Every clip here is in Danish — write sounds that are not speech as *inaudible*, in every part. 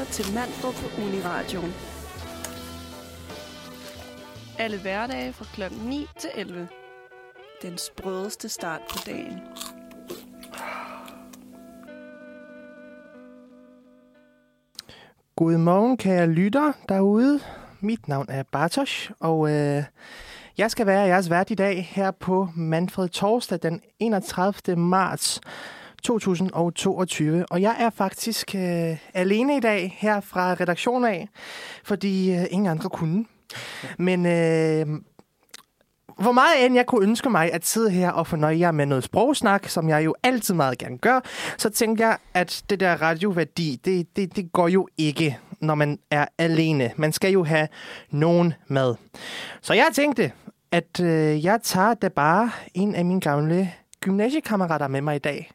lytter til Mandrup på Uniradioen. Alle hverdage fra kl. 9 til 11. Den sprødeste start på dagen. Godmorgen, kære lytter derude. Mit navn er Bartosz, og øh, jeg skal være jeres vært i dag her på Manfred Torsdag den 31. marts 2022. Og jeg er faktisk øh, alene i dag her fra redaktionen af, fordi øh, ingen andre kunne. Men øh, hvor meget end jeg kunne ønske mig at sidde her og fornøje jer med noget sprogsnak, som jeg jo altid meget gerne gør, så tænker jeg, at det der radioværdi, det, det, det går jo ikke, når man er alene. Man skal jo have nogen med. Så jeg tænkte, at øh, jeg tager da bare en af mine gamle gymnasiekammerater med mig i dag.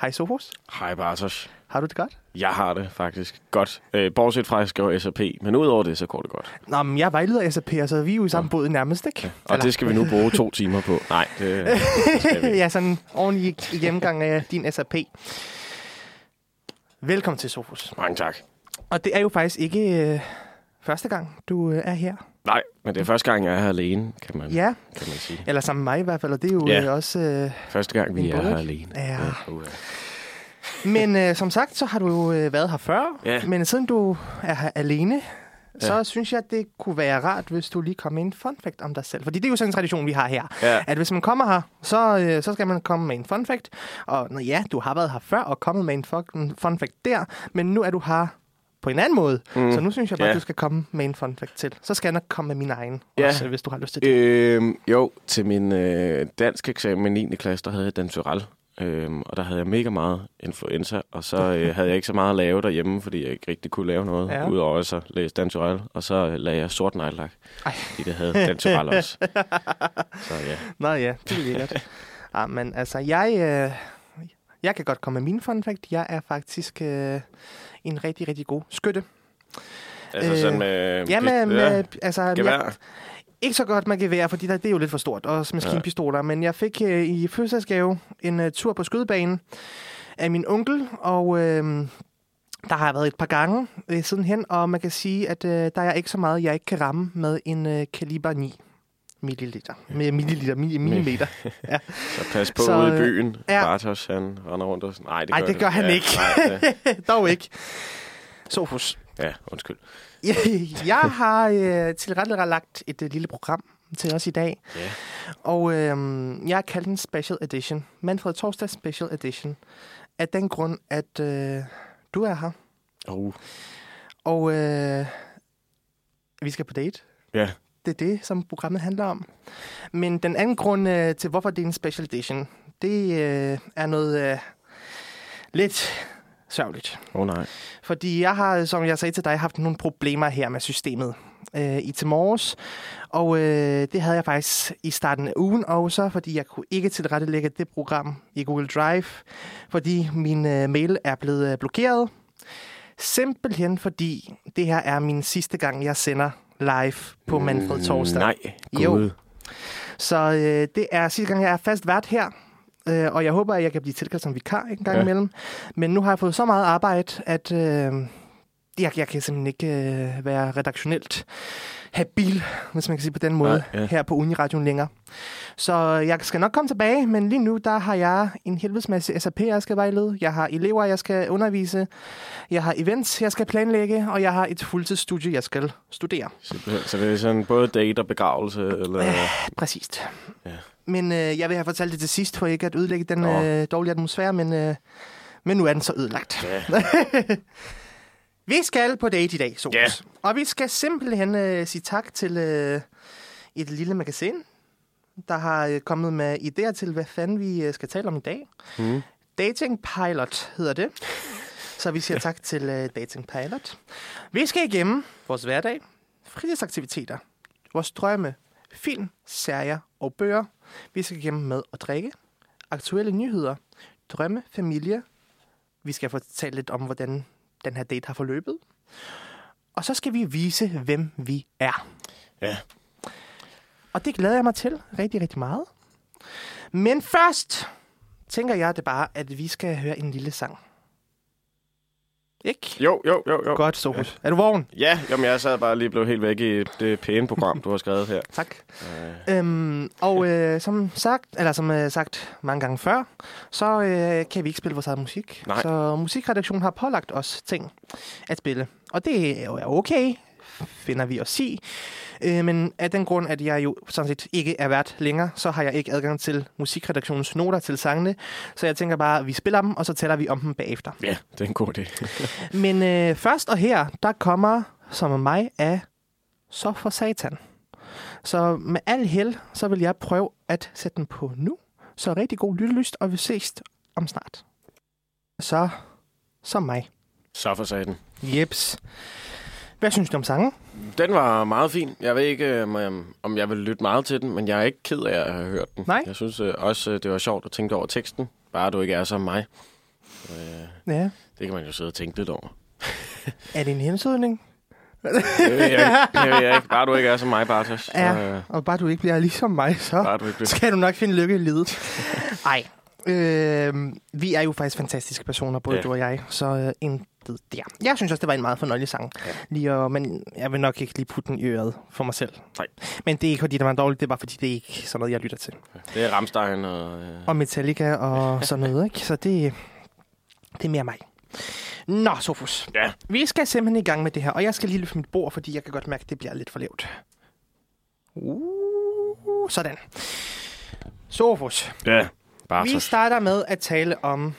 Hej Sofus. Hej Bartosz. Har du det godt? Jeg har det faktisk godt. Øh, bortset fra, at jeg skriver SAP. Men udover det, så går det godt. Nå, men jeg er vejleder SAP, så vi er jo i samme båd nærmest, ikke? Ja. Og Eller? det skal vi nu bruge to timer på. Nej, det, det skal vi. *laughs* ja, sådan en ordentlig gennemgang af din SAP. Velkommen til Sofus. Mange tak. Og det er jo faktisk ikke øh, første gang, du øh, er her. Nej, men det er første gang, jeg er her alene, kan man, Ja, kan man sige. eller sammen med mig i hvert fald, og det er jo Ja. øh, også... Øh, Første gang, vi er her alene. Ja. uha. men øh, som sagt, så har du jo øh, været her før, Ja. men siden du er her alene, så Ja. synes jeg, det kunne være rart, hvis du lige kom med en fun fact om dig selv. Fordi det er jo sådan en tradition, vi har her. Ja. At hvis man kommer her, så, øh, så skal man komme med en fun fact. Og nå, ja, du har været her før og kommet med en fun fact der, men nu er du her på en anden måde. Mm. Så nu synes jeg bare, Ja. at du skal komme med en fun fact til. Så skal jeg nok komme med min egen, Ja. også, hvis du har lyst til det. Øhm, jo, til min øh, dansk eksamen i 9. klasse, der havde jeg dansural. Øhm, og der havde jeg mega meget influenza, og så øh, *laughs* havde jeg ikke så meget at lave derhjemme, fordi jeg ikke rigtig kunne lave noget, Ja. udover at så læse dansural. Og så øh, lagde jeg sort nejlak, Ej. fordi det havde dansural også. *laughs* Så ja. Nå ja, det er lækkert. ja, men altså, jeg, øh, jeg kan godt komme med min fun fact. Jeg er faktisk øh, en rigtig, rigtig god skytte. Altså Øh, sådan med... Ja, med, med altså, jeg, Gevær. ikke så godt med gevær, fordi der, det er jo lidt for stort, og maskinpistoler. Ja. Men jeg fik øh, i fødselsdagsgave en øh, tur på skydebanen af min onkel, og øh, der har jeg været et par gange øh, sidenhen, og man kan sige, at øh, der er ikke så meget, jeg ikke kan ramme med en øh, kaliber 9 milliliter. Med milliliter, mi- millimeter. *laughs* Så pas på Så, ude i øh, byen. ja. Ja. Bartos, han render rundt og sådan. Nej, det Ej, gør, det gør han ja, ikke. Nej, det, *laughs* Dog ikke. Sofus. ja, undskyld. Jeg har øh, tilrettelagt et øh, lille program til os i dag, Ja. og øh, jeg har kaldt den Special Edition. Manfred Torsdag Special Edition. Af den grund, at øh, du er her, Oh, og øh, vi skal på date. ja. Det er det, som programmet handler om. Men den anden grund øh, til, hvorfor det er en Special Edition, det øh, er noget øh, lidt sørgeligt. Åh oh, nej. Fordi jeg har, som jeg sagde til dig, haft nogle problemer her med systemet øh, i til morges. Og øh, det havde jeg faktisk i starten af ugen også, fordi jeg kunne ikke tilrettelægge det program i Google Drive, fordi min øh, mail er blevet øh, blokeret. Simpelthen fordi det her er min sidste gang, jeg sender live på Manfred Torsdag. Nej, Jo. gud. Så øh, det er sidste gang, jeg er fast vært her. Øh, og jeg håber, at jeg kan blive tilkaldt som vikar en gang. Ja. imellem. Men nu har jeg fået så meget arbejde, at øh, jeg, jeg kan simpelthen ikke øh, være redaktionelt habil, hvis man kan sige på den måde, Nej, ja. her på Uniradioen længere. Så jeg skal nok komme tilbage, men lige nu, der har jeg en helvedes masse SAP, jeg skal vejlede. Jeg har elever, jeg skal undervise. Jeg har events, jeg skal planlægge. Og jeg har et fuldtidsstudie, jeg skal studere. Så det er sådan både date og begravelse, eller... Ja. Præcist. Ja. Men øh, jeg vil have fortalt det til sidst, for ikke at ødelægge den Nå. øh, dårlige atmosfære, men, øh, men nu er den så ødelagt. Ja. *laughs* Vi skal på date i dag, Sols. Ja. Og vi skal simpelthen øh, sige tak til øh, et lille magasin, der har øh, kommet med idéer til, hvad fanden vi øh, skal tale om i dag. Mm. Dating Pilot hedder det. Så vi siger tak til uh, Dating Pilot. Vi skal igennem vores hverdag, fritidsaktiviteter, vores drømme, film, serier og bøger. Vi skal igennem mad og drikke, aktuelle nyheder, drømme, familie. Vi skal fortælle lidt om, hvordan den her date har forløbet. Og så skal vi vise, hvem vi er. Ja. Og det glæder jeg mig til rigtig, rigtig meget. Men først tænker jeg det bare, at vi skal høre en lille sang. Ikke? Jo, jo, jo, jo. Godt, Sofus. Er du vågen? Ja, jamen, jeg sad bare lige blev helt væk i det pæne program, du har skrevet her. *laughs* Tak. Øhm, og øh, som sagt, eller som øh, sagt mange gange før, så øh, kan vi ikke spille vores eget musik. Nej. Så musikredaktionen har pålagt os ting at spille. Og det er jo okay, finder vi os i. Øh, men af den grund, at jeg jo sådan set ikke er vært længere, så har jeg ikke adgang til musikredaktionens noter til sangene. Så jeg tænker bare, at vi spiller dem, og så tæller vi om dem bagefter. Ja, det er en god idé. *laughs* Men øh, først og her, der kommer som mig af Så for Satan. Så med al held, så vil jeg prøve at sætte den på nu. Så rigtig god lyttelyst, og vi ses om snart. Så som mig. Så for satan. Jeps. Hvad synes du om sangen? Den var meget fin. Jeg ved ikke, om jeg, om jeg vil lytte meget til den, men jeg er ikke ked af at have hørt den. Nej. Jeg synes øh, også, øh, det var sjovt at tænke over teksten. Bare du ikke er som mig. Øh, Ja. det kan man jo sidde og tænke lidt over. *laughs* Er det en hensydning? Det ved jeg ikke. Det ved jeg ikke. Bare du ikke er som mig, Bartosz. Så, Ja. øh, Og bare du ikke bliver ligesom mig, så bare du ikke bliver... skal du nok finde lykke i livet. *laughs* Ej. Øh, vi er jo faktisk fantastiske personer, både Ja. du og jeg, så øh, intet der. Jeg synes også, det var en meget fornøjelig sang. Ja. Lige at, men jeg vil nok ikke lige putte den i øret for mig selv. Nej. Men det er ikke, fordi det var dårligt, det er bare, fordi det er ikke sådan noget, jeg lytter til. Det er Ramstein og... Øh, Og Metallica og *laughs* sådan noget, ikke? Så det, det er mere mig. Nå, Sofus. ja, Vi skal simpelthen i gang med det her, og jeg skal lige løfte mit bord, fordi jeg kan godt mærke, at det bliver lidt for lavt. Uh, sådan. Sofus. ja. Vi Bartosz. starter med at tale om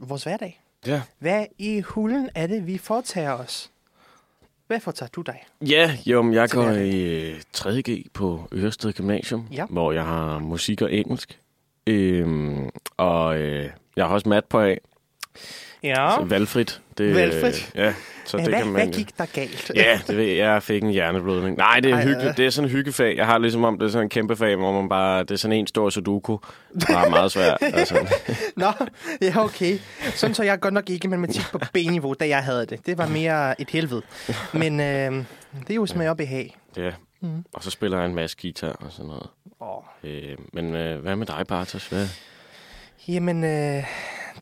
vores hverdag. Ja. Hvad i hulen er det, vi foretager os? Hvad foretager du dig? Ja, jo, jeg går i øh, 3.G på Ørested Gymnasium, Ja. hvor jeg har musik og engelsk. Øhm, og øh, jeg har også mat på af, Ja. så valgfrit. Det, Valgfrit? Øh, ja, så det hvad, kan man... hvad gik der galt? Ja, det ved jeg. Jeg fik en hjerneblødning. Nej, det er, Ej, hyggeligt. øh. det er sådan en hyggefag. Jeg har ligesom om, det er sådan en kæmpe fag, hvor man bare... Det er sådan en stor sudoku. Bare meget svært. *laughs* Altså. Nå, ja, okay. Sådan så jeg godt nok ikke matematik på B-niveau, da jeg havde det. Det var mere et helvede. Men øh, det er jo smag op i hag. Ja. Mm. Og så spiller jeg en masse guitar og sådan noget. Åh. Øh, men øh, hvad med dig, Bartos? Hvad? Jamen, øh,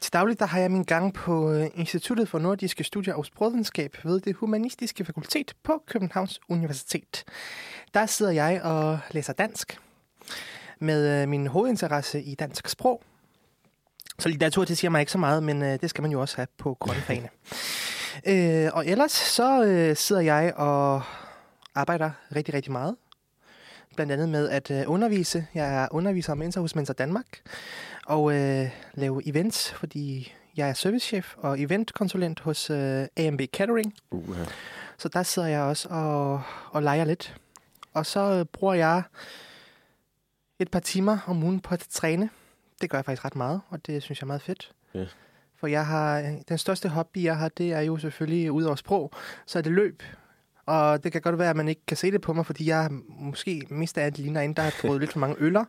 til daglig der har jeg min gang på øh, Instituttet for Nordiske Studier og Sprogvidenskab ved det Humanistiske Fakultet på Københavns Universitet. Der sidder jeg og læser dansk med øh, min hovedinteresse i dansk sprog. Så litteratur, det siger mig ikke så meget, men øh, det skal man jo også have på grundfagene. *laughs* øh, og ellers så øh, sidder jeg og arbejder rigtig, rigtig meget. Blandt andet med at øh, undervise. Jeg er underviser hos Mentor Danmark og øh, lave events, fordi jeg er servicechef og eventkonsulent hos øh, AMB Catering. Uh, Så der sidder jeg også og, og leger lidt. Og så øh, bruger jeg et par timer om ugen på at træne. Det gør jeg faktisk ret meget, og det synes jeg er meget fedt. Ja. For jeg har, øh, den største hobby, jeg har, det er jo selvfølgelig ud over sprog, så er det løb. Og det kan godt være, at man ikke kan se det på mig, fordi jeg måske mest af alt ligner en, der har drukket lidt for mange øller.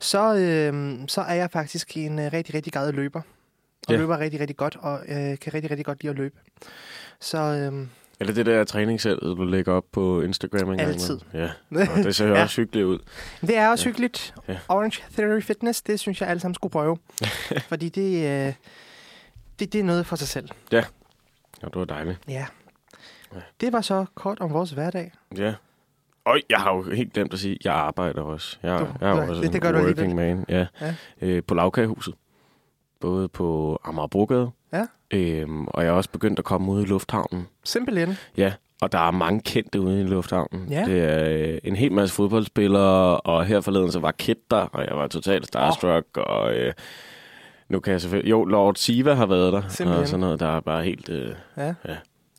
Så, øh, så er jeg faktisk en øh, rigtig, rigtig glad løber. Og Ja. løber rigtig, rigtig godt, og øh, kan rigtig, rigtig godt lide at løbe. Så øh, Eller det der træningssæt, du lægger op på Instagram en gang Altid. Ja, *laughs* og det ser jo Ja. også hyggeligt ud. Det er også ja. hyggeligt. Ja. Orange Theory Fitness, det synes jeg alle sammen skulle prøve. *laughs* Fordi det, øh, det, det er noget for sig selv. Ja, det var dejligt. Ja. Ja. Det var så kort om vores hverdag. Ja. Og jeg har jo helt glemt at sige, at jeg arbejder også. Jeg, Du- jeg er du- også det- en det gør du working man. Ja. Ja. Øh, på lavkagehuset. Både på Amagerbrogade. Ja. Øhm, og jeg er også begyndt at komme ud i lufthavnen. Simpelthen. Ja, og der er mange kendte ude i lufthavnen. Ja. Det er øh, en hel masse fodboldspillere, og her forleden så var Kit der, og jeg var totalt starstruck, oh. og øh, nu kan jeg selvfølgelig... Jo, Lord Siva har været der, Simpelthen. og sådan noget, der er bare helt... Øh, Ja.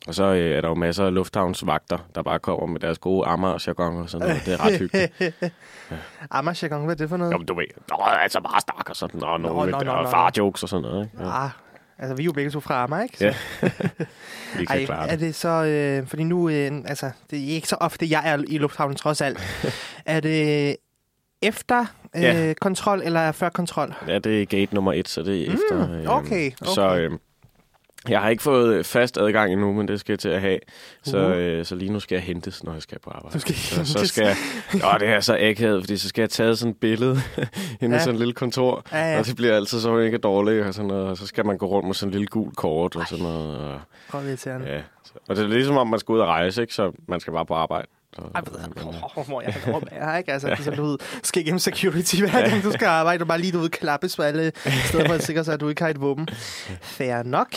Og så øh, er der jo masser af lufthavnsvagter, der bare kommer med deres gode Amager-jargon og sådan noget. Det er ret hyggeligt. *laughs* Amagerjargon, hvad er det for noget? Jo, men du ved, nå, altså bare stak og sådan, og, Nå, nå, nå, og far-jokes og sådan noget. Ikke? Ja, Ah, altså vi er jo begge to fra Amager, ikke? Så- Ja. *laughs* vi kan Ej, klare er det. det så, øh, fordi nu, øh, altså, det er ikke så ofte, jeg er i lufthavnen trods alt. *laughs* er det efter øh, Ja. kontrol, eller før kontrol? Ja, det er gate nummer et, så det er Mm, efter. øhm, okay, Så, okay. Jeg har ikke fået øh, fast adgang endnu, men det skal jeg til at have. Så, Uh. øh, så lige nu skal jeg hentes, når jeg skal på arbejde. Du skal så, så skal jeg... Åh, det er så akavet, fordi så skal jeg tage sådan et billede *laughs* inde Ja. i sådan et lille kontor. Ja, ja. Og det bliver altid så mega dårligt, og, sådan noget, og så skal man gå rundt med sådan en lille gul kort og sådan noget. Og, Prøv irriterende. ja. Og det er ligesom om, man skal ud og rejse, ikke? så man skal bare på arbejde. Ej, øh, hvor jeg at være, ikke? Altså, det er sådan, du ved, *laughs* skal igennem security hver gang, du skal arbejde, og bare lige, du ved, klappes på alle steder, for at sikre sig, at du ikke har et våben. *laughs* Fair nok.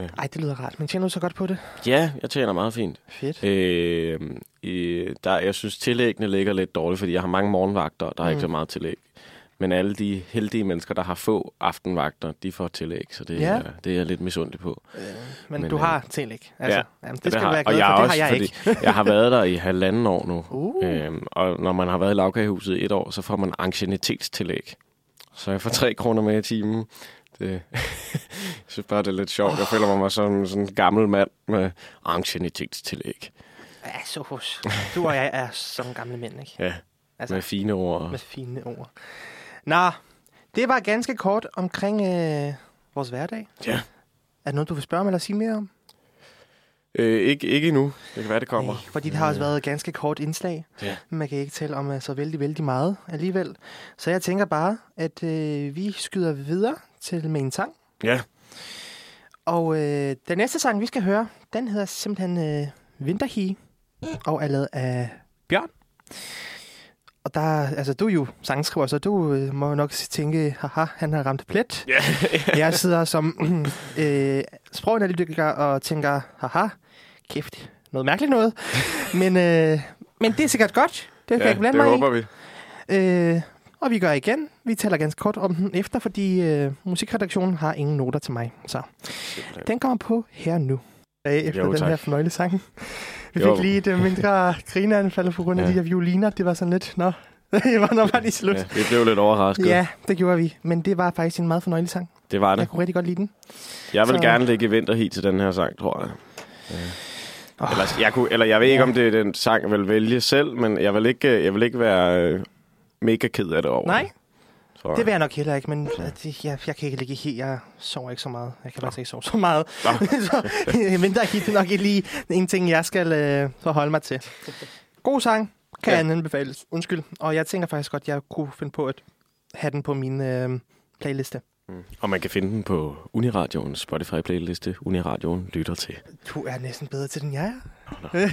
Ja. Ej, det lyder rart, men tjener du så godt på det? ja, jeg tjener meget fint. Fedt. Øh, i, der, jeg synes, tillæggene ligger lidt dårligt, fordi jeg har mange morgenvagter, der er Mm. ikke så meget tillæg. Men alle de heldige mennesker, der har få aftenvagter, de får tillæg, så det, Ja. er, det er jeg lidt misundelig på. Men, men, du øh, har tillæg. Altså, ja, jamen, det det skal har, du være og glad jeg for, det også, har jeg ikke. *laughs* Jeg har været der i halvanden år nu. Uh. Øhm, og når man har været i lavkagehuset et år, så får man anciennitetstillæg. Så jeg får 3 kroner mere i timen. Det, *laughs* jeg synes bare, det er lidt sjovt. Jeg føler mig som sådan en gammel mand med anciennitetstillæg. Ja, så hos. Du og jeg er som gamle mænd, ikke? Ja, Altså, med fine ord. med fine ord. Nå, det var ganske kort omkring øh, vores hverdag. Ja. Er der noget, du vil spørge mig eller sige mere om? Øh, ikke, ikke endnu. Det kan være, det kommer. Nej, fordi det har også været et ganske kort indslag. Ja. Men man kan ikke tale om øh, så vældig, vældig meget alligevel. Så jeg tænker bare, at øh, vi skyder videre til en sang. Ja. Og øh, den næste sang, vi skal høre, den hedder simpelthen øh, Winterhi, og er lavet af Bjørn. Og der, altså du er jo sangskriver, så du øh, må nok tænke, haha, han har ramt plet. *laughs* Ja. Jeg sidder som *clears throat* øh, sproganalytiker og tænker, haha, kæft, noget mærkeligt noget. *laughs* men, øh, men det er sikkert godt. Det kan jeg ikke blande det mig håber vi. i. Øh, og vi gør igen. Vi taler ganske kort om den efter, fordi øh, musikredaktionen har ingen noter til mig. Så den kommer på her nu. Øh, Efter Jo, den tak. her fornøjelige sang. Vi Jo. fik lige et øh, mindre *laughs* grineanfald på grund af Ja. de her violiner. Det var sådan lidt, nå, *laughs* det var nok bare lige slut. Ja, vi blev lidt overrasket. Ja, det gjorde vi. Men det var faktisk en meget fornøjelig sang. Det var Jeg det. kunne rigtig godt lide den. Jeg vil Så- gerne lægge vinterhit til den her sang, tror jeg. Oh, Eller jeg, kunne, eller jeg ved ikke, Ja. om det er den sang, jeg vil vælge selv, men jeg vil ikke, jeg vil ikke være øh, mega ked af det over. Nej, jeg. det vil jeg nok heller ikke, men øh, det, jeg, jeg kan ikke ligge helt. Jeg sover ikke så meget. Jeg kan faktisk ikke sove så meget. *laughs* Så, men der er nok ikke lige en ting, jeg skal øh, forholde mig til. God sang, kan Ja. ja. anbefales. Undskyld. Og jeg tænker faktisk godt, jeg kunne finde på at have den på min øh, playliste. Mm. Og man kan finde den på Uniradioens Spotify-playliste. Uniradioen lytter til. Du er næsten bedre til den, jeg er.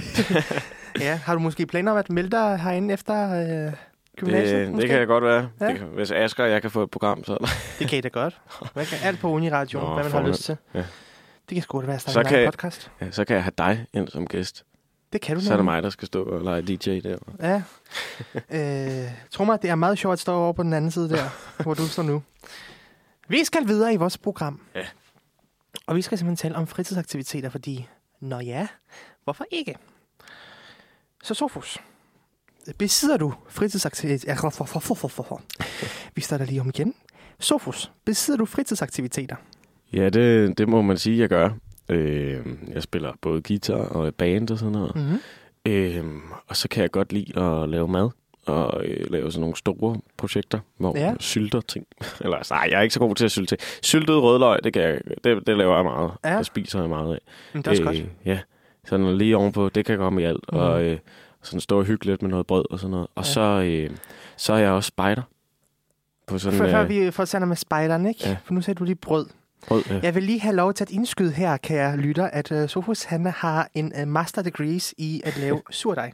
*laughs* ja, har du måske planer om at melde dig herinde efter øh, gymnasiet? Det, måske? det kan jeg godt være. Ja. Det kan, hvis Asger og jeg kan få et program, så... Det kan I da godt. Man kan alt på Uniradio, Nå, hvad man har lyst til. Ja. Det kan sgu da være at Så starte en kan egen jeg- podcast. Ja, så kan jeg have dig ind som gæst. Det kan du Så er det mig, der skal stå og lege DJ der. Ja. *laughs* øh, tror mig, det er meget sjovt at stå over på den anden side der, hvor du står nu. Vi skal videre i vores program. Ja. Og vi skal simpelthen tale om fritidsaktiviteter, fordi, nå ja, hvorfor ikke? Så Sofus, besidder du fritidsaktiviteter? Vi starter lige om igen. Sofus, besidder du fritidsaktiviteter? Ja, det, det må man sige, jeg gør. Øh, jeg spiller både guitar og band og sådan noget. Mm-hmm. Øh, og så kan jeg godt lide at lave mad og øh, lave sådan nogle store projekter, hvor Ja. sylter ting. *laughs* Eller altså, nej, jeg er ikke så god til at sylte ting. Syltet rødløg, det, kan jeg, det, det laver jeg meget. Ja. Det spiser jeg meget af. Det er også godt. Ja, sådan lige ovenpå, det kan komme i alt. Mhm. Mm. Og øh, sådan stå og hygge lidt med noget brød og sådan noget. Og Ja. så, øh, så er jeg også spider. På sådan Før, før øh, vi fortsætter med spejderen, ikke? Ja. For nu sagde du lige brød. brød. Ja. Jeg vil lige have lov til at indskyde her, kære lytter, at uh, Sofus han har en uh, master degrees i at lave *laughs* surdej.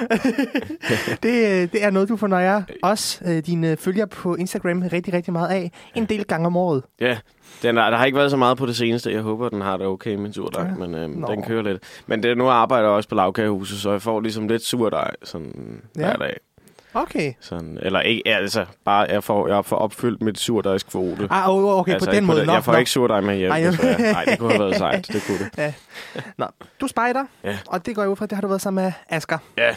*laughs* det, øh, det er noget, du fornøjer os, uh, dine følgere på Instagram, rigtig, rigtig meget af. En del gange om året. Ja, den er, der har ikke været så meget på det seneste. Jeg håber, den har det okay med surdej, Ja. men øhm, Nå. den kører lidt. Men det, nu arbejder jeg også på lavkagehuset, så jeg får ligesom lidt surdej sådan ja. hver dag. Okay. Sådan, eller ikke, ja, altså, bare jeg får, jeg får opfyldt mit surdejskvote. Ah, oh, okay, altså, på den måde. Nå, jeg får nå. ikke surdej med hjem. Ej. Nej, det kunne have været sejt. Det kunne det. *laughs* Nå, du spejder, Ja. og det går jeg ud fra, det har du været sammen med Asker. Ja,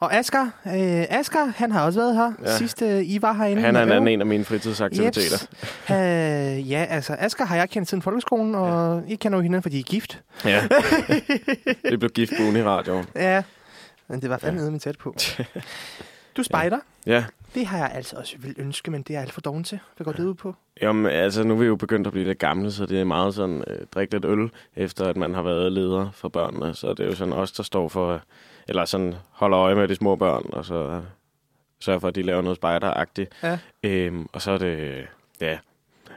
Og Asker, øh, Asker, han har også været her, ja. Ja. sidst øh, I var herinde. han er en anden en af mine fritidsaktiviteter. Jeps. Øh, ja, altså Asger har jeg kendt siden folkeskolen, og I kender jo hinanden, fordi I er gift. Ja. *laughs* det blev gift på Uniradioen. Ja, men det var fandme ja. tæt på. *laughs* Du spejder. Ja. Det har jeg altså også vil ønske, men det er alt for doven til. Hvad går det ud på? Jamen, altså, nu er vi jo begyndt at blive lidt gamle, så det er meget sådan, øh, drikke lidt øl, efter at man har været leder for børnene. Så det er jo sådan os, der står for, eller sådan holder øje med de små børn, og så sørger for, at de laver noget spejderagtigt. Ja. Øhm, og så er det, ja,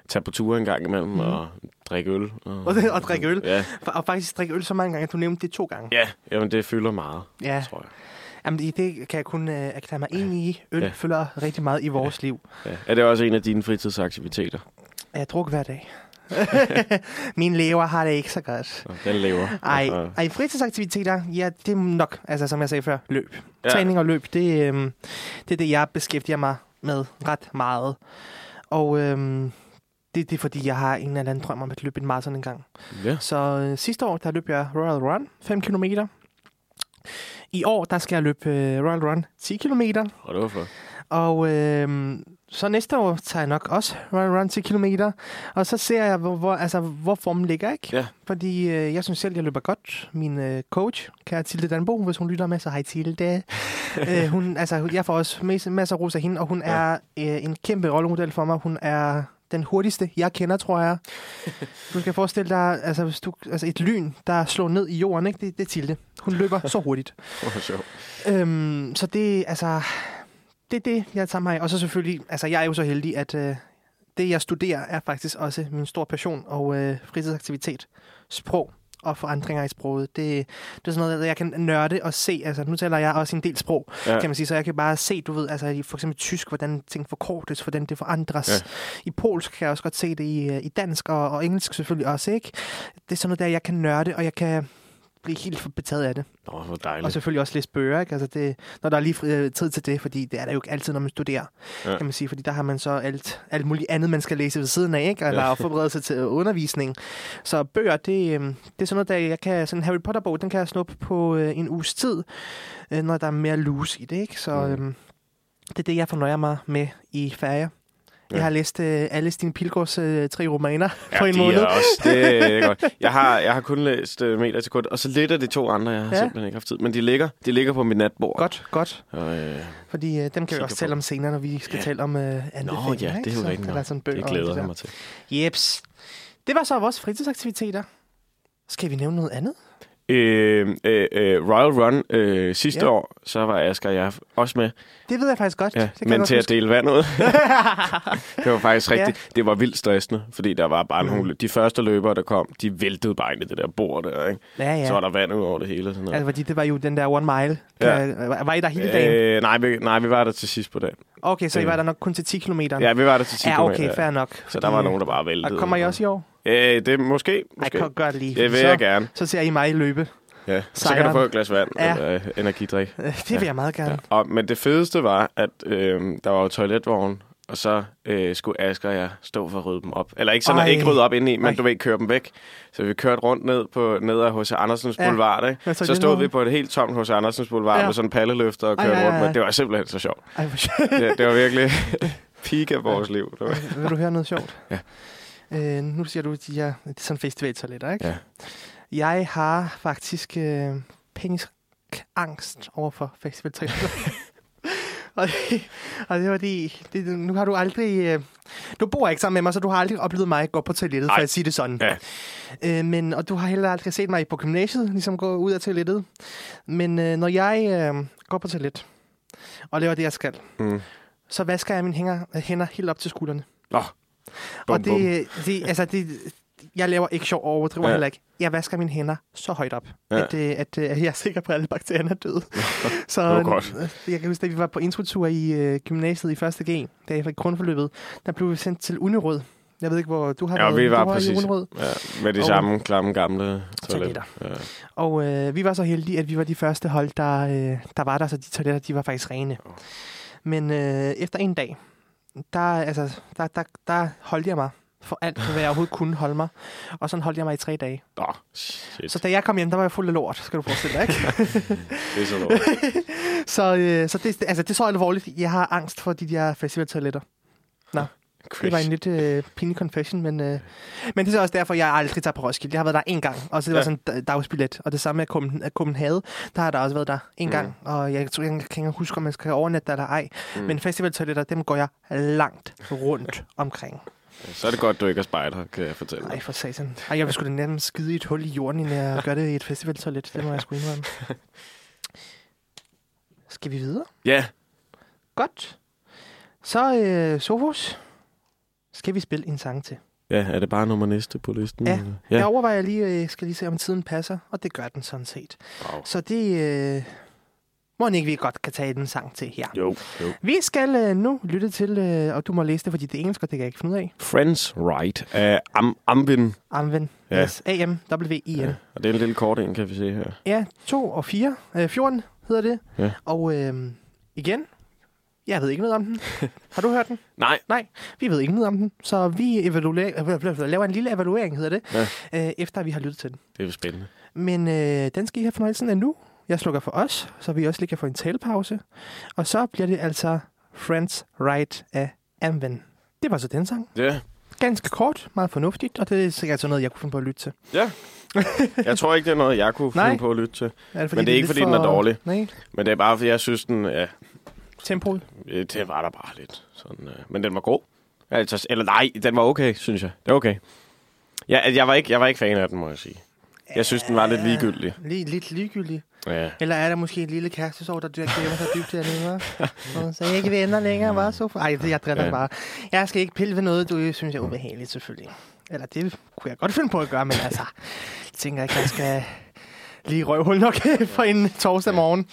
tage på ture en gang imellem mm. og drikke øl. Og, Og, og drikke øl. Ja, Og faktisk drikke øl så mange gange, at du nævnte det to gange. ja jamen, det fylder meget, Ja, tror jeg. Jamen, det, kan jeg kun uh, erklære mig enig i. Øl Ja. ja. fylder rigtig meget i vores liv. Ja. Er det også en af dine fritidsaktiviteter? Jeg druk hver dag. *laughs* Min lever har det ikke så godt. Den lever. Ej, ej, fritidsaktiviteter, ja, det er nok, altså som jeg sagde før, løb. Ja. Ja. Træning og løb, det, øhm, det er det, jeg beskæftiger mig med ret meget. Og øhm, det, det er fordi, jeg har en eller anden drøm om at løbe en maraton en gang. Ja. Så øh, sidste år, der løb jeg Royal Run, 5 km. I år, der skal jeg løbe øh, Royal Run 10 km. Og det var for. Og øh, så næste år tager jeg nok også Royal Run 10 km. Og så ser jeg, hvor, hvor, altså, hvor formen ligger, ikke? Ja. Fordi øh, jeg synes selv, jeg løber godt. Min øh, coach, kære Tilde Danbo, hvis hun lytter med, så hej Tilde. *laughs* øh, hun, altså, jeg får også mas- masser af ros af hende, og hun Ja. er øh, en kæmpe rollemodel for mig. Hun er den hurtigste, jeg kender, tror jeg. Du skal forestille dig, altså, hvis du, altså et lyn, der slår ned i jorden, ikke? Det, det er Tilde. Hun løber så hurtigt. *laughs* Øhm, så det, altså, det er det, jeg tager mig af. Og så selvfølgelig, altså jeg er jo så heldig, at øh, det, jeg studerer, er faktisk også min stor passion og øh, fritidsaktivitet. Sprog og forandringer i sproget. Det, det er sådan noget, jeg kan nørde og se. Altså, nu taler jeg også en del sprog, Ja. kan man sige. Så jeg kan bare se, du ved, altså i for eksempel tysk, hvordan ting forkortes, hvordan det forandres. Ja. Ja. I polsk kan jeg også godt se det, i, øh, i dansk og, og engelsk selvfølgelig også, ikke? Det er sådan noget der, jeg kan nørde, og jeg kan blive helt betaget af det. Åh, hvor Og dejligt. selvfølgelig også læse bøger, ikke? Altså det, når der er lige øh, tid til det, fordi det er der jo ikke altid, når man studerer, Ja. kan man sige. Fordi der har man så alt, alt muligt andet, man skal læse ved siden af, ikke? Eller Ja. forberede sig til undervisning. Så bøger, det, øh, det er sådan noget, der jeg kan... Sådan en Harry Potter-bog, den kan jeg snuppe på øh, en uges tid, øh, når der er mere loose i det, ikke? Så Mm. øh, det er det, jeg fornøjer mig med i færger. Ja. Jeg har læst øh, alle Stine Pilgaards øh, tre romaner *laughs* på en de måned. Er også, det er *laughs* godt. Jeg har, jeg har kun læst uh, meter til kund, og så lidt af de to andre, jeg har ja. Ja. simpelthen ikke haft tid. Men de ligger, de ligger på mit natbord. Godt, godt. Og, øh, Fordi øh, dem kan vi også tale om senere, når vi skal Ja. tale om øh, anbefalinger. Nå ja, det er jo Så rigtigt sådan bøger det glæder jeg mig til. Jeps. Det var så vores fritidsaktiviteter. Skal vi nævne noget andet? Øh, øh, øh, Royal Run øh, sidste ja. Ja. år, så var Asger og jeg også med. Det ved jeg faktisk godt. Ja, det men til at dele vand ud. *laughs* det var faktisk Ja. rigtigt. Det var vildt stressende, fordi der var bare Mm. nogle... De første løbere, der kom, de væltede bare ind i det der bord der, ikke? Ja, ja. Så var der vand ud over det hele. Sådan noget. Altså, fordi det var jo den der one mile. Ja. Ja. Var I der hele dagen? Øh, nej, vi, nej, vi var der til sidst på dagen. Okay, så I øh. var der nok kun til 10 km? Ja, vi var der til sidst. ja okay, fair nok. Så der var nogen, der bare væltede. Og kommer I også i år? Øh, det måske. Ej, måske. kom, gør det lige. det vil så, jeg gerne. Så ser I mig løbe. Ja. Så kan Sejren. du få et glas vand Ja. eller øh, energidrik. Øh, Det vil jeg meget gerne. Ja. Og, men det fedeste var, at øh, der var jo toiletvogn, og så øh, skulle Asger og jeg stå for at rydde dem op. Eller ikke sådan, Ej. at ikke rydde op indeni, men Ej. du ved, køre dem væk. Så vi kørte rundt ned på ned ad H.C. Andersens Ja. Boulevard, ikke? Så stod vi på et helt tomt H.C. Andersens Boulevard Ja. med sådan en palleløfter og Ej, kørte ej, rundt ej. med. Det var simpelthen så sjovt. Ej, sjovt. Det, var virkelig *laughs* peak af vores liv. Det var. Vil du høre noget sjovt? Ja. Øh, nu siger du, at de er, det er sådan festivaltoiletter, ikke? Ja. Jeg har faktisk øh, panisk angst over for festivaltoiletter. *laughs* og, det, og det var fordi, det, nu har du aldrig... Øh, du bor ikke sammen med mig, så du har aldrig oplevet mig gå på toilettet, Ej. for at sige det sådan. Ja. Øh, men, og du har heller aldrig set mig på gymnasiet, ligesom gå ud af toilettet. Men øh, når jeg øh, går på toilet og laver det, jeg skal, Mm. så vasker jeg mine hænger, hænder helt op til skuldrene. Nå. Bum, og det, det, altså det, jeg laver ikke sjov og overdriver Ja. heller ikke. Jeg vasker mine hænder så højt op, Ja. at, øh, at, øh, jeg er sikker på, at alle bakterierne er døde. *laughs* så Det var godt. øh, jeg kan huske, da vi var på introtur i øh, gymnasiet i 1. G, da jeg fik grundforløbet, der blev vi sendt til Unerød. Jeg ved ikke, hvor du har Ja, været. vi var du præcis. i Unerød. Ja, med de Og- samme klamme gamle toiletter. Toiletter. Ja. Og øh, vi var så heldige, at vi var de første hold, der, øh, der var der, så de toiletter, de var faktisk rene. Men øh, efter en dag, der, altså, der, der, der holdt jeg mig for alt, hvad jeg overhovedet kunne holde mig. Og sådan holdt jeg mig i tre dage. Nå, shit. Så da jeg kom hjem, der var jeg fuld af lort, skal du forestille dig, ikke? *laughs* Det er så lort. *laughs* så øh, så det, altså, det er så alvorligt. Jeg har angst for de der festivaltoiletter. Det var en lidt øh, pinlig confession, men, øh, men det er så også derfor, jeg aldrig tager på Roskilde. Jeg har været der en gang, og så det var Ja. sådan en da- dagsbillet. Og det samme med Copenhagen, Copenhagen der har der også været der en Mm. gang. Og jeg tror, jeg kan ikke huske, om man skal overnatte der eller ej. Mm. Men festivaltoiletter, dem går jeg langt rundt omkring. Så er det godt, du ikke er spejder, kan jeg fortælle Nej, dig. for satan. Ej, jeg vil sgu da nærmest skide i et hul i jorden, inden jeg gør det i et festivaltoilet. Det må jeg sgu indrømme. *laughs* Skal vi videre? Ja, Godt. Så, øh, Sofus, skal vi spille en sang til? ja, er det bare nummer næste på listen? Ja. eller? Ja. Jeg overvejer lige, øh, skal lige se, om tiden passer, og det gør den sådan set. Wow. Så det øh, må ikke vi godt kan tage den sang til her. Jo, jo. Vi skal øh, nu lytte til, øh, og du må læse det, fordi det er engelsk, og det kan jeg ikke finde ud af. Friends Right af Am Amvin. Amven. Ja. Yes. A-M-W-I-N. Ja. Og det er en lille kort en, kan vi se her. Ja, 2 og 4. Øh, 14 hedder det. Ja. Og øh, igen, jeg ved ikke noget om den. Har du hørt den? *laughs* Nej, Nej, vi ved ikke noget om den. Så vi evaluerer, laver en lille evaluering, hedder det, Ja. øh, efter vi har lyttet til den. det er jo spændende. Men øh, den skal I have fornøjelsen af nu. Jeg slukker for os, så vi også lige kan få en talepause. Og så bliver det altså Friends Right af Amven. Det var så den sang. Ja, Ganske kort, meget fornuftigt, og det er sikkert sådan noget, jeg kunne finde på at lytte til. ja. *laughs* Jeg tror ikke, det er noget, jeg kunne Nej. finde på at lytte til. Er det, Men det er ikke, lidt fordi den er dårlig. Nej, Men det er bare, fordi jeg synes, den... Ja, tempoet. øh, det var der bare lidt. Sådan, øh. Men den var god. Altså, eller nej, den var okay, synes jeg. Det var okay. Ja, altså, jeg, var ikke, jeg var ikke fan af den, må jeg sige. Jeg synes, den var lidt ligegyldig. Lige, lidt ligegyldig. Ja. Eller er der måske et lille kærestesorg, der gemmer sig dybt dernede, så jeg ikke venner længere, var så? Ej, det jeg driller Ja. bare. Jeg skal ikke pille ved noget, du synes er ubehageligt, selvfølgelig. Eller det kunne jeg godt finde på at gøre, men altså, jeg tænker ikke, jeg skal lige røvhul nok *laughs* for en torsdag morgen.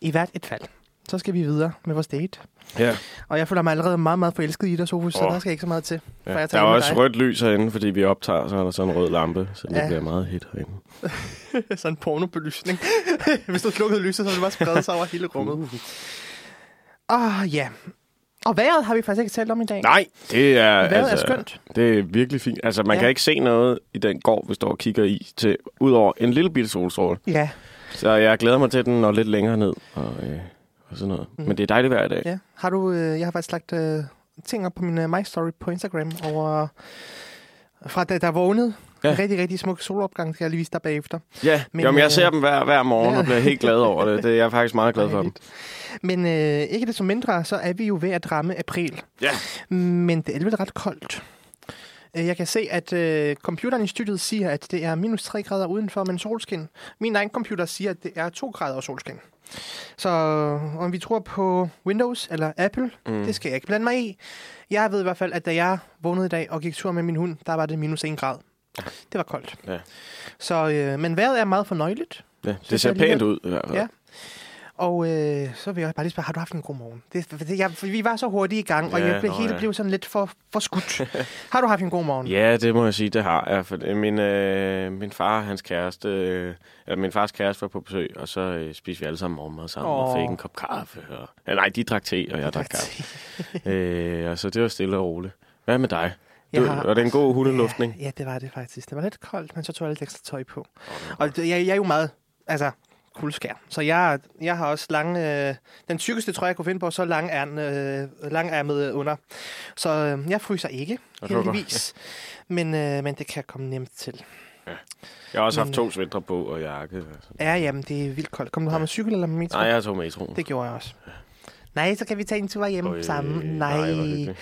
I hvert et fald. Så skal vi videre med vores date. ja. Og jeg føler mig allerede meget, meget forelsket i dig, Sofus, så Åh. der skal ikke så meget til. ja. jeg Der er også dig. rødt lys herinde, fordi vi optager, så er der sådan en rød lampe, så det Ja. bliver meget hit herinde. *laughs* Sådan en pornobelysning. *laughs* Hvis du slukkede lyset, så ville det bare sprede sig over hele rummet. Uh. Oh, ja. Og vejret har vi faktisk ikke talt om i dag. Nej, det er... Vejret altså, er skønt. Det er virkelig fint. Altså, man Ja. kan ikke se noget i den gård, vi står og kigger i, til, udover en lille bitte solstråle. Ja, Så jeg glæder mig til, den når lidt længere ned. Og, øh, og sådan noget. Mm. Men det er dejligt i dag. ja. Har du, øh, jeg har faktisk lagt øh, ting op på min uh, My Story på Instagram over fra da der vågnede. Ja. En rigtig, rigtig smuk solopgang, skal jeg lige vise dig bagefter. Ja, Men, Men, Jamen, jeg øh, ser dem hver, hver morgen ja. og bliver helt glad over det. det. Jeg er faktisk meget glad *laughs* for dem. Men øh, ikke det som mindre, så er vi jo ved at ramme april. Ja. Men det er alligevel ret koldt. Øh, Jeg kan se, at øh, computeren i studiet siger, at det er minus 3 grader udenfor, men solskin. Min egen computer siger, at det er 2 grader solskin. Så om vi tror på Windows eller Apple, mm. Det skal jeg ikke blande mig i. Jeg ved i hvert fald, at da jeg vågnede i dag og gik tur med min hund, der var det minus 1 grad. Det var koldt. Ja. Så, øh, men vejret er meget fornøjeligt. Ja, Synes det ser pænt ud i hvert fald. Ja. Og øh, så vil jeg bare lige spørge, har du haft en god morgen? Det, det, jeg, vi var så hurtigt i gang, og Ja, jeg blev, nå, hele ja. blev sådan lidt for, for skudt. *laughs* har du haft en god morgen? Ja, det må jeg sige, det har jeg. For min, øh, min far og hans kæreste, øh, eller min fars kæreste var på besøg, og så øh, spiste vi alle sammen morgenmad sammen oh. Og fik en kop kaffe. Og, ja, nej, de drak te, og jeg drak kaffe. øh, og så det var stille og roligt. Hvad med dig? Du, har- Var det en god hundeluftning? Ja, ja, det var det faktisk. Det var lidt koldt, men så tog jeg lidt ekstra tøj på. Og det, jeg, jeg er jo meget, altså, kuldskær. Så jeg, jeg har også lange, øh, den tykkeste trøje, jeg kunne finde på, så lang er, øh, lang med under. Så øh, jeg fryser ikke, det heldigvis. Men, øh, men det kan komme nemt til. Jeg har også haft Men, to svætter på og jakke. Ja, jamen, det er vildt koldt. Kom du her med cykel eller med metro? Nej, jeg tog metroen. Det gjorde jeg også. Nej, så kan vi tage en tur hjem Øj, sammen. nej.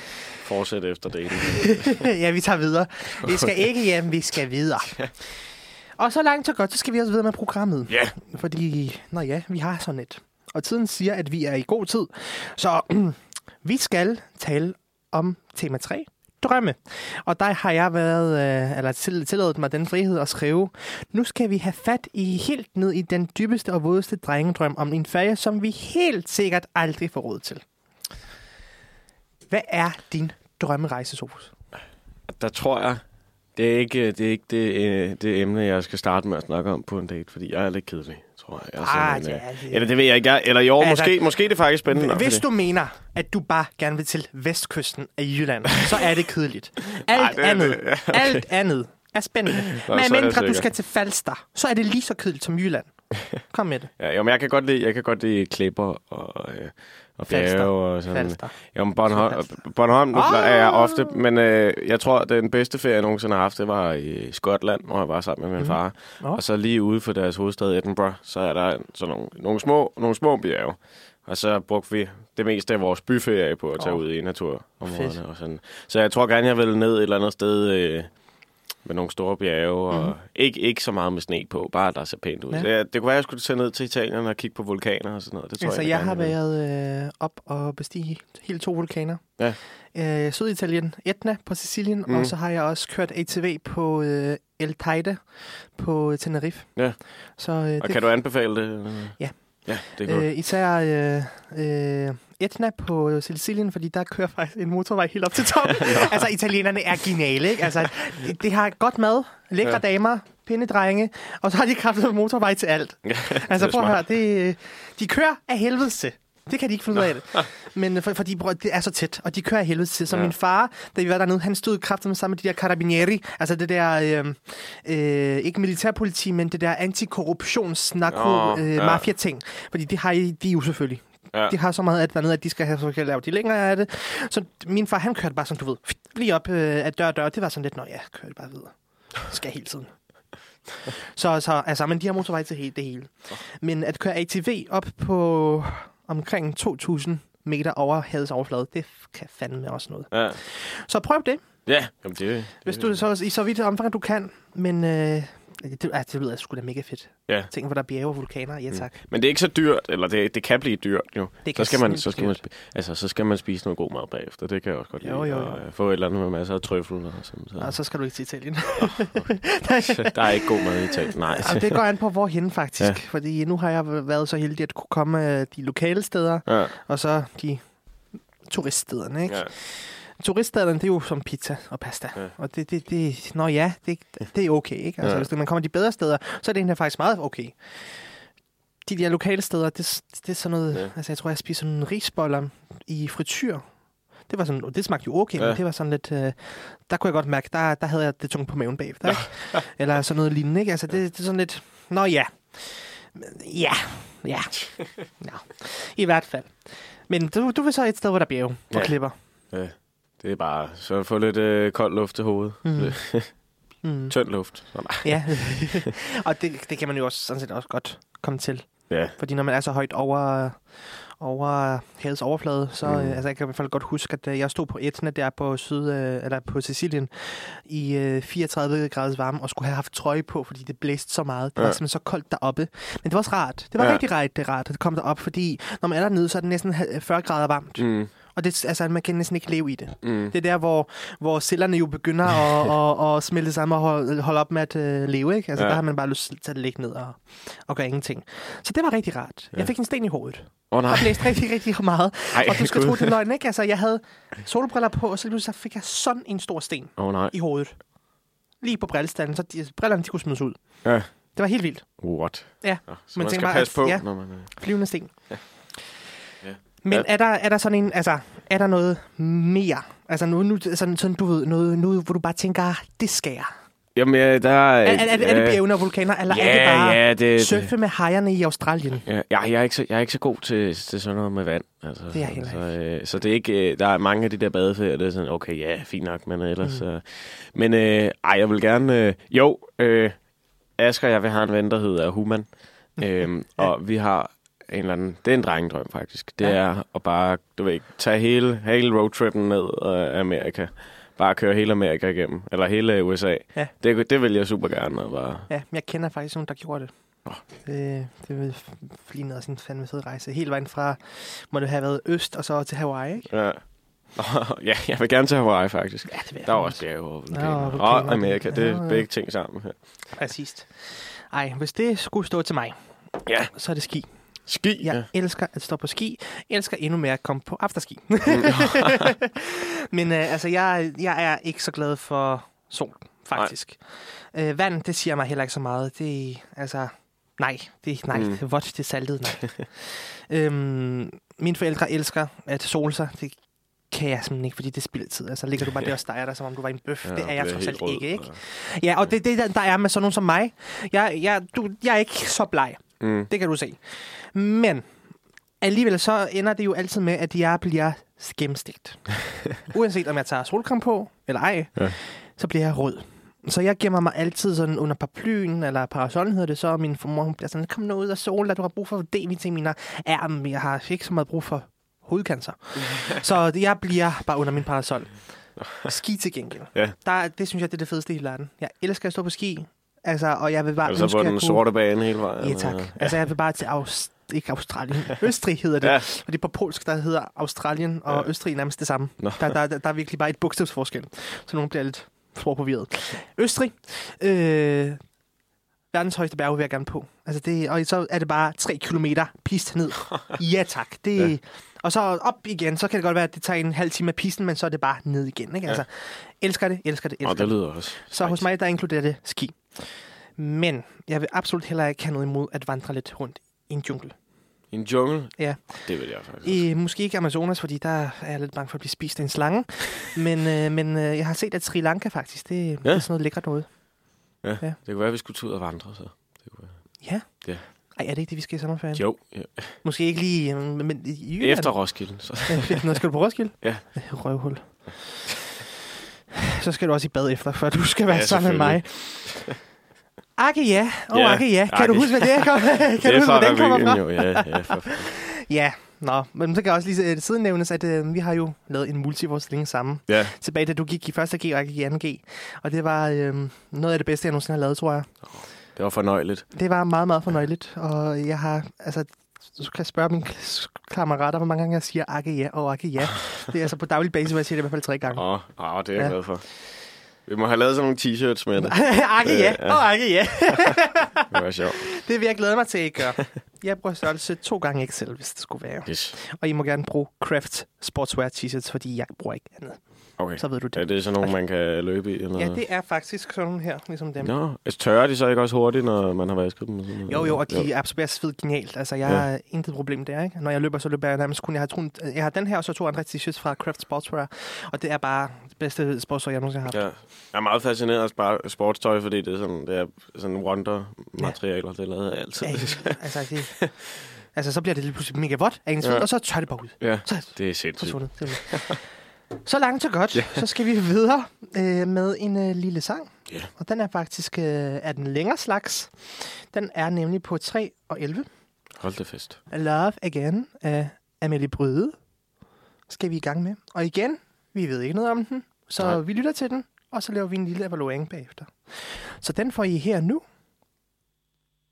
Fortsæt efter daten. *laughs* ja, vi tager videre. Vi skal ikke hjem, vi skal videre. Og så langt så godt, så skal vi også videre med programmet. Ja. Fordi, nå ja, vi har sådan et. Og tiden siger, at vi er i god tid. Så *clears throat* vi skal tale om tema 3, drømme. Og der har jeg været, øh, eller til, tilladet mig den frihed at skrive, nu skal vi have fat i helt ned i den dybeste og vådeste drengedrøm om en ferie, som vi helt sikkert aldrig får råd til. Hvad er din drømmerejse, Sofus? Der tror jeg, det er ikke det, er ikke det, øh, det emne, jeg skal starte med at snakke om på en date, fordi jeg er lidt kedelig, tror jeg. jeg Ah, ja, øh, det- Eller det ved jeg ikke. Jeg, eller jo, Altså, måske, måske er det faktisk spændende. nok, Hvis du mener, at du bare gerne vil til vestkysten af Jylland, så er det kedeligt. *laughs* Alt det er andet, det. *laughs* Okay. alt andet er spændende. er Men mindre du skal til Falster, så er det lige så kedeligt som Jylland. *laughs* Kom med det. Ja, jo, men jeg kan godt lide, jeg kan godt lide klipper og, øh, og bjerge og sådan. Falster. Jo, men Bornholm. Bornholm nu Ah! er jeg ofte, men øh, jeg tror, at den bedste ferie, jeg nogensinde har haft, det var i Skotland, hvor jeg var sammen med min Mhm. far. Nå. Og så lige ude for deres hovedstad Edinburgh, så er der sådan nogle, nogle, små, nogle små bjerge. Og så brugte vi det meste af vores byferie på at tage Åh. ud i naturområderne. Fedt. Og sådan. Så jeg tror gerne, jeg vil ned et eller andet sted øh, med nogle store bjerge. Og Mhm. ikke, ikke så meget med sne på, bare der ser pænt ud. Ja. Jeg, det kunne være, at jeg skulle tage ned til Italien og kigge på vulkaner og sådan noget. Det tror Altså, jeg, jeg, gerne, har været øh, op og bestige helt to vulkaner. Ja. Øh, Syditalien, Etna på Sicilien, mm. Mhm. og så har jeg også kørt ATV på øh, El Teide på Tenerife. Ja. Så øh, Og det, kan du anbefale det? Ja. Ja, det er godt. øh, især øh, øh, Etna på Sicilien, fordi der kører faktisk en motorvej helt op til *laughs* toppen. altså, italienerne er geniale, ikke? Altså, det, det har godt mad, lækre ja. Damer, pæne drenge, og så har de kraftet motorvej til alt. *laughs* Altså, prøv at høre, det, de kører af helvede til. Det kan de ikke finde ud af det. *laughs* Men for, fordi bror, det er så tæt, og de kører af helvede til. Så ja. Min far, da vi var dernede, han stod kraftet med sammen med de der carabinieri, altså det der, øh, øh, ikke militærpoliti, men det der antikorruptions narko øh, ja. mafia ting. Fordi det har de jo selvfølgelig. Ja. De har så meget af det dernede, at de skal have så kan lave de længere af det. Så min far, han kørte bare sådan, du ved, lige op øh, af dør og dør. Det var sådan lidt, nå ja, kør det bare videre. Skal hele tiden. Så, så altså, men de har motorvej til helt det hele. Men at køre ATV op på omkring 2.000 meter over havets overflade, det kan fandme også noget. Ja, Så prøv det, ja jamen det, hvis det, du så i så vidt omfang du kan. Men øh, det, ah, det lyder sgu da mega fedt. Ja. Tænk, hvor der er bjerge og vulkaner. Ja, tak. Men det er ikke så dyrt, eller det, det kan blive dyrt jo. Det Så skal, man, så, skal man, altså, så skal man spise noget god mad bagefter. Det kan jeg også godt Jo, lide. jo, jo. Og øh, få et eller andet med masser af trøffel og sådan. Så. Og så skal du ikke til Italien. *laughs* der er ikke god mad i Italien. Nej. Og det går an på, hvorhen faktisk. Ja. Ja. Fordi nu har jeg været så heldig at kunne komme øh, de lokale steder, Ja, og så de turiststederne. Ikke? ja. Turiststederne, det er jo som pizza og pasta. Ja. Og det, det, det, nå ja, det, det er okay. Ikke? Altså, ja. Hvis man kommer de bedre steder, så er det egentlig faktisk meget okay. De der lokale steder, det, det er sådan noget... Ja. Altså, jeg tror, jeg spiser sådan en risboller i frityr. Det, var sådan, det smagte jo okay, ja. men det var sådan lidt... Øh, der kunne jeg godt mærke, der, der havde jeg det tungt på maven bagefter. Ikke? Eller sådan noget lignende. Ikke? Altså, det, det er sådan lidt... Nå ja. Ja. Ja. *laughs* ja. I hvert fald. Men du, du vil så et sted, hvor der er bjerge og Ja. klipper. ja. Det er bare så at få lidt øh, kold luft til hovedet. Mm. *laughs* Tynd luft. Så, nej. Ja, *laughs* og det, det kan man jo også, sådan set også godt komme til. Ja. Fordi når man er så højt over, over havets overflade, så Mm. mm. altså, jeg kan i hvert fald godt huske, at øh, jeg stod på Etna der på, syd, øh, eller på Sicilien i øh, 34 graders varme og skulle have haft trøje på, fordi det blæste så meget. Det var Ja. simpelthen så koldt deroppe. Men det var også rart. Det var Ja. rigtig rart, det rart at komme derop, fordi når man er dernede, så er det næsten 40 grader varmt. Mm. Og det, altså, man kan næsten ikke leve i det. mm. Det er der, hvor, hvor cellerne jo begynder at, *laughs* at, at smelte sammen og holde, holde op med at uh, leve. Ikke? Altså, ja. Der har man bare lyst til at ligge ned og, og gøre ingenting. Så det var rigtig rart. Ja. Jeg fik en sten i hovedet. Oh, nej. Og blæste rigtig, rigtig meget. Ej, Og du skal tro, det er løgn, ikke? Altså, jeg havde solbriller på, og så, pludselig fik jeg sådan en stor sten oh, nej. i hovedet. Lige på brillestanden, så de, brillerne de kunne smides ud. Ja. Det var helt vildt. What? Ja. Nå, så Man man, skal bare, passe på, ja. når man... øh, Flyvende sten. Ja. Men Ja. er der, er der sådan en, altså, er der noget mere? Altså, nu, nu, sådan, sådan, du ved, noget, noget, hvor du bare tænker, "Ah, det skal jeg. Jamen, ja, der er... Er, er, er, det- er det bjergene og vulkaner, eller ja, er det bare ja, det, surfe med hejerne i Australien? Ja, jeg, jeg, er ikke så, jeg er ikke så god til, til sådan noget med vand. Altså, Det er jeg så, øh, så det er ikke... øh, Der er mange af de der badeferier, det er sådan, okay, ja, fint nok, men ellers... Mm. Øh, men øh, ej, jeg vil gerne... Øh, jo, øh, Asger og jeg, vi har en ven, der hedder Human. øhm. Og vi har en eller anden... Det er en drengedrøm, faktisk. Det Ja. er at bare, du ved ikke, tage hele, hele roadtrippen ned af Amerika. Bare køre hele Amerika igennem. Eller hele USA. Ja. Det, det vil jeg super gerne. Bare, Ja, men jeg kender faktisk nogen, der gjorde det. Åh. Det, det noget sådan en fandme fed rejse. Hele vejen fra, må det have været øst, og så til Hawaii, ikke? Ja. *laughs* ja, jeg vil gerne til Hawaii, faktisk. Ja, det vil jeg Der er også bjerge og Ja, vulkaner. og Og, Amerika, det Ja, er ja. begge ting sammen her. Præcis. Ej, hvis det skulle stå til mig, Ja. så er det ski. Ski, Jeg ja. elsker at stå på ski. Jeg elsker endnu mere at komme på afterski. *laughs* Men øh, altså, jeg, jeg er ikke så glad for sol, faktisk. Øh, vand, det siger mig heller ikke så meget. Det altså... Nej, det, nej, Mm. mm. det er vådt, det er saltet, nej. *laughs* øhm, mine forældre elsker at sole sig. Det kan jeg simpelthen ikke, fordi det er spildtid. Altså, ligger du bare der og steger dig, som om du var en bøf. *laughs* Ja, det er jeg trods alt ikke, ikke? Ja, og det er det, der- der er med sådan nogen som mig. Jeg, jeg, du, jeg er ikke så bleg. Mm. Det kan du se. Men alligevel så ender det jo altid med, at jeg bliver gennemstegt. *laughs* Uanset om jeg tager solcreme på, eller ej, Ja. så bliver jeg rød. Så jeg gemmer mig altid sådan under paraplyen, eller parasollen hedder det så, og min mor hun bliver sådan, kom nu ud af solen, du har brug for D-vitaminer. Ja, men jeg har ikke så meget brug for hovedcancer. *laughs* så jeg bliver bare under min parasol. Ski til gengæld. Ja. Der, det synes jeg, det er det fedeste i hele verden. Jeg elsker at stå på ski, altså, og jeg vil bare Altså ønske, på den kunne- sorte bane hele vejen. Ja, tak. og- Altså, jeg vil bare til Aust ikke Australien. *laughs* Østrig hedder det. Ja. Og det er på polsk, der hedder Australien og Ja. Østrig nærmest det samme. Der, der, der, der er virkelig bare et bogstavsforskel. Så nogen bliver lidt sprogforvirret. Østrig. Øh, verdens højeste bjerg vil jeg gerne på. Altså det, og så er det bare 3 kilometer pist ned. *laughs* Ja tak. Det, Ja. ja. Og så op igen, så kan det godt være, at det tager en halv time af pisten, men så er det bare ned igen. Ikke? Ja. Altså, elsker det, elsker det, elsker Og det lyder også. så hos mig, der inkluderer det ski. Men jeg vil absolut heller ikke have noget imod at vandre lidt rundt i en jungle. I en jungle? Ja. Det vil jeg faktisk. I, måske ikke Amazonas, fordi der er jeg lidt bange for at blive spist af en slange. *laughs* men øh, men øh, jeg har set, at Sri Lanka faktisk, det, ja. det er sådan noget lækkert noget. Det kunne være, at vi skulle tage ud og vandre, så. Det kunne være. Ja. Ja. Ej, er det ikke det, vi skal i sommerferien? Jo, ja. Måske ikke lige, øh, men i Jylland. efter Roskilde. Så. Når skal du på Roskilde? *laughs* Ja. Røvhul. Så skal du også i bad efter, for du skal være Ja, sammen med mig. Akke ja, og Ja, Akke ja. Kan Akke. du huske, hvad det er? *laughs* kan det du huske, hvor den kommer fra? jo. Ja, ja, for. Ja, nå, men så kan jeg også lige øh, siden nævnes, at øh, vi har jo lavet en multiforestilling sammen. ja. Tilbage da du gik i første G og jeg gik i anden G. Og det var øh, noget af det bedste, jeg nogensinde har lavet, tror jeg. Det var fornøjeligt. Det var meget, meget fornøjeligt. Og jeg har, altså, du kan spørge mine kammerater, hvor mange gange jeg siger akke ja og akke ja. Det er altså på daglig basis, hvor jeg siger det i hvert fald tre gange. Åh, oh, oh, det er jeg Ja. glad for. Vi må have lavet sådan nogle t-shirts med det. *laughs* akke ja Ja. og akke ja. Det var sjovt. *laughs* Det vil jeg glæde mig til, at I gør. Jeg bruger størrelse to gange Excel, hvis det skulle være. Yes. Og I må gerne bruge Craft Sportswear t-shirts, fordi jeg bruger ikke andet. Okay. Så ved du det. Er det sådan nogle, man kan løbe i? Eller? Ja, det er faktisk sådan nogle her, ligesom dem. Nå, altså, tørrer de så ikke også hurtigt, når man har vasket dem? Og sådan noget? Jo, jo, og de absorberer sved genialt. Altså, jeg Ja. har intet problem der, ikke? Når jeg løber, så løber jeg nærmest kun... Jeg har, tro, jeg har den her, og så to andre t-shirts fra Craft Sportswear. Og det er bare det bedste sportswear, jeg nogensinde har haft. Ja. Jeg er meget fascineret af sportstøj, fordi det er sådan, det er sådan wonder-materialer, det er lavet af altid. Ja, altså, det, *laughs* altså, så bliver det lige pludselig mega vådt af ens Ja. og så tør det bare ud. ja, Så det er sindssygt. forsvundet. *laughs* Så langt så godt. Ja. Så skal vi videre øh, med en øh, lille sang. Ja. Og den er faktisk øh, er den længere slags. Den er nemlig på 3 og 11. Hold det fest. Love Again af Amelie Bryde skal vi i gang med. Og igen, vi ved ikke noget om den, så. Nej. vi lytter til den, og så laver vi en lille evaluering bagefter. Så den får I her nu,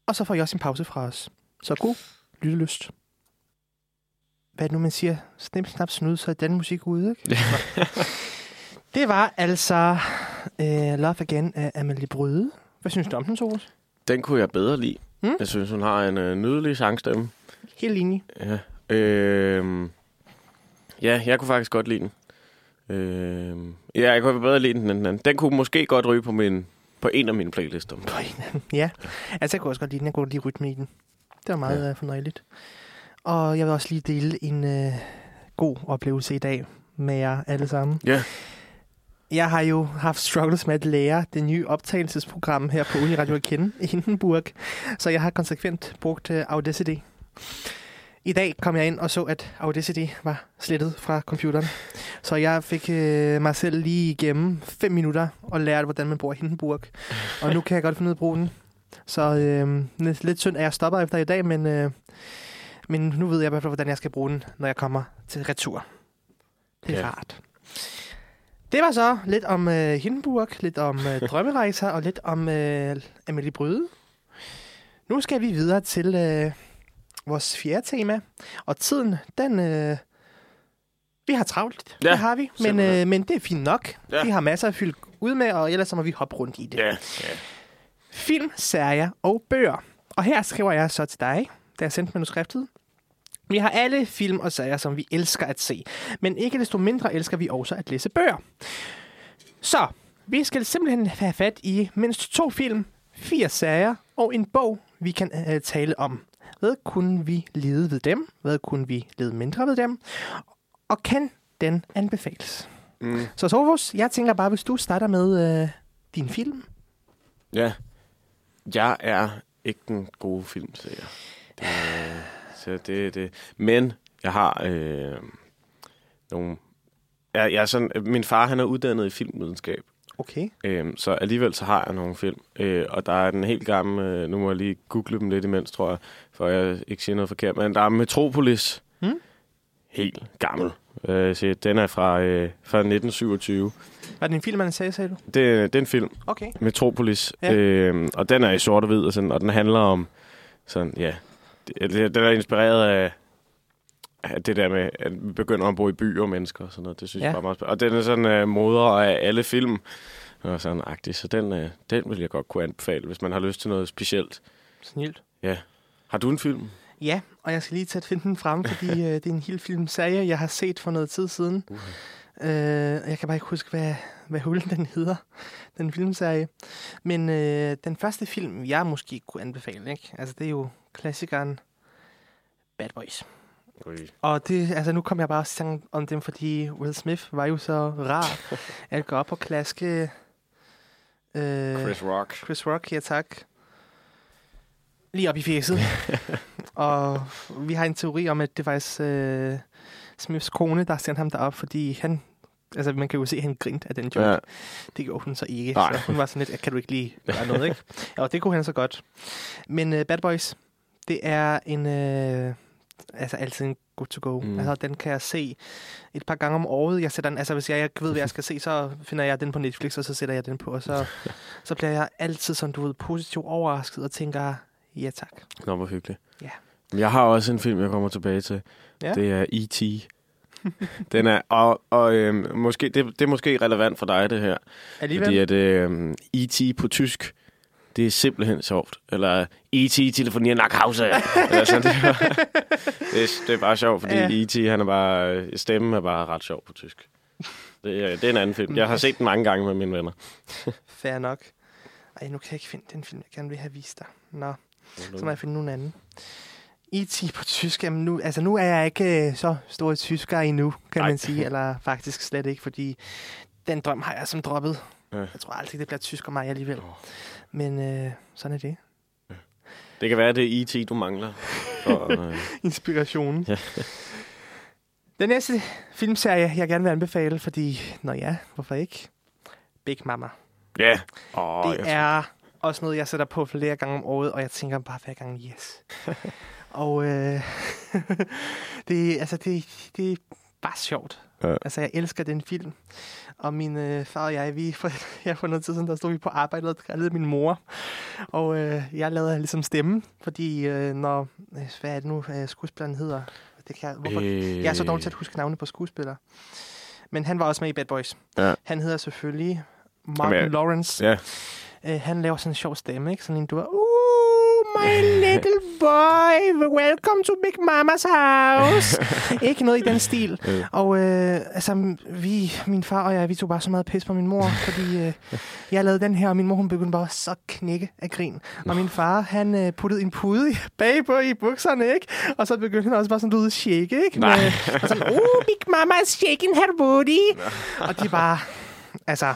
og så får I også en pause fra os. Så god lyttelyst. Hvad nu, man siger? Snip, snap, snud, så er den musik ude, ikke? det var altså uh, Love Again af Amelie Bryde. Hvad synes du om den, Soros? Den kunne jeg bedre lide. Mm? Jeg synes, hun har en øh, nydelig sangstemme. Helt enig. Ja. Øh, ja, jeg kunne faktisk godt lide den. Øh, ja, jeg kunne bedre lide den end den anden. Den kunne måske godt ryge på, min, på en af mine playlister. Ja, altså jeg kunne også godt lide den. Jeg kunne godt lide rytmen i den. Det var meget Ja. ja. fornøjeligt. Og jeg vil også lige dele en øh, god oplevelse i dag med jer alle sammen. Ja. Jeg har jo haft struggles med at lære det nye optagelsesprogram her på Uniradio at kende i *laughs* Hindenburg. Så jeg har konsekvent brugt øh, Audacity. I dag kom jeg ind og så, at Audacity var slettet fra computeren. Så jeg fik øh, mig selv lige igennem fem minutter og lærte, hvordan man bruger Hindenburg. Og nu kan jeg godt finde ud af at bruge den. Så øh, lidt, lidt synd, at jeg stopper efter i dag, men, øh, men nu ved jeg i hvert fald, hvordan jeg skal bruge den, når jeg kommer til retur. Det er Ja. rart. Det var så lidt om øh, Hindenburg, lidt om øh, *laughs* drømmerejser og lidt om øh, Amelie Bryde. Nu skal vi videre til øh, vores fjerde tema. Og tiden, den... Øh, vi har travlt, Ja, det har vi. Men, simpelthen. øh, men det er fint nok. Ja. Vi har masser at fylde ud med, og ellers så må vi hoppe rundt i det. Ja, ja. Film, serier og bøger. Og her skriver jeg så til dig, da jeg sendte manuskriptet. Vi har alle film og serier, som vi elsker at se. Men ikke desto mindre elsker vi også at læse bøger. Så, vi skal simpelthen have fat i mindst to film, fire serier og en bog, vi kan øh, tale om. Hvad kunne vi lide ved dem? Hvad kunne vi lide mindre ved dem? Og kan den anbefales? Mm. Så Sofus, jeg tænker bare, hvis du starter med øh, din film. Ja. Jeg er ikke den gode filmserie. Det, så det, det. Men jeg har øh, nogle... Jeg, jeg er sådan, min far han er uddannet i filmvidenskab, Okay. øh, så alligevel så har jeg nogle film. Øh, og der er den helt gamle... Øh, nu må jeg lige google dem lidt imens, tror jeg, for jeg ikke siger noget forkert. Men der er Metropolis. Hmm? Helt gammel. Øh, så den er fra, øh, fra 1927. Var det en film, man sagde, sagde du? Det, det er en film. Okay. Metropolis. Ja. Ja. Øhm, og den er i sort og hvid, og, sådan, og den handler om sådan, ja, den er inspireret af, af det der med, at vi begynder at bo i byer og mennesker og sådan noget. Det synes Ja. ja. jeg bare er meget spændende. Og den er sådan uh, moder af alle film og sådan agtig, så den, uh, den vil jeg godt kunne anbefale, hvis man har lyst til noget specielt. Snilt. Har du en film? Ja, og jeg skal lige tage finde den frem, fordi øh, det er en hel filmserie, jeg har set for noget tid siden. Uh. Øh, jeg kan bare ikke huske, hvad, hvad hulen den hedder, den filmserie. Men øh, den første film, jeg måske kunne anbefale, ikke? Altså, det er jo klassikeren Bad Boys. Ui. Og det, altså, nu kom jeg bare tanke om dem, fordi Will Smith var jo så rar *laughs* at gå op og klaske... Øh, Chris Rock. Chris Rock, ja tak. Lige op i fjeset. *laughs* og vi har en teori om, at det faktisk øh, Smiths kone, der sendte ham derop, fordi han... Altså, man kan jo se, at han grinte af den joke. Ja. Det gjorde hun så ikke. Nej. Så hun var sådan lidt, kan du ikke lige gøre noget, ikke? Og det kunne han så godt. Men uh, Bad Boys, det er en... Uh, altså, altid en good to go. Mm. Altså, den kan jeg se et par gange om året. Jeg sætter den, altså, hvis jeg ikke ved, hvad jeg skal se, så finder jeg den på Netflix, og så sætter jeg den på, og så, *laughs* så bliver jeg altid sådan, du ved, positivt overrasket og tænker, ja tak. Nå, hvor hyggeligt. Ja. Men Jeg har også en film, jeg kommer tilbage til. Ja. Det er E.T. *laughs* Den er, og, og øhm, måske, det, det er måske relevant for dig, det her. Alligevel, Fordi at øhm, E.T. på tysk, det er simpelthen sjovt. Eller E.T. telefonier nach Hause. Eller sådan, det, er, *laughs* det, er, det er bare sjovt, fordi Ja. ja. E.T. Han er bare, øh, stemmen er bare ret sjov på tysk. Det er, det er en anden film. Jeg har set den mange gange med mine venner. *laughs* fair nok. Ej, nu kan jeg ikke finde den film, jeg gerne vil have vist dig. Nå, så må jeg finde nogen anden. E.T. på tysk, jamen nu, altså nu er jeg ikke øh, så stor tysker endnu, kan Nej. man sige. Eller faktisk slet ikke, fordi den drøm har jeg som droppet. Ja. Jeg tror aldrig, det bliver tysk om mig alligevel. Åh. Men øh, sådan er det. Det kan være, det er E.T., du mangler. For, øh, *laughs* Inspirationen. Ja. Den næste filmserie, jeg gerne vil anbefale, fordi, nå ja, hvorfor ikke? Big Mama. ja. Åh, Det jeg er også noget, jeg sætter på flere gange om året, og jeg tænker bare hver gang, yes. *laughs* og øh, *laughs* det, altså, det, det er bare sjovt. Ja. Altså, jeg elsker den film. Og min øh, far og jeg, vi for, ja, for noget tid siden, der stod vi på arbejde og drillede min mor. Og øh, jeg lavede ligesom stemme, fordi øh, når, øh, hvad er det nu, øh, skuespilleren hedder? Det kan jeg, hvorfor? Øh, Jeg er så dårlig til at huske navne på skuespillere. Men han var også med i Bad Boys. Ja. Han hedder selvfølgelig Martin Jamen, jeg- Lawrence. Ja, Øh, han laver sådan en sjov stemme, ikke? Sådan en, du er, uh, my little boy, welcome to Big Mamas house. *laughs* ikke noget i den stil. Øh. Og øh, altså, vi, min far og jeg, vi tog bare så meget pis på min mor, *laughs* fordi øh, jeg lavede den her, og min mor, hun begyndte bare så knække af grin. Og min far, han øh, puttede en pude bagpå i bukserne, ikke? Og så begyndte han også bare sådan, du ved, at shake, ikke? Nej. Med, og sådan, uh, Big Mama is shaking her booty. og det er bare, altså,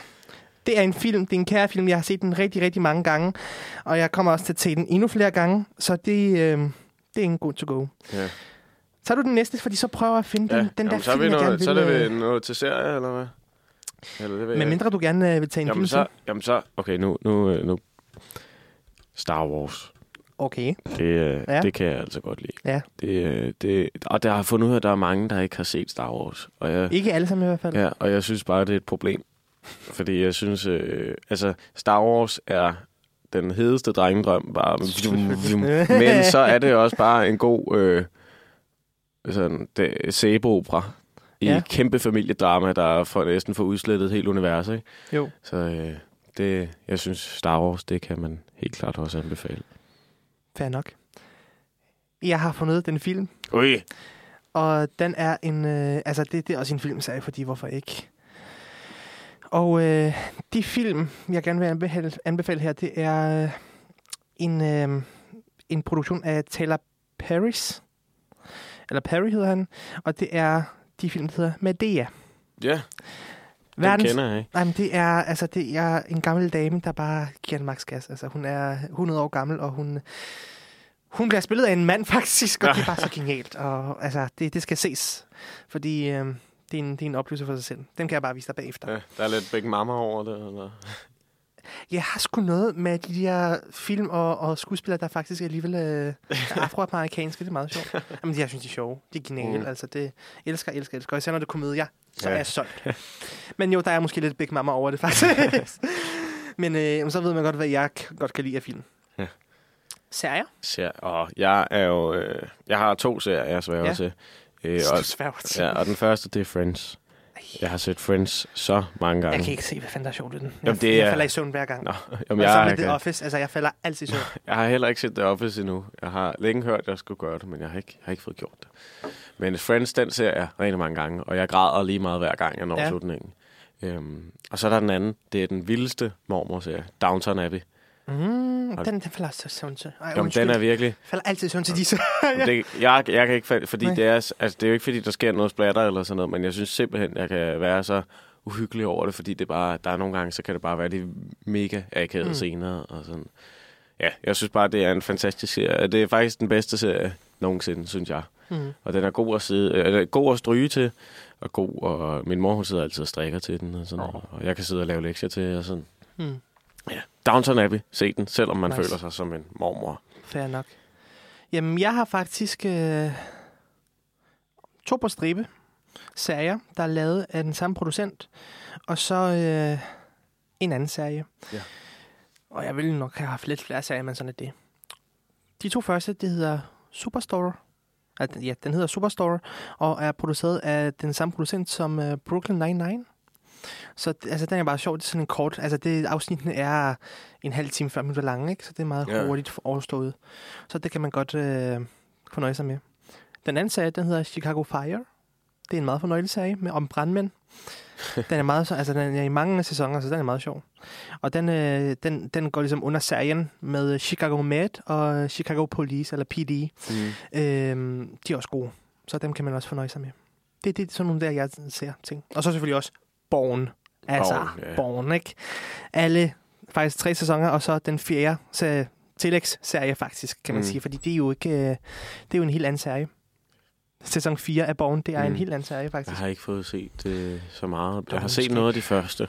det er en film, det er en kære film. Jeg har set den rigtig, rigtig mange gange. Og jeg kommer også til at se den endnu flere gange. Så det, øh, det er en god to go. ja. Så er du den næste, fordi så prøver jeg at finde ja. den, den der Jamen, så er film, vi jeg gerne noget, vil... så er det øh, noget til serie, eller hvad? Eller det ved Men mindre du gerne øh, vil tage en Jamen film så, jamen så, okay, nu, nu, øh, nu. Star Wars. Okay. Det, øh, Ja. det kan jeg altså godt lide. Ja. Det, øh, det, og der har fundet ud af, at der er mange, der ikke har set Star Wars. Og jeg, Ikke alle sammen i hvert fald. ja, og jeg synes bare, det er et problem. Fordi jeg synes, øh, altså Star Wars er den hedeste drengedrøm. Bare, *laughs* men så er det også bare en god øh, sådan, sæbeopera i Ja. kæmpe familiedrama, der får næsten får udslettet hele universet. Ikke? Jo. Så øh, det, jeg synes, Star Wars, det kan man helt klart også anbefale. Fair nok. Jeg har fundet den film, Ui. og den er en... Øh, altså, det, det er også en filmserie, fordi hvorfor ikke? Og øh, de film, jeg gerne vil anbefale, anbefale her, det er øh, en, øh, en produktion af Taylor Paris. Eller Perry hedder han. Og det er de film, der hedder Medea. Ja. Den Verdens- kender jeg ikke. Nej, men det er, altså, det er en gammel dame, der bare giver en max gas. Altså, hun er 100 år gammel, og hun, hun bliver spillet af en mand, *laughs* faktisk, og det er bare så genialt. Og altså, det, det skal ses, fordi øh, det, er en, det er en oplevelse for sig selv. Den kan jeg bare vise dig bagefter. Ja, der er lidt Big Mama over det. Eller? Jeg har sgu noget med de der film og, og skuespillere, der faktisk alligevel øh, er *laughs* afroamerikanske. Det er meget sjovt. Jamen, jeg synes, de er sjove. De er geniale. Mm. Altså, det elsker, elsker, elsker. Og især når det er komedier, så Ja. er jeg solgt. Men jo, der er måske lidt Big Mama over det, faktisk. *laughs* Men øh, så ved man godt, hvad jeg godt kan lide af film. Ja. Serier? Ser, og jeg er jo... Øh, jeg har to serier, jeg sværger Ja. til. Øh, Og, Svært. ja, og den første, det er Friends. Jeg har set Friends så mange gange. Jeg kan ikke se, hvad fanden der er sjovt i den. Jeg, Jamen, det jeg er- falder i søvn hver gang. Nå, jamen, jeg, med jeg, The Office, altså jeg falder altid i søvn. *laughs* jeg har heller ikke set The Office endnu. Jeg har længe hørt, at jeg skulle gøre det, men jeg har ikke, jeg har ikke fået gjort det. Men Friends, den ser jeg rigtig mange gange, og jeg græder lige meget hver gang, jeg når ja. slutningen. Øhm, og så er der den anden. Det er den vildeste mormor-serie. Downton Abbey. Mm, den, den falder i søvn til. Ej, Jamen, undskyld. den er virkelig... Falder altid søvn til disse. Ja. Det, jeg, jeg kan ikke falde, fordi Nej. det er, altså, det er jo ikke fordi, der sker noget splatter eller sådan noget, men jeg synes simpelthen, jeg kan være så uhyggelig over det, fordi det bare, der er nogle gange, så kan det bare være de mega akavede Mm. scener og sådan. Ja, jeg synes bare, det er en fantastisk serie. Det er faktisk den bedste serie nogensinde, synes jeg. Mm. Og den er god at, sidde, øh, god at stryge til, og god, og min mor hun sidder altid og strikker til den, og, sådan, oh. og jeg kan sidde og lave lektier til, og sådan. Mm. Ja, Downton Abbey, se den, selvom man Nice. føler sig som en mormor. Fair nok. Jamen, jeg har faktisk øh, to på stribe serier, der er lavet af den samme producent, og så øh, en anden serie. Ja. Og jeg ville nok have haft lidt flere serier, men sådan er det. De to første, det hedder Superstore. Ja, den hedder Superstore, og er produceret af den samme producent som øh, Brooklyn Nine-Nine. Så altså, den er bare sjov. Det er sådan en kort... Altså, det, afsnittene er en halv time, 40 minutter lange, ikke? Så det er meget Ja. hurtigt overstået. Så det kan man godt øh, fornøje sig med. Den anden serie, den hedder Chicago Fire. Det er en meget fornøjelig serie med, om brandmænd. *laughs* Den er meget, så- altså den er i mange sæsoner, så den er meget sjov. Og den, øh, den, den går ligesom under serien med Chicago Med og Chicago Police, eller PD. Mm. Øh, de er også gode, så dem kan man også fornøje sig med. Det, det er sådan nogle der, jeg ser ting. Og så selvfølgelig også Born. Altså, Born, ja. Born ikke? Alle, faktisk tre sæsoner, og så den fjerde serie, tillægsserie faktisk, kan man Mm. sige. Fordi det er jo ikke, øh, det er jo en helt anden serie. Sæson 4 af Born, det er mm. en Mm. helt anden serie Jeg faktisk. har ikke fået set øh, så meget. Jeg har set noget af de første,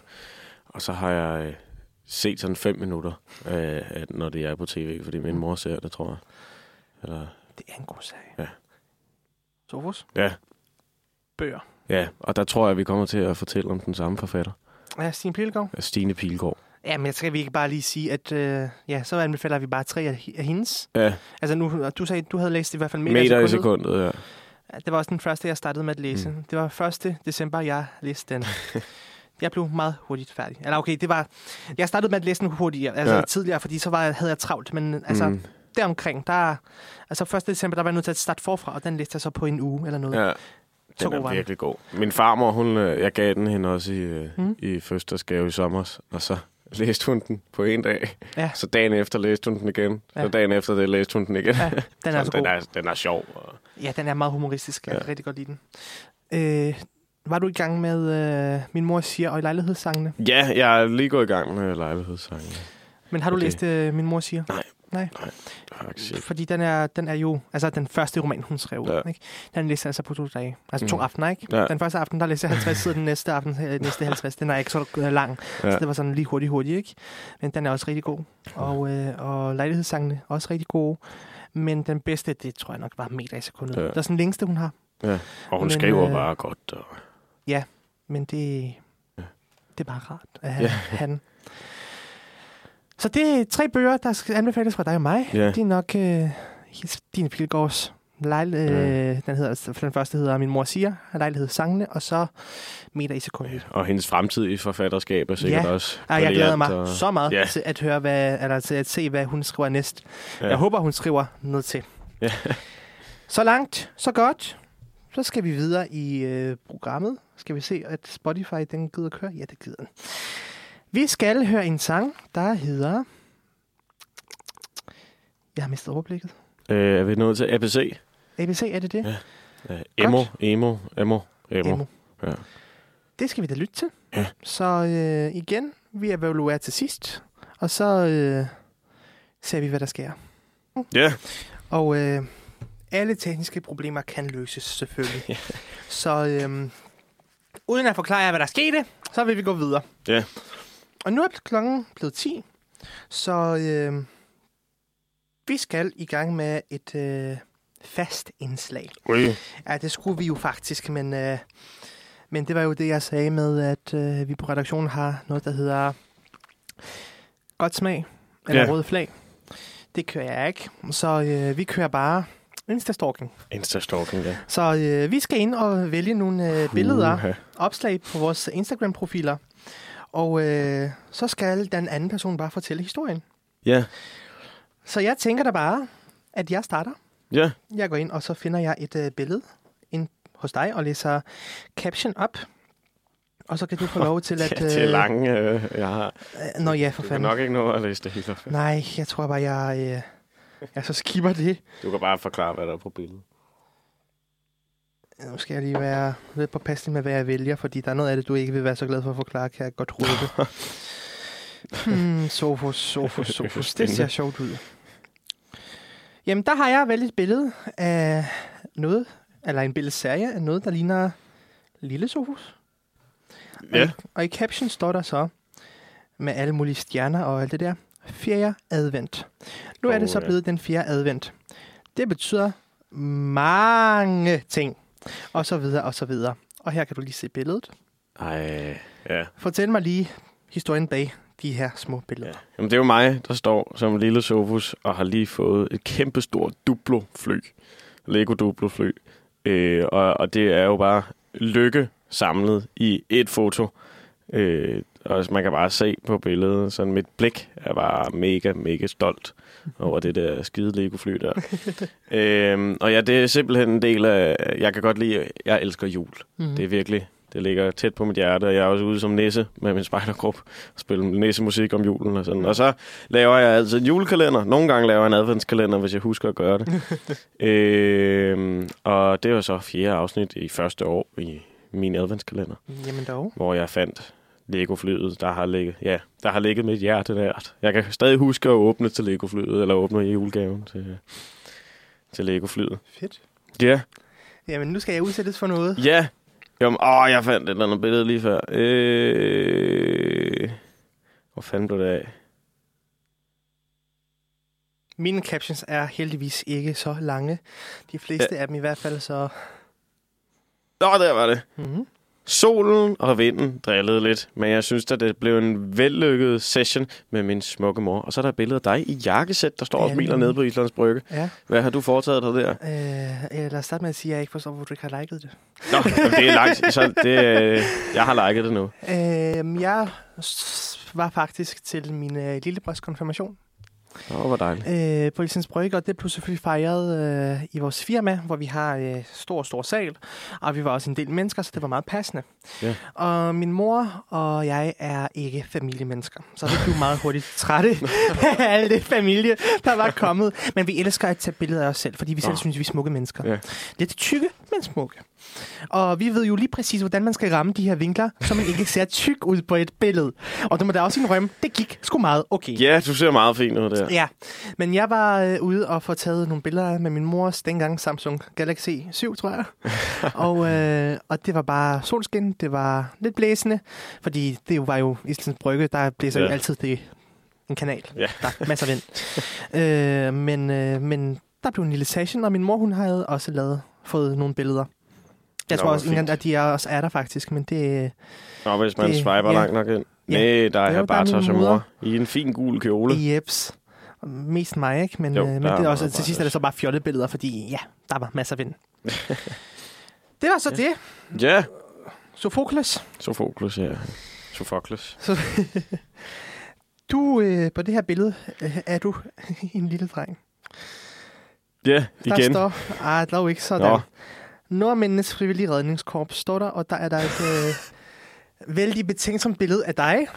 og så har jeg øh, set sådan fem minutter, øh, når det er på tv, fordi min mor ser det, tror jeg. Eller, Det er en god serie. Ja. Sofus? ja, Bøger. Ja, og der tror jeg, vi kommer til at fortælle om den samme forfatter, Ja, Stine Pilgaard. Stine Pilgaard. Ja, men skal vi ikke bare lige sige, at øh, ja, så anbefaler vi bare tre af, af hendes. Ja, Altså nu, du sagde, du havde læst i hvert fald meter, meter i sekundet. sekundet, ja. Ja, Det var også den første, jeg startede med at læse. Mm. Det var 1. december, jeg læste den. *laughs* jeg blev meget hurtigt færdig. Eller okay, det var... Jeg startede med at læse den hurtigere, altså ja. Ja. tidligere, fordi så var, havde jeg travlt. Men altså. Mm, deromkring, der... Altså 1. december, der var jeg nødt til at starte forfra, og den læste jeg så på en uge eller noget. ja. Så Den var er virkelig god. Min farmor, hun, øh, jeg gav den hende også i, øh, Mm. i fødselsdagsgave i sommer, og så *laughs* læste hun den på en dag. Ja. Så dagen efter læste hun den igen. Ja. Så dagen efter det læste hun den igen. Ja, den er Så *laughs* altså god. den, er, den er sjov. Og... Ja, den er meget humoristisk. Jeg kan Ja. rigtig godt lide den. Øh, var du i gang med øh, Min mor siger og i lejlighedssangene? Ja, jeg er lige gået i gang med lejlighedssangen. Men har du Okay. læst øh, Min mor siger? Nej. Nej. Faktisk ikke. Fordi den er, den er jo altså den første roman, hun skrev. Ja. Ikke? Den læste jeg altså på to dage. Altså to Mhm. aftener, ikke? Ja. Den første aften, der læste jeg 50 sider, den næste aften, øh, næste 50. Den er ikke så lang, ja. Ja. så det var sådan lige hurtigt, hurtigt, ikke? Men den er også rigtig god. Og, øh, og lejlighedssangene også rigtig gode. Men den bedste, det tror jeg nok var meter i sekundet. Ja. Ja. Det er sådan den længste, hun har. Ja. Og hun Men, skriver øh, bare godt. Og... Men det, Ja. det er bare rart at have Ja. han. Så det er tre bøger, der skal anbefales fra dig og mig. Ja. Det er nok øh, Stine Pilgaards lejl, øh, den, hedder, den første hedder Min mor siger, lejlighed sangene, og så Meter i sekundet. og hendes fremtidige forfatterskab er sikkert Ja. også Ja. jeg glæder mig og... så meget Ja. til at høre, hvad, eller til at se, hvad hun skriver næst. Ja. Jeg håber, hun skriver noget til. Ja. *laughs* Så langt, så godt. Så skal vi videre i øh, programmet. Skal vi se, at Spotify den gider køre? Ja, det gider den. Vi skal høre en sang, der hedder... Jeg har mistet overblikket. Øh, er vi nået til ABC? ABC, er det det? Ja. Øh, emo, emo, emo, emo. Emo. Ja. Det skal vi da lytte til. Ja. Så øh, igen, vi evaluerer til sidst, og så øh, ser vi, hvad der sker. Ja. Og øh, alle tekniske problemer kan løses, selvfølgelig. Så øh, uden at forklare jer, hvad der skete, så vil vi gå videre. Ja. Og nu er klokken blevet 10, så øh, vi skal i gang med et øh, fast indslag. Ui. Ja, det skulle vi jo faktisk, men, øh, men det var jo det, jeg sagde med, at øh, vi på redaktionen har noget, der hedder godt smag, eller Ja. rød flag. Det kører jeg ikke, så øh, vi kører bare Insta-stalking. Insta-stalking, ja. Så øh, vi skal ind og vælge nogle øh, billeder, Uha. opslag på vores Instagram-profiler, og øh, så skal den anden person bare fortælle historien. Ja. Så jeg tænker da bare, at jeg starter. Ja. Jeg går ind, og så finder jeg et øh, billede ind hos dig og læser caption op. Og så kan du få lov til *laughs* at... Det er lange, øh, jeg har. Øh, nå ja, for Du fanden. nok ikke nå at læse det hele. op. Nej, jeg tror bare, jeg, øh, jeg så skipper det. Du kan bare forklare, hvad der er på billedet. Nu skal jeg lige være lidt påpasselig med, hvad jeg vælger, fordi der er noget af det, du ikke vil være så glad for at forklare, kan jeg godt røbe. *laughs* hmm, Sofus, Sofus, Sofus. Det ser sjovt ud. Jamen, der har jeg valgt et billede af noget, eller en billedserie af noget, der ligner Lille Sofus. Og, Ja. i, og i caption står der så, med alle mulige stjerner og alt det der, fjerde advent. Nu er det så ja. blevet den fjerde advent. Det betyder mange ting, og så videre, og så videre. Og her kan du lige se billedet. Ej, ja. Fortæl mig lige historien bag de her små billeder. ja. Jamen, det er jo mig, der står som lille Sofus og har lige fået et kæmpestort Duplo-fly. Lego Duplo-fly. Øh, og, og det er jo bare lykke samlet i et foto. Øh, og man kan bare se på billedet, sådan mit blik er bare mega, mega stolt over det der skide Lego-fly der. *laughs* øhm, og ja, det er simpelthen en del af, jeg kan godt lide, jeg elsker jul. Mm-hmm. Det er virkelig, det ligger tæt på mit hjerte, og jeg er også ude som nisse med min spejdergruppe og spiller nissemusik om julen og sådan. Og så laver jeg altid en julekalender. Nogle gange laver jeg en adventskalender, hvis jeg husker at gøre det. *laughs* øhm, og det var så fjerde afsnit i første år i min adventskalender, Jamen dog. hvor jeg fandt Lego-flyet, der har ligget, ja, der har ligget mit hjerte nært. Jeg kan stadig huske at åbne til Lego-flyet, eller åbne julegaven til, til Lego-flyet. Fedt. Ja, Jamen, nu skal jeg udsættes for noget. Ja. Jamen, åh, jeg fandt et eller andet billede lige før. Øh... Hvor fanden blev det af? Mine captions er heldigvis ikke så lange. De fleste af dem i hvert fald, så... Nå, der var det. Mm-hmm. Solen og vinden drillede lidt, men jeg synes, at det blev en vellykket session med min smukke mor. Og så er der et billede af dig i jakkesæt, der står og smiler nede på Islands Brygge. Ja. Hvad har du foretaget dig der? Øh, lad os starte med at sige, at jeg ikke forstår, hvor du ikke har liket det. Nå, det er langt. Så det, øh, jeg har liket det nu. Øh, jeg var faktisk til min øh, lillebrors konfirmation Åh, hvor dejligt. øh, på Islands Brygge, og det blev selvfølgelig fejret øh, i vores firma, hvor vi har øh, stor, stor sal, og vi var også en del mennesker, så det var meget passende. Ja. Og min mor og jeg er ikke familiemennesker, så vi blev meget hurtigt trætte af alle det familie, der var kommet. Men vi elsker at tage billeder af os selv, fordi vi selv Nå. synes, vi er smukke mennesker. Ja. Lidt tykke, men smukke. Og vi ved jo lige præcis, hvordan man skal ramme de her vinkler, så man ikke ser tyk ud på et billede. Og det må da også indrømme, det gik sgu meget okay. Ja, du ser meget fin ud der. Ja, men jeg var øh, ude og få taget nogle billeder med min mors dengang Samsung Galaxy 7, tror jeg. *laughs* og, øh, og det var bare solskin, det var lidt blæsende, fordi det jo var jo Islands Brygge, der blæser. Ja. jo altid det en kanal. Ja. Der er masser af vind. *laughs* øh, men, øh, men der blev en lille session, og min mor hun havde også lavet, fået nogle billeder. Jeg Nå, tror også, fint. at de er, også er der faktisk, men det, Nå, hvis man Det- swiper ja. langt nok ind. Ja. Nej, der er der er bare moder. mor i en fin gul kjole. Jeps. Mest mig, ikke? Men, Jo, øh, men der det er også, til sidst er det så bare fjollede billeder, fordi ja, der var masser af vind. *laughs* det var så det. Ja. Sofokles. Sofoklus, ja. Sofoklus. Så, *laughs* du, øh, på det her billede, øh, er du *laughs* en lille dreng. Ja, Der igen. står, ah, dog ikke sådan. Nå. Nordmændenes frivillige redningskorps står der, og der er der et øh, vældig betænksomt billede af dig.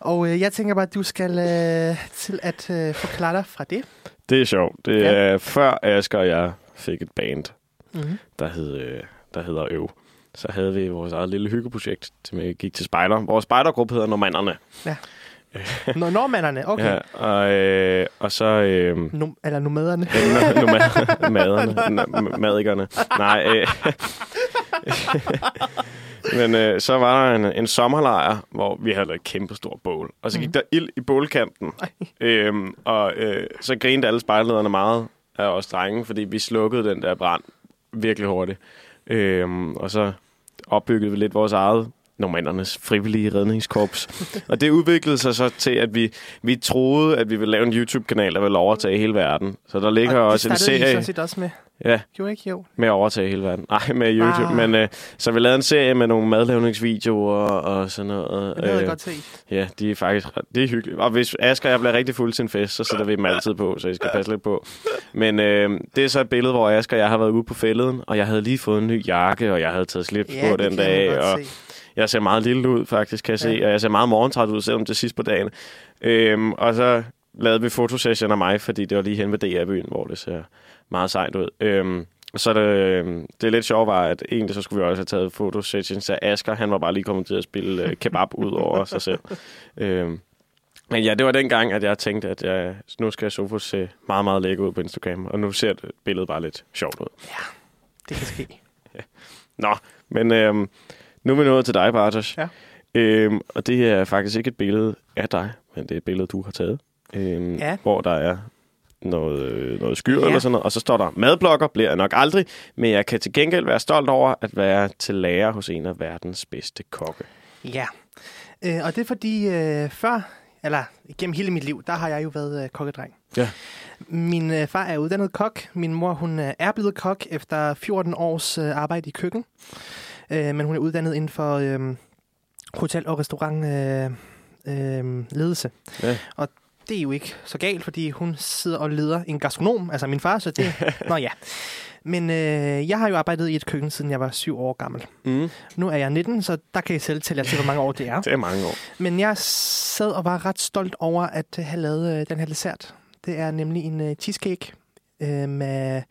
Og øh, jeg tænker bare, at du skal øh, til at øh, forklare dig fra det. Det er sjovt. Det Ja. er før Asger og jeg fik et band, Mm-hmm. der, hed, øh, der hedder Øv. så havde vi vores eget lille hyggeprojekt, vi gik til spejder. Vores spejdergruppe hedder Normanderne. *laughs* Nå, normanderne, okay. Ja. Ja, og, øh, og så... Øh, Num- eller nomaderne. *laughs* nu mad, *laughs* maderne, n- madikerne. Nej, øh, men øh, så var der en, en sommerlejr, hvor vi havde et kæmpe stort bål. Og så gik Mhm. der ild i bålkanten. Øhm, og øh, så grinede alle spejlederne meget af os drenge, fordi vi slukkede den der brand virkelig hurtigt. Øhm, og så opbyggede vi lidt vores eget normandernes frivillige redningskorps. og det udviklede sig så til, at vi, vi troede, at vi ville lave en YouTube-kanal, der ville overtage hele verden. Så der ligger og det også en serie sådan set også med. ja, Jo, ikke? Jo. med at overtage hele verden. Nej, med YouTube. Ah. Ah. Men, øh, så vi lavede en serie med nogle madlavningsvideoer og sådan noget. Det havde jeg Øh, godt set. Ja, de er faktisk det er hyggeligt. Og hvis Asger og jeg bliver rigtig fuld til en fest, så sætter vi dem altid på, så I skal passe lidt på. Men øh, det er så et billede, hvor Asger og jeg har været ude på fælleden, og jeg havde lige fået en ny jakke, og jeg havde taget slips Ja, på det den dag. Og se. Jeg ser meget lille ud, faktisk, kan jeg Ja. se. Og jeg ser meget morgentræt ud, selvom det er sidst på dagen. Øhm, og så lavede vi fotosession af mig, fordi det var lige hen ved DR-byen, hvor det ser meget sejt ud. Øhm, så det, øhm, det er lidt sjovt var, at egentlig så skulle vi også have taget fotosessions af Asger. Han var bare lige kommet til at spille øh, kebab ud over sig selv. Øhm, men ja, det var dengang, at jeg tænkte, at jeg, nu skal Sofus se meget, meget lækker ud på Instagram. Og nu ser det billedet bare lidt sjovt ud. Det kan ske. *laughs* Nå, men øhm, nu er vi nået til dig, Bartosz. Ja. Øhm, og det er faktisk ikke et billede af dig, men det er et billede, du har taget. Øhm, Ja. Hvor der er noget, øh, noget skyr Ja. eller sådan noget. Og så står der, madblogger bliver jeg nok aldrig, men jeg kan til gengæld være stolt over at være til lærer hos en af verdens bedste kokke. Ja. Øh, og det er fordi, øh, før, eller gennem hele mit liv, der har jeg jo været øh, kokkedreng. Ja. Min øh, far er uddannet kok. Min mor, hun øh, er blevet kok efter 14 års øh, arbejde i køkken. Øh, men hun er uddannet inden for øh, hotel- og restaurant øh, øh, ledelse. Ja. Og det er jo ikke så galt, fordi hun sidder og leder en gastronom, altså min far, så det... *laughs* Nå ja. Men øh, jeg har jo arbejdet i et køkken, siden jeg var syv år gammel. Mm. Nu er jeg 19, så der kan I selv tælle jer til, hvor mange år det er. *laughs* Det er mange år. Men jeg sad og var ret stolt over at have lavet øh, den her dessert. Det er nemlig en øh, cheesecake øh, med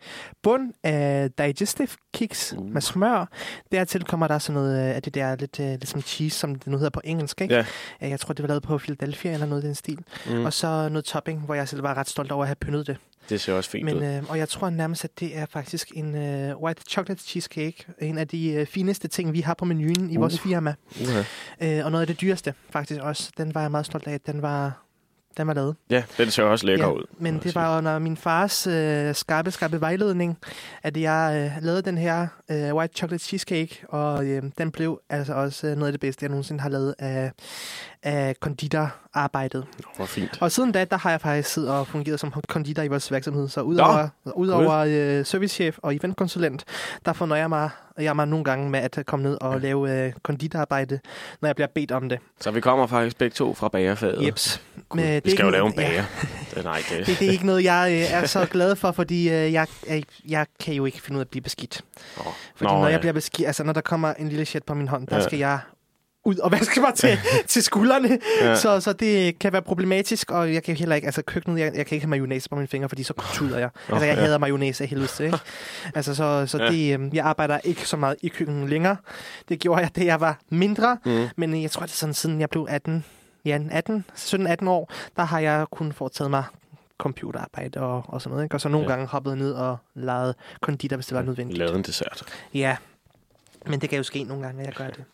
bund af digestive kiks Uh. uh. med smør. Dertil kommer der sådan noget øh, af det der lidt, øh, lidt som cheese, som det nu hedder på engelsk. Ikke? Ja. Øh, Jeg tror, det var lavet på Philadelphia eller noget i den stil. Mm. Mm. Og så noget topping, hvor jeg selv var ret stolt over at have pyntet det. Det ser også fint ud. Men, øh, og jeg tror nærmest, at det er faktisk en øh, white chocolate cheesecake. En af de øh, fineste ting, vi har på menuen i Uh. vores firma. Uh-huh. Øh, og noget af det dyreste, faktisk også. Den var jeg meget stolt af, at den var, den var lavet. Ja, den ser også lækker Ja, ud. Men det var under min fars øh, skarpe, skarpe vejledning, at jeg øh, lavede den her øh, white chocolate cheesecake, og øh, den blev altså også øh, noget af det bedste, jeg nogensinde har lavet af, af konditorarbejdet. Hvor fint. Og siden da, der har jeg faktisk siddet og fungeret som konditor i vores virksomhed. Så udover, udover øh, servicechef og eventkonsulent, der fornøjer jeg mig, jeg mig nogle gange med at komme ned og lave øh, konditorarbejde, når jeg bliver bedt om det. Så vi kommer faktisk begge to fra bagerfaget. Jeps. Men det vi skal jo lave en noget- ja. bager. Det, nej, det, Det, det er ikke noget, jeg øh, er så glad for, fordi øh, jeg, jeg, jeg kan jo ikke finde ud af at blive beskidt. Åh. Fordi Nå, når ja. jeg bliver beskidt, altså når der kommer en lille shit på min hånd, der Ja. skal jeg ud og vaske mig til, til skuldrene. Ja. Så, så det kan være problematisk, og jeg kan heller ikke, altså køkkenet, jeg, jeg kan ikke have mayonnaise på mine fingre, fordi så tuder jeg. Altså jeg ja. hader mayonnaise af helvede til, ikke? *laughs* Altså så, så Ja. det, øh, jeg arbejder ikke så meget i køkkenet længere. Det gjorde jeg, da jeg var mindre, Mm. men øh, jeg tror, det er sådan, siden jeg blev 18, ja, 18, 17-18 år, der har jeg kun foretaget mig computerarbejde og, og sådan noget. Ikke? Og så nogle Ja. gange hoppet ned og lavet konditor, hvis det var nødvendigt. Lavet en dessert. Ja, men det kan jo ske nogle gange, at jeg gør det.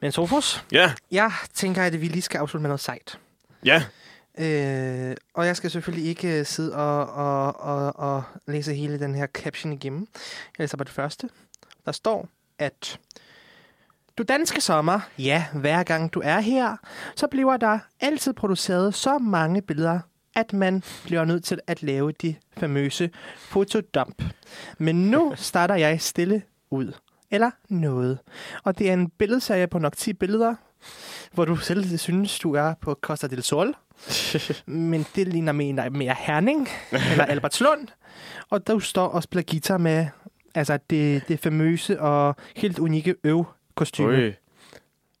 Men Sofus, Ja, jeg tænker, at vi lige skal afslutte med noget sejt. ja. Øh, og jeg skal selvfølgelig ikke øh, sidde og, og, og, og læse hele den her caption igennem. Jeg læser bare det første. Der står, at du danske sommer, ja, hver gang du er her, så bliver der altid produceret så mange billeder, at man bliver nødt til at lave de famøse fotodump. Men nu *laughs* starter jeg stille ud. Eller noget. Og det er en billedserie på nok 10 billeder, hvor du selv synes, du er på Costa del Sol. *laughs* Men det ligner mere, mere Herning eller Albertslund. Og du står og spiller guitar med altså det, det famøse og helt unikke øv-kostyme.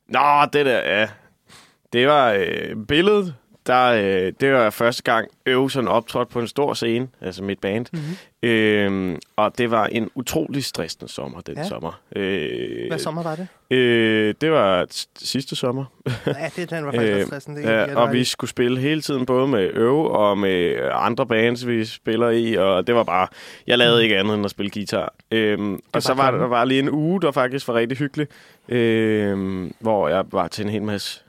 Nå, det der, ja. Det var øh, billedet. Der, øh, det var første gang øve sådan optrådt på en stor scene, altså mit band. Mm-hmm. Øh, og det var en utrolig stressende sommer, den Ja. sommer. Øh, Hvad sommer var det? Øh, det var sidste sommer. Ja, det den var faktisk Øh, *laughs* øh, stressende. Det Ja, og vi skulle spille hele tiden, både med øve og med andre bands, vi spiller i, og det var bare, jeg lavede ikke andet end at spille guitar. Øhm, og så var der, var lige en uge, der faktisk var rigtig hyggelig, øhm, hvor jeg var til en hel masse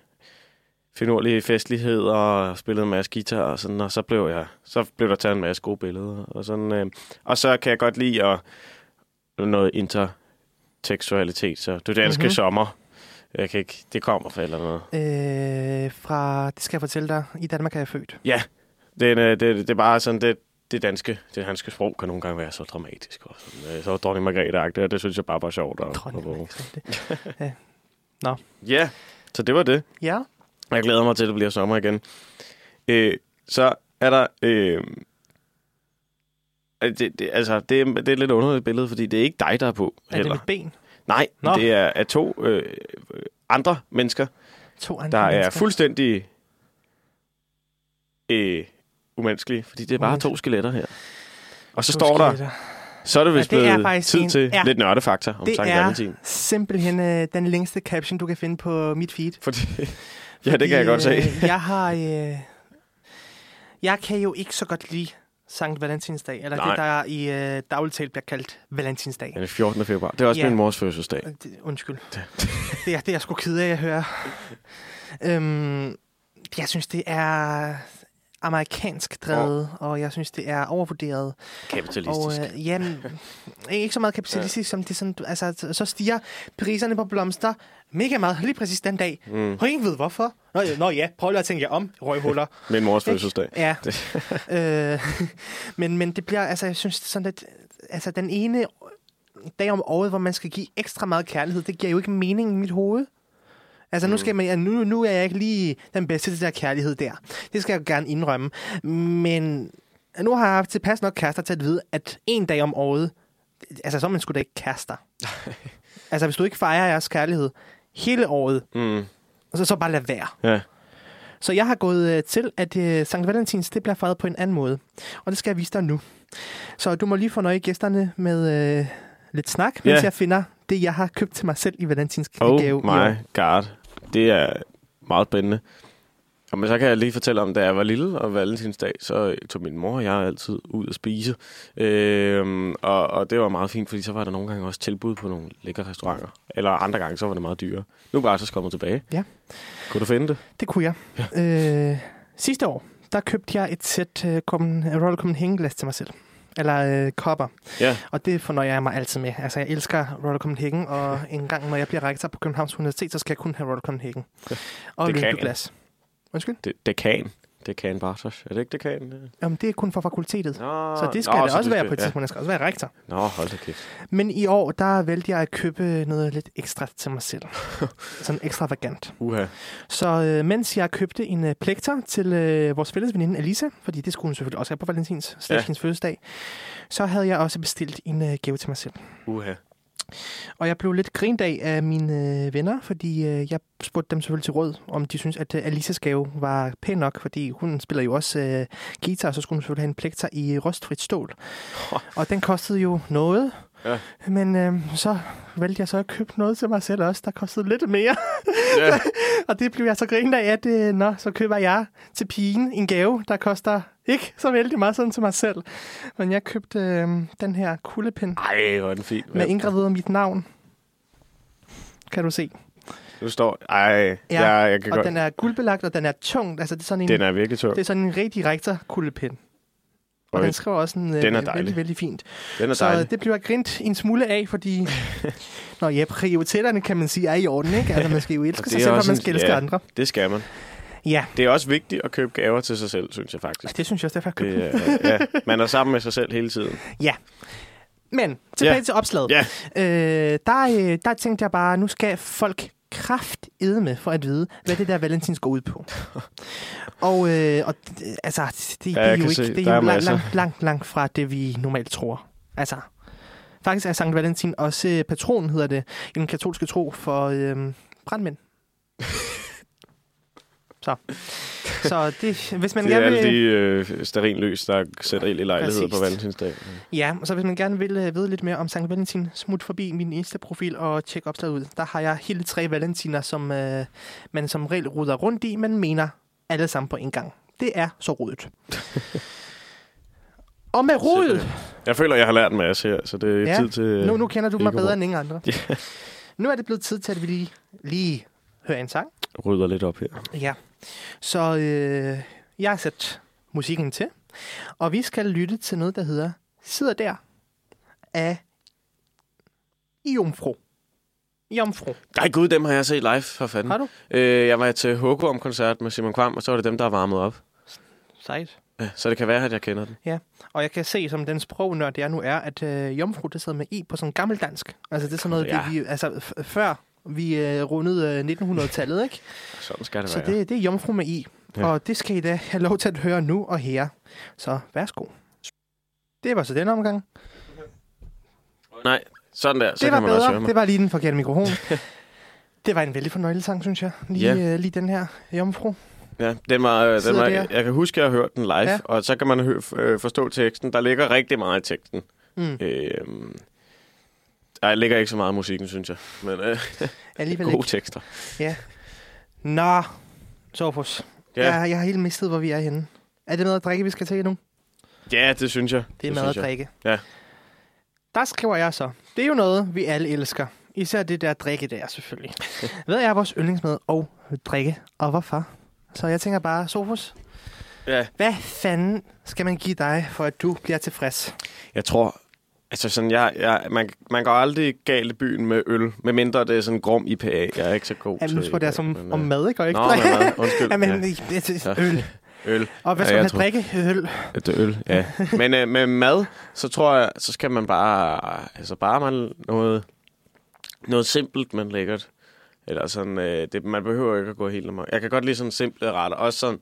finurlige festligheder og spillede en masse guitar og sådan, og så blev jeg, så blev der taget en masse gode billeder og sådan. Øh, og så kan jeg godt lide at noget intertekstualitet, så det danske Mhm. mm-hmm. sommer, jeg kan ikke, det kommer fra eller noget. Øh, fra, det skal jeg fortælle dig, i Danmark er jeg født. Ja, det, er- det, det, det er bare sådan, det, det danske, det danske sprog kan nogle gange være så dramatisk. Og sådan, øh, så dronning Margrethe og det synes jeg bare var sjovt. At, Dronning Margrethe. Ja, så det var det. Ja, Jeg glæder mig til, at det bliver sommer igen. Øh, så er der... Øh, øh, det, det, altså, det, er, det er et lidt underligt billede, fordi det er ikke dig, der er på er det heller. mit ben? Nej, Nå. det er af to øh, andre mennesker, To andre der er mennesker. fuldstændig øh, umenneskelige, fordi det er bare to skeletter her. Og så To står der, skeletter. så er det vist Ja, det er blevet tid en- til ja. lidt nørdefakta om Det Sankt er Valentin. simpelthen øh, den længste caption, du kan finde på mit feed. Fordi, ja, det kan jeg godt se. Øh, jeg har... Øh, jeg kan jo ikke så godt lide Sankt Valentinsdag, eller Nej. det, der i øh, dagligt talt bliver kaldt Valentinsdag. Den er 14. februar. Det er også Ja. min mors fødselsdag. Øh, det- Undskyld. *laughs* det, er, det er jeg sgu ked af at høre. øhm, jeg synes, det er amerikansk drevet, og jeg synes, det er overvurderet. Kapitalistisk. Og øh, jamen, *laughs* ikke så meget kapitalistisk, som det sådan, altså, så stiger priserne på blomster mega meget, lige præcis den dag. Mm. Og ingen ved hvorfor. Nå, ja, nå ja, prøv lige at tænke jer om, røghuller. *laughs* Min mors fødselsdag. Ja. *laughs* øh, men, men det bliver, altså, jeg synes sådan lidt, altså den ene dag om året, hvor man skal give ekstra meget kærlighed, det giver jo ikke mening i mit hoved. Altså nu, skal man, nu, nu er jeg ikke lige den bedste til der kærlighed der. Det skal jeg jo gerne indrømme. Men nu har jeg haft tilpas nok kærester til at vide, at en dag om året, altså så er man sgu da ikke kærester. *laughs* altså hvis du ikke fejrer jeres kærlighed hele året, Mm. så, så bare lad være. Ja. Så jeg har gået øh, til, at øh, Sankt Valentins det bliver fejret på en anden måde. Og det skal jeg vise dig nu. Så du må lige fornøje gæsterne med øh, lidt snak, mens Ja. jeg finder det, jeg har købt til mig selv i Valentins Oh gave. i my god. Det er meget spændende. Og men så kan jeg lige fortælle om, da jeg var lille og valentinsdag, så tog min mor og jeg altid ud at spise. Øhm, og, og det var meget fint, fordi så var der nogle gange også tilbud på nogle lækre restauranter. Eller andre gange, så var det meget dyrere. Nu er jeg så kommet tilbage. Ja. Kunne du finde det? Det kunne jeg. Ja. Øh, sidste år, der købte jeg et sæt øh, Copen- Royal Copenhagen-glas til mig selv. Eller øh, kopper. Ja. Og det fornøjer jeg mig altid med. Altså, jeg elsker Royal Copenhagen, og *laughs* en gang, når jeg bliver rektor på Københavns Universitet, så skal jeg kun have Royal Copenhagen. Og Det kan jeg. glas. Det, dekan. Dekan Bartos. Er det ikke dekan? Jamen, det er kun for fakultetet. Nå, Så det skal nå, det så også være på et tidspunkt. Jeg skal også være rektor. Ja. Nå, hold da kæft. Men i år, der valgte jeg at købe noget lidt ekstra til mig selv. *laughs* Sådan ekstravagant. Uha. Så øh, mens jeg købte en øh, plekter til øh, vores fælles veninde Alisa, fordi det skulle hun selvfølgelig også have på Valentins, slash Ja. hendes fødselsdag, så havde jeg også bestilt en øh, gave til mig selv. Uha. Og jeg blev lidt grint af af mine øh, venner, fordi øh, jeg spurgte dem selvfølgelig til råd, om de synes at øh, Alisas gave var pæn nok, fordi hun spiller jo også øh, guitar, og så skulle hun selvfølgelig have en plekter i rostfrit stål. *laughs* Og den kostede jo noget. Ja. Men øh, så valgte jeg så at købe noget til mig selv også, der kostede lidt mere. Ja. *laughs* og det blev jeg så grint af, at øh, nå, så køber jeg til pigen en gave, der koster ikke så vældig meget sådan til mig selv. Men jeg købte øh, den her kuglepind Ej, hvor er den fin. med indgraveret mit navn. Kan du se? Du står... Ej, ja, jeg, jeg kan Og godt... den er guldbelagt, og den er tung. Altså, det er sådan en, Den er virkelig tung. det er sådan en rigtig rektor kuglepind. Og Øj, den skriver også en, øh, Den er vældig, vældig fint. Den er Så dejlig. det bliver grint en smule af, fordi... *laughs* Nå ja, prioriteterne kan man sige er i orden, ikke? Altså, man skal jo elske sig selv, og man skal elske ja. andre. Det skal man. Ja, Det er også vigtigt at købe gaver til sig selv, synes jeg faktisk. det synes jeg også, derfor jeg købte Det, er- ja, man er sammen med sig selv hele tiden. Men tilbage Ja. til opslaget. Ja. Øh, der, øh, der tænkte jeg bare, nu skal folk kraft med for at vide, hvad det der Valentins går ud på. *laughs* og, øh, og øh, altså, det, det Ja, er jo ikke, se, det er jo langt, langt, langt, langt fra det, vi normalt tror. Altså, faktisk er Sankt Valentin også øh, patron, hedder det, i den katolske tro for øh, brandmænd. *laughs* Så. Så det, hvis man Det er gerne alle vil... de øh, sterinløs, der sætter ild i lejligheder Præcis. på valentinsdag. Ja, så hvis man gerne vil øh, vide lidt mere om Sankt Valentin, smut forbi min Insta-profil og tjek opslaget ud. Der har jeg hele tre valentiner, som øh, man som regel ruder rundt i, men mener alle sammen på en gang. Det er så rodet. *laughs* og med rodet, Jeg føler, jeg har lært en masse her, så det er Ja, tid til... nu, nu kender du mig bedre end ingen andre. *laughs* Ja. Nu er det blevet tid til, at vi lige, lige hører en sang. rydder lidt op her. Ja, så øh, jeg har sat musikken til, og vi skal lytte til noget, der hedder Sidder der af Jomfru. Jomfru. Nej, gud, dem har jeg set live, for fanden. Har du? Øh, jeg var til Hokum-koncert med Simon Kvam, og så var det dem, der varmede op. Sejt. Ja, så det kan være, at jeg kender den. Og jeg kan se, som den sprognørd, det er nu er, at øh, jomfru, det sidder med i på sådan gammeldansk. Altså, det er sådan noget, Ja. ja. vi, vi, altså, før vi øh, rundede øh, 1900-tallet, ikke? *laughs* Sådan skal det Så være. det, det er jomfru med i. Ja. Og det skal I da have lov til at høre nu og her. Så værsgo. Det var så den omgang. Nej, sådan der. Så det var kan man også høre bedre. mig. Det var lige den forkerte mikrofon. *laughs* det var en vældig fornøjelig sang, synes jeg. Lige, Ja. øh, lige den her jomfru. Ja, den var, øh, den var, der. jeg kan huske, at jeg har hørt den live, ja. Ja. og så kan man hø, øh, forstå teksten. Der ligger rigtig meget i teksten. Mm. Øh, der ligger ikke så meget musikken, synes jeg. Men øh, *laughs* Alligevel gode ikke. tekster. Nå, Sofus. Ja. Ja. Jeg, jeg har helt mistet, hvor vi er henne. Er det noget at drikke, vi skal til nu? ja, det synes jeg. Det er mad at jeg. drikke. Ja. Der skriver jeg så. Det er jo noget, vi alle elsker. Især det der drikke der, selvfølgelig. *laughs* Hvad er vores yndlingsmad og drikke, og hvorfor? Så jeg tænker bare, Sofus, Ja, hvad fanden skal man give dig, for at du bliver tilfreds? jeg tror... Altså sådan, jeg, jeg, man, man går aldrig galt i byen med øl, medmindre det er sådan grum IPA. Jeg er ikke så god Jamen, nu spørger det som men, om øh, mad, ikke? Og ikke Nå, med mad. Undskyld. Jamen, *laughs* ja. det er Ja. øl. Øl. Og hvad Ja, skal jeg man tror- drikke? Øl. Det er øl, ja. *laughs* Men øh, med mad, så tror jeg, så skal man bare, altså bare man noget, noget simpelt, men lækkert. Eller sådan, øh, det, man behøver ikke at gå helt amok. Jeg kan godt lide sådan simple retter. Også sådan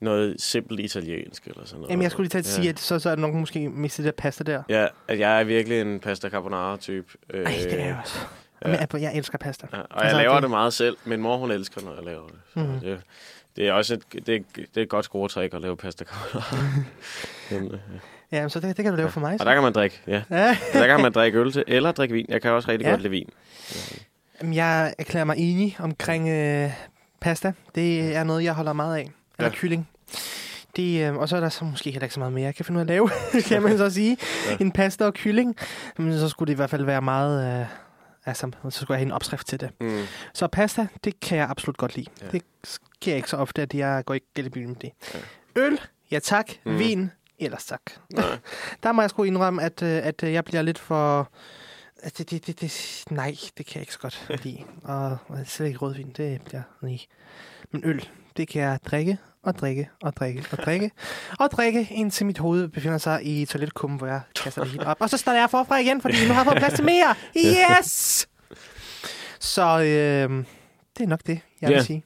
noget simpelt italiensk eller sådan noget. Jamen, jeg skulle lige til at Ja. sige, at så, så er der nogen måske mistet der pasta der. Ja, at jeg er virkelig en pasta carbonara-type. Øh, Ej, det er jeg også. ja. Men jeg, jeg elsker pasta. Ja, og jeg Altså, laver det- det meget selv. Min mor, hun elsker, når jeg laver det. Så Mhm. det, det er også et, det det er et godt scoretræk at lave pasta carbonara. *laughs* Øh, Ja, så det, det kan du lave for mig. og Så. der kan man drikke, ja. *laughs* Ja. Der kan man drikke øl til, eller drikke vin. Jeg kan også rigtig Ja. ja. godt lide vin. Jamen, Jeg erklærer mig enig omkring øh, pasta. Det er noget, jeg holder meget af. Eller Ja. kylling. Det, øh, og så er der så måske heller ikke så meget mere, jeg kan finde ud af at lave, *laughs* kan man så sige. Ja. En pasta og kylling. Men så skulle det i hvert fald være meget... Øh, altså, så skulle jeg have en opskrift til det. Mm. Så pasta, det kan jeg absolut godt lide. Ja. Det sker ikke så ofte, at jeg går ikke galt i byen med det. Ja. Øl, ja tak. Mm. Mm. Vin, ellers tak. Nej. *laughs* Der må jeg sgu indrømme, at, øh, at øh, jeg bliver lidt for... at Det, det, det, det, nej, det kan jeg ikke så godt *laughs* lide. Og, og slet ikke rødvin, det bliver nej. Men øl, det kan jeg drikke og drikke og drikke og drikke. og drikke, indtil mit hoved befinder sig i toiletkummen, hvor jeg kaster det hele op. Og så starter jeg forfra igen, fordi nu har jeg fået plads til mere. Yes! Så øh, det er nok det, jeg Ja. vil sige.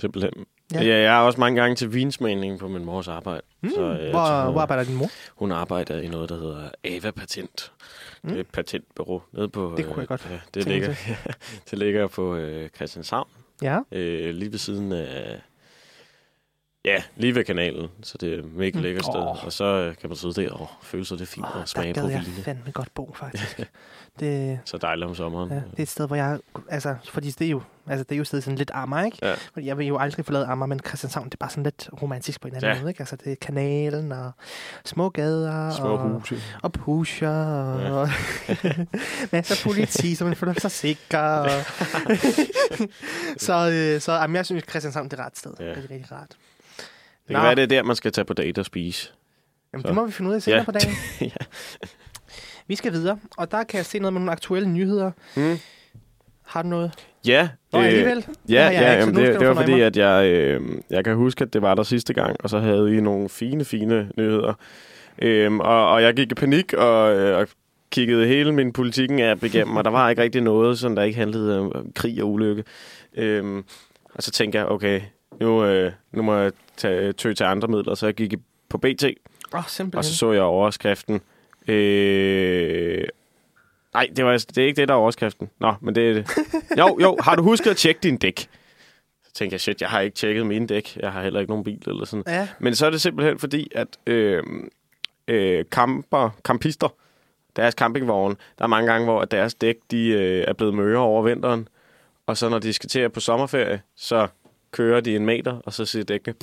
Simpelthen. Ja. Ja. jeg er også mange gange til vinsmagning på min mors arbejde. Mm, Så, øh, hvor, så- hvor arbejder din mor? Hun arbejder i noget, der hedder Ava Patent. Mm. Det er et patentbureau nede på... Det kunne jeg godt Ja, det, ligger, *laughs* det ligger på øh, Christianshavn. Ja. Øh, lige ved siden af... Ja, lige ved kanalen. Så det er et mega Mm. lækkert sted. Åh. Og så øh, kan man sidde der og føle sig det fint Oh, og der smage på gad jeg vine. fandme godt bo, faktisk. *laughs* det, Så dejligt om sommeren. Ja, det er et sted, hvor jeg... Altså, fordi det er jo, altså, det er jo stedet sådan lidt Amager, ikke? Ja. Fordi jeg vil jo aldrig forlade Amager, men Christianshavn, det er bare sådan lidt romantisk på en anden Ja. måde, ikke? Altså, det er kanalen og små gader Små og, huse. og pusher og, Ja. og *laughs* masser af politi, så man føler sig sikker. Og *laughs* så øh, så jamen, jeg synes, Christianshavn det er et ret sted. Ja. Det er rigtig rart. Det kan være, det er der, man skal tage på date og spise. Jamen, Så. det må vi finde ud af senere Ja. på dagen. *laughs* ja. Vi skal videre, og der kan jeg se noget med nogle aktuelle nyheder. Mm. Har du noget? Ja, Nå, øh, alligevel. Ja, ja så jamen, det, det var fordi, mig. at jeg, øh, jeg kan huske, at det var der sidste gang, og så havde I nogle fine, fine nyheder. Øhm, og, og jeg gik i panik og, øh, og kiggede hele min politikken app igennem, og der var ikke rigtig noget, sådan der ikke handlede om krig og ulykke. Øhm, og så tænkte jeg, okay, nu, øh, nu må jeg tage, tø til andre midler, så jeg gik på BT, oh, simpelthen. og så så jeg overskriften. Øh, nej, det, var, det er ikke det, der er overskriften. Nå, men det er det. *laughs* Jo, jo, har du husket at tjekke din dæk? Så tænkte jeg, shit, jeg har ikke tjekket mine dæk. Jeg har heller ikke nogen bil eller sådan. Ja. Men så er det simpelthen fordi, at øh, øh, camper, campister, deres campingvogn, der er mange gange, hvor at deres dæk de, øh, er blevet møre over vinteren. Og så når de skal til på sommerferie, så kører de en meter, og så siger dækkene.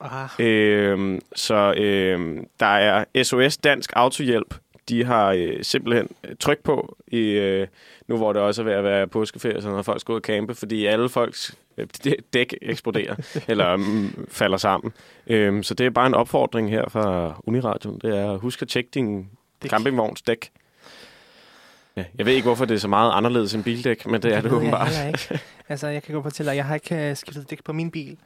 Ah, Øh, så øh, der er SOS Dansk Autohjælp. De har øh, simpelthen tryk på, i, øh, nu hvor det også er ved at være påskeferie, så når folk skal ud og campe, fordi alle folks øh, *laughs* dæ- dæk eksploderer, *laughs* eller mm, falder sammen. Øh, så det er bare en opfordring her fra Uniradion. Det er, husk at tjekke din campingvogns dæk. Ja, jeg ved ikke, hvorfor det er så meget anderledes end bildæk, men det er det jeg åbenbart. heller ikke. *laughs* Altså, jeg kan godt fortælle dig, jeg har ikke uh, skiftet dæk på min bil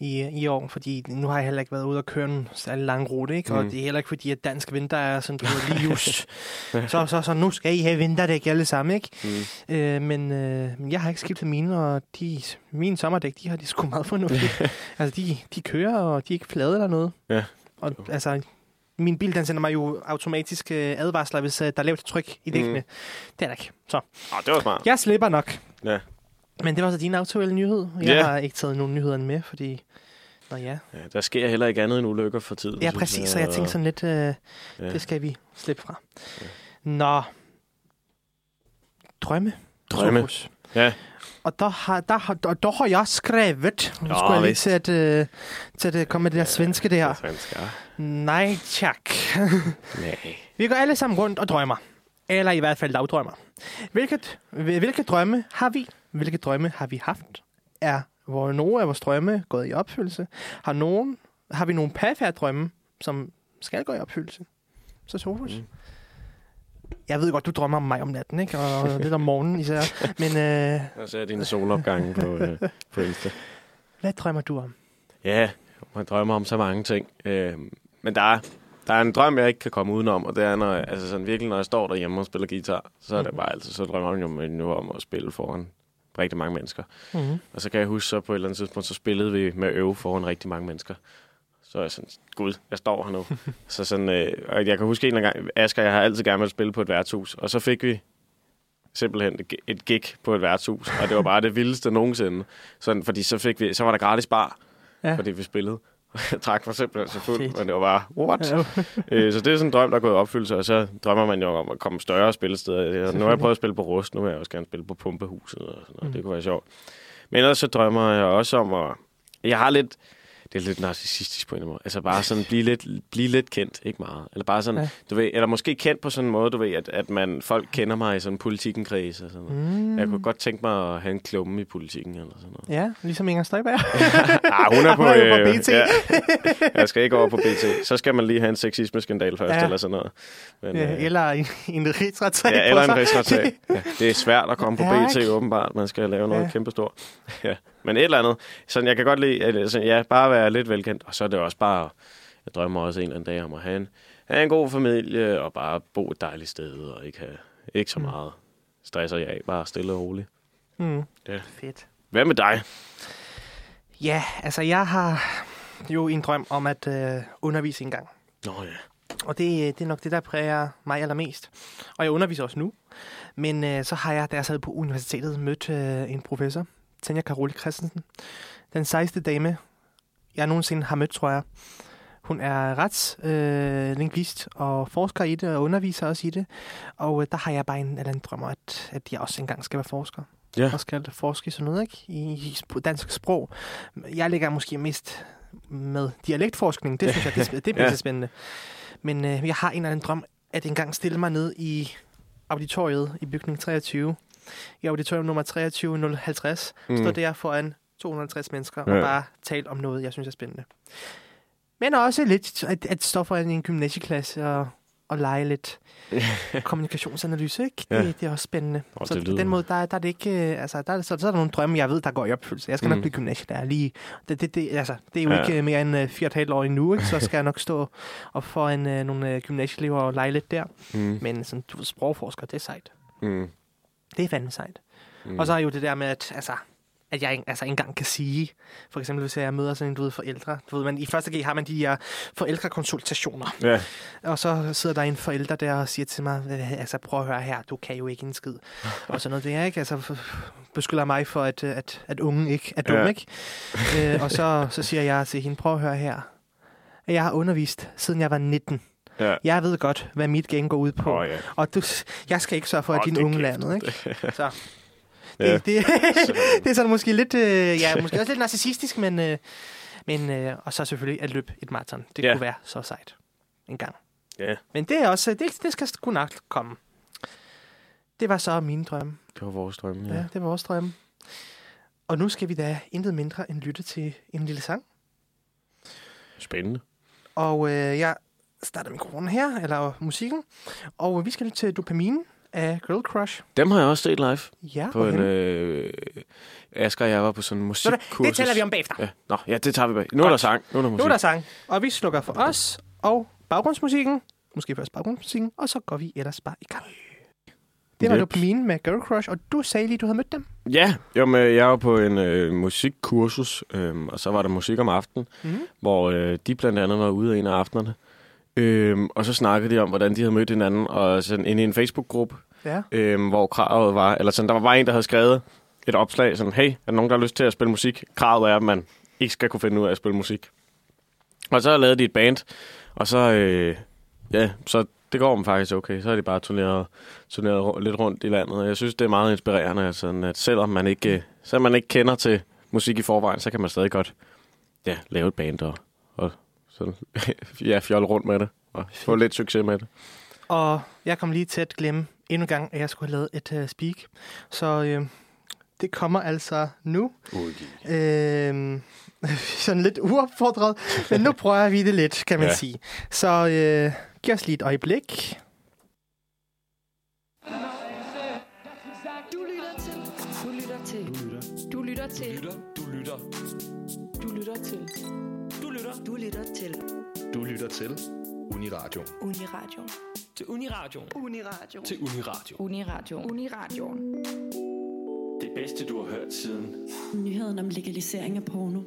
i, i år, fordi nu har jeg heller ikke været ude og køre en særlig lang rute, ikke? Og Mm. det er heller ikke fordi, at dansk vinter er sådan, du ved, *laughs* lige just. så, så, så nu skal I have vinterdæk alle sammen, ikke? Mm. Øh, men, øh, men jeg har ikke skiftet mine, og de, mine sommerdæk, de har de sgu meget fornuftigt. *laughs* altså, de, de kører, og de er ikke flade eller noget. Ja. Og altså, min bil, den sender mig jo automatisk øh, advarsler, hvis øh, der er lavt tryk i dækkene. Mm. Det er der ikke. Så, Oh, det var smart. jeg slipper nok. Ja. Men det var så din aktuelle nyhed. Jeg Ja. har ikke taget nogen nyheder med, fordi... Nå ja. Ja, der sker heller ikke andet end ulykker for tiden. Ja, præcis. Så jeg tænkte sådan lidt, øh, Ja. det skal vi slippe fra. Ja. Nå. Drømme. Drømme. Sofus. Ja. Og der har, der, har, der, der har jeg skrevet. Nu Ja, skulle jeg lige til at, øh, til at øh, komme med det der svenske der. Nej, tak. *laughs* Nej. Vi går alle sammen rundt og drømmer. Eller i hvert fald dagdrømmer. Hvilket, hvilke drømme har vi? Hvilke drømme har vi haft? Er hvor nogle af vores drømme gået i opfyldelse? Har, nogen, har vi nogle perfekte drømme, som skal gå i opfyldelse? Så Sofus. Mm. Jeg ved godt, du drømmer om mig om natten, ikke? Og *laughs* lidt om morgenen især. Men øh, Og så er dine solopgange på, øh, på Insta. hvad drømmer du om? Ja, man drømmer om så mange ting. Øh, men der er, der er en drøm, jeg ikke kan komme udenom, og det er, når, jeg- altså sådan, virkelig, når jeg står derhjemme og spiller guitar, så er det Mhm. bare altid, så drømmer jeg jo nu om at spille foran rigtig mange mennesker. Mm-hmm. Og så kan jeg huske, så på et eller andet tidspunkt, så spillede vi med øve foran rigtig mange mennesker. Så er jeg sådan, gud, jeg står her nu. *laughs* så sådan, øh, og jeg kan huske en gang, Asger, jeg har altid gerne vil spille på et værtshus. Og så fik vi simpelthen et gi- et gig på et værtshus. Og det var bare det vildeste nogensinde. Sådan, fordi så, fik vi, så var der gratis bar, Ja. fordi vi spillede. *laughs* Jeg trak mig simpelthen så fuld, Fedt. men det var bare, what? Ja. *laughs* Øh, så det er sådan en drøm, der er gået i opfyldelse, og så drømmer man jo om at komme større spillesteder. Nu har jeg prøvet at spille på Rust, nu vil jeg også gerne spille på Pumpehuset, og sådan noget. Mm. det kunne være sjovt. Men ellers så drømmer jeg også om at... Jeg har lidt... Det er lidt narcissistisk på en eller anden måde. Altså bare sådan blive lidt, blive lidt kendt, ikke meget. Eller bare sådan, Ja. du ved, eller måske kendt på sådan en måde, du ved, at, at man, folk kender mig i sådan politikken kreds og sådan noget. Mm. Jeg kunne godt tænke mig at have en klumme i politikken eller sådan noget. Ja, ligesom Inger Støjberg. *laughs* ah, hun er *laughs* på, Hun er på øh, BT. Ja, jeg skal ikke over på BT. Så skal man lige have en sexisme-skandal først, Ja. eller sådan noget. Men, Ja, øh, eller en, en rigsretssag Ja, eller en rigsretssag. Ja, det er svært at komme på *laughs* Ja, BT, åbenbart. Man skal lave noget ja. kæmpestort. Ja. Men et eller andet. Sådan, jeg kan godt lide, altså, ja, bare være lidt velkendt. Og så er det også bare, jeg drømmer også en eller anden dag om at have en, have en god familie, og bare bo et dejligt sted, og ikke, have, ikke så Mm. meget stresser jeg af. Bare stille og roligt. Mm. Ja. Fedt. Hvad med dig? Ja, altså jeg har jo en drøm om at øh, undervise en gang. Nå ja. Og det, det er nok det, der præger mig allermest. Og jeg underviser også nu. Men øh, så har jeg, da jeg sad på universitetet, mødt øh, en professor, Tanja Karoli Christensen. Den sejste dame, jeg nogensinde har mødt, tror jeg. Hun er retslingvist øh, og forsker i det, og underviser også i det. Og øh, der har jeg bare en eller anden drøm om, at, at jeg også engang skal være forsker. Ja. Og skal forske i sådan noget, ikke? I, i dansk sprog. Jeg ligger måske mest med dialektforskning. Det synes jeg, det, er det bliver ja. spændende. Men øh, jeg har en eller anden drøm, at engang stille mig ned i auditoriet i bygning 23. I auditorium nummer 23050. Mm. Stå der foran 250 mennesker ja. Og bare tale om noget, jeg synes er spændende. Men også lidt at, at stå foran en gymnasieklasse og, og lege lidt *laughs* kommunikationsanalyse, ikke? Det, Ja. det er også spændende. Åh, så det på den måde, der, der er det ikke... øh, Altså, der, er- så, så er der nogle drømme, jeg ved, der går i opfyldelse. Jeg skal mm. nok blive gymnasielærer lige... Det, det, det, altså, det er jo ja. Ikke øh, mere end øh, og et halvt år endnu, ikke? Så skal jeg nok stå og få en, øh, nogle øh, gymnasieelever og lege lidt der. Mm. Men sådan, du ved, sprogforsker, det er sejt. Mm. Det er fandme sejt. Mm. Og så er jo det der med, at altså, at jeg altså ikke engang kan sige. For eksempel, hvis jeg møder sådan en, du ved, forældre. Du ved, man, I første G har man de her forældrekonsultationer. Ja. Og så sidder der en forælder der og siger til mig, "Øh, altså prøv at høre her, du kan jo ikke en skid. *laughs* og sådan noget. Det er ikke, altså beskylder mig for, at, at, at unge ikke er dumme, Ja. ikke? øh, og så, så siger jeg til hende, prøv at høre her. Jeg har undervist, siden jeg var 19. Ja. Jeg ved godt, hvad mit gang går ud på. Åh, ja. Og du, jeg skal ikke sørge for, at din unge kæft. landet, ikke? Så. *laughs* Ja. Det, det, det er sådan måske lidt, øh, ja, måske også lidt narcissistisk, men, øh, men øh, og så selvfølgelig at løbe et maraton. Det Ja. kunne være så sejt en gang. Ja. Men det er også, det, det skal sgu nok komme. Det var så mine drømme. Det var vores drømme, ja. ja, det var vores drømme. Og nu skal vi da intet mindre end lytte til en lille sang. Spændende. Og øh, jeg starter mikrofonen her, eller musikken. Og vi skal lytte til Dopamin af Girl Crush. Dem har jeg også set live Ja, på en... Øh, Asger og jeg var på sådan en musikkursus. det taler vi om bagefter. Ja. Nå, ja, det tager vi bag. Nu er der sang. Nu er der musik. Nu er der sang, og vi slukker for os og baggrundsmusikken. Måske først baggrundsmusikken, og så går vi ellers bare i gang. Det var Yep. Dopamin med Girl Crush, og du sagde lige, du havde mødt dem. Ja, jo, men jeg var på en øh, musikkursus, øh, og så var der musik om aftenen, Mm. hvor øh, de blandt andet var ude en af aftenerne. Øh, og så snakkede de om, hvordan de havde mødt hinanden, og sådan inde i en Facebook-gruppe, Ja. øh, hvor kravet var, eller sådan, der var bare en, der havde skrevet et opslag, sådan, hey, er der nogen, der har lyst til at spille musik? Kravet er, at man ikke skal kunne finde ud af at spille musik. Og så lavede de et band, og så, øh, ja, så det går dem faktisk okay. Så har de bare turneret, turneret lidt rundt i landet, og jeg synes, det er meget inspirerende, sådan, at selvom man ikke, øh, selvom man ikke kender til musik i forvejen, så kan man stadig godt ja, lave et band og, sådan, *laughs* ja, fjolle rundt med det, og få lidt succes med det. Og jeg kom lige til at glemme endnu en gang, at jeg skulle have lavet et uh, speak. Så øh, det kommer altså nu. Øh, *laughs* sådan lidt uopfordret, men nu prøver vi det lidt, kan man Ja. sige. Så øh, giv os lige et øjeblik. Du lytter til. Du lytter til. Du lytter til. Du lytter. Du lytter til Du lytter til Uniradio. Uniradio. Til Uniradio. Uniradio. Til Uniradio. Uniradio. Uniradio. Det bedste, du har hørt siden. Nyheden om legalisering af porno.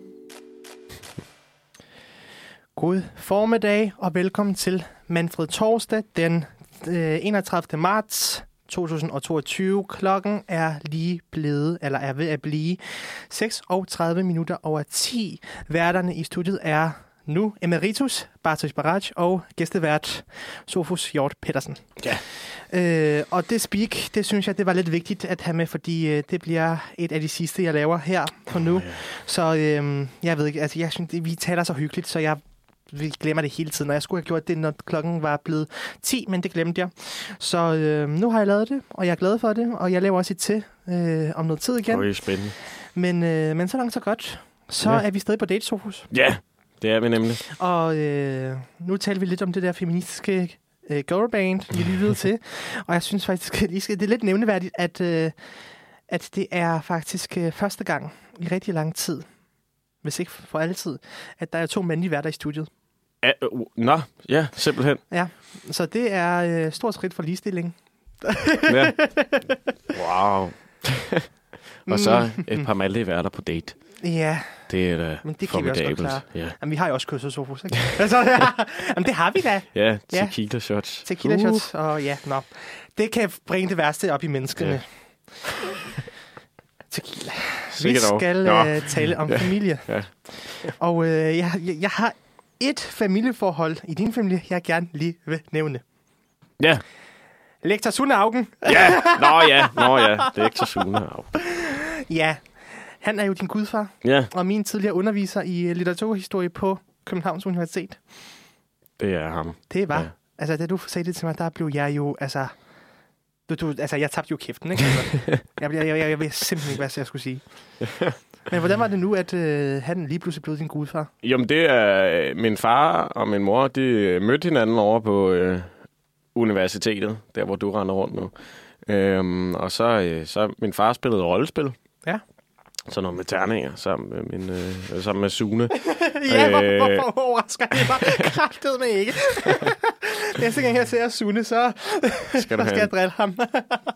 God formiddag, og velkommen til Manfred Torsdag den øh, 31. marts 2022. Klokken er lige blevet, eller er ved at blive 36 minutter over 10. Værterne i studiet er nu Emeritus Bartosz Baraj og gæstevært Sofus Hjort Pedersen. Ja. Øh, og det speak, det synes jeg, det var lidt vigtigt at have med, fordi øh, det bliver et af de sidste, jeg laver her på nu. Så øh, jeg ved ikke, altså jeg synes, vi taler så hyggeligt, så jeg vi glemmer det hele tiden, og jeg skulle have gjort det, når klokken var blevet 10, men det glemte jeg. Så øh, nu har jeg lavet det, og jeg er glad for det, og jeg laver også et til øh, om noget tid igen. Det er spændende. Men, øh, men så langt så godt. Så Ja. ja. er vi stadig på date, Sofus. Ja, det er vi nemlig. Og øh, nu taler vi lidt om det der feministiske øh, girlband, vi lyttede til. *laughs* Og jeg synes faktisk, skal, det er lidt nævneværdigt, at, øh, at det er faktisk øh, første gang i rigtig lang tid, hvis ikke for altid, at der er to mandlige værter i studiet. Ja, uh, nå, ja, simpelthen. Så det er øh, stort skridt for ligestilling. Ja. *laughs* Wow. *laughs* Og så et par mandlige værter på date. Ja, Det er da Men det kan vi også godt klare. Ja, Jamen, vi har jo også kysset Sofus, ikke? *laughs* altså, ja. Jamen, det har vi da. ja Ja. tequila shots. Tequila Uh. shots, og ja, nå. Det kan bringe det værste op i menneskene. Ja. *laughs* Tequila. Vi Sikkert dog. skal øh, tale om *laughs* Ja. familie. Ja. Og øh, jeg, jeg, jeg har et familieforhold i din familie, jeg gerne lige vil nævne. Ja. Lektor Sune Augen. ja, nå ja, nå ja. Så sune. Ja, han er jo din gudfar, Ja, og min tidligere underviser i øh, litteraturhistorie på Københavns Universitet. det er ham. Det var, Ja. altså da du sagde det til mig, der blev jeg jo, altså, du, du, altså jeg tabte jo kæften, ikke? Altså, *laughs* jeg, jeg, jeg, jeg ved simpelthen ikke, hvad jeg skulle sige. Men hvordan var det nu, at øh, han lige pludselig blev din gudfar? Jamen, det er øh, min far og min mor, de øh, mødte hinanden over på øh, universitetet, der hvor du render rundt nu. Øhm, og så, øh, så min far spillede rollespil. Ja. Sådan noget med terninger sammen med, min, øh, sammen med Sune. *laughs* ja, hvor, Øh. hvorfor overrasker det mig? *laughs* Kræftet med ikke. *laughs* Næste gang jeg ser Sune, så, Skal så du skal have jeg drille ham.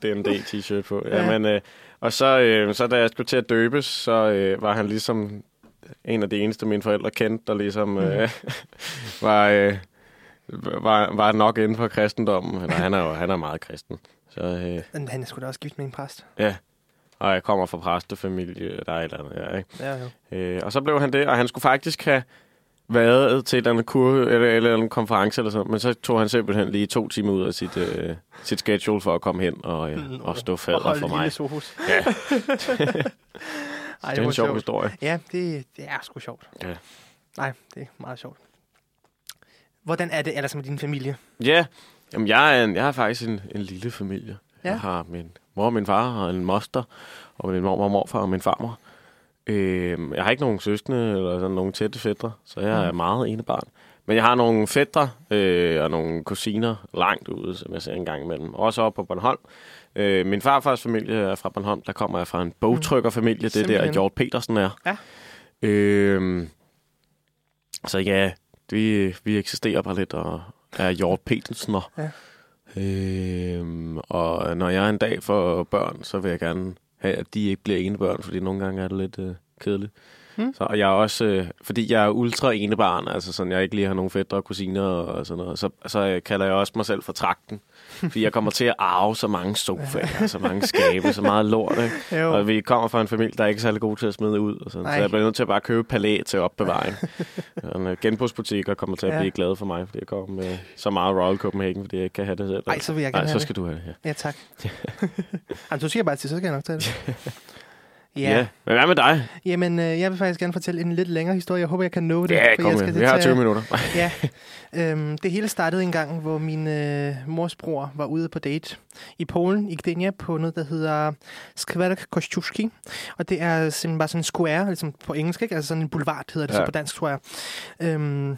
DMD-t-shirt på. Ja, men, øh, og så, øh, så da jeg skulle til at døbes, så øh, var han ligesom en af de eneste, mine forældre kendte, der ligesom øh, var, øh, var, var nok inden for kristendommen. Eller, han er jo han er meget kristen. Så, øh, Men han er sgu da også gift med en præst. ja. Og jeg kommer fra præstefamilie, der er et eller andet, ja, ikke? Ja, ja. Øh, og så blev han det, og han skulle faktisk have været til et eller andet kur, eller, eller en konference eller sådan, men så tog han simpelthen lige to timer ud af sit, øh, sit schedule for at komme hen og, øh, og stå Og fader holde for mig. Sohus. Ja, Ej, *laughs* det er en sjov sjovt. historie. Ja, det, det er sgu sjovt. Ja. Nej, det er meget sjovt. Hvordan er det ellers med din familie? Ja, jamen jeg er, en, jeg er faktisk en, en lille familie. Ja. Jeg har min mor og min far og en moster, og min mor og morfar og min farmor. Øh, jeg har ikke nogen søskende eller sådan nogle tætte fædre, så jeg er Mm. meget ene barn. Men jeg har nogle fædre øh, og nogle kusiner langt ude, som jeg ser en gang imellem. Også oppe på Bornholm. Øh, min farfars familie er fra Bornholm. Der kommer jeg fra en bogtrykkerfamilie. Det er der, Simpelthen. George Petersen er. Ja. Øh, så ja, vi, vi eksisterer bare lidt og er George Petersener. Ja. Øh, og når jeg en dag får børn, så vil jeg gerne have, at de ikke bliver ene børn, fordi nogle gange er det lidt øh, kedeligt. Hmm. Så og jeg er også, øh, fordi jeg er ultra ene barn, altså sådan, jeg ikke lige har nogen fætter og kusiner og sådan noget, så, så øh, kalder jeg også mig selv for trakten. *laughs* Fordi jeg kommer til at arve så mange sofaer, så mange *laughs* skabe, så meget lort, ikke? Jo. Og vi kommer fra en familie, der er ikke særlig god til at smide ud. Og sådan. Så Nej. jeg bliver nødt til at bare købe palæ til opbevaring. *laughs* Øh, genbrugsbutik og kommer til at Ja. blive glad for mig, fordi jeg kommer med så meget Royal Copenhagen, fordi jeg ikke kan have det selv. Ej, så vil jeg Nej, gerne så have skal du have det, ja. det. Ja, tak. Jamen, du siger bare til, så skal jeg nok tage det. Ja. ja. Men hvad med dig? Jamen, øh, jeg vil faktisk gerne fortælle en lidt længere historie. Jeg håber, jeg kan nå det. Ja, for kom jeg med. skal Vi har til 20 at- minutter. *laughs* Ja. Øhm, det hele startede en gang, hvor min øh, mors bror var ude på date i Polen, i Gdynia, på noget, der hedder Skwerek Kościuszki. Og det er simpelthen bare sådan en square, ligesom på engelsk, ikke? Altså sådan en boulevard hedder det. Ja. så på dansk, tror jeg. Øhm,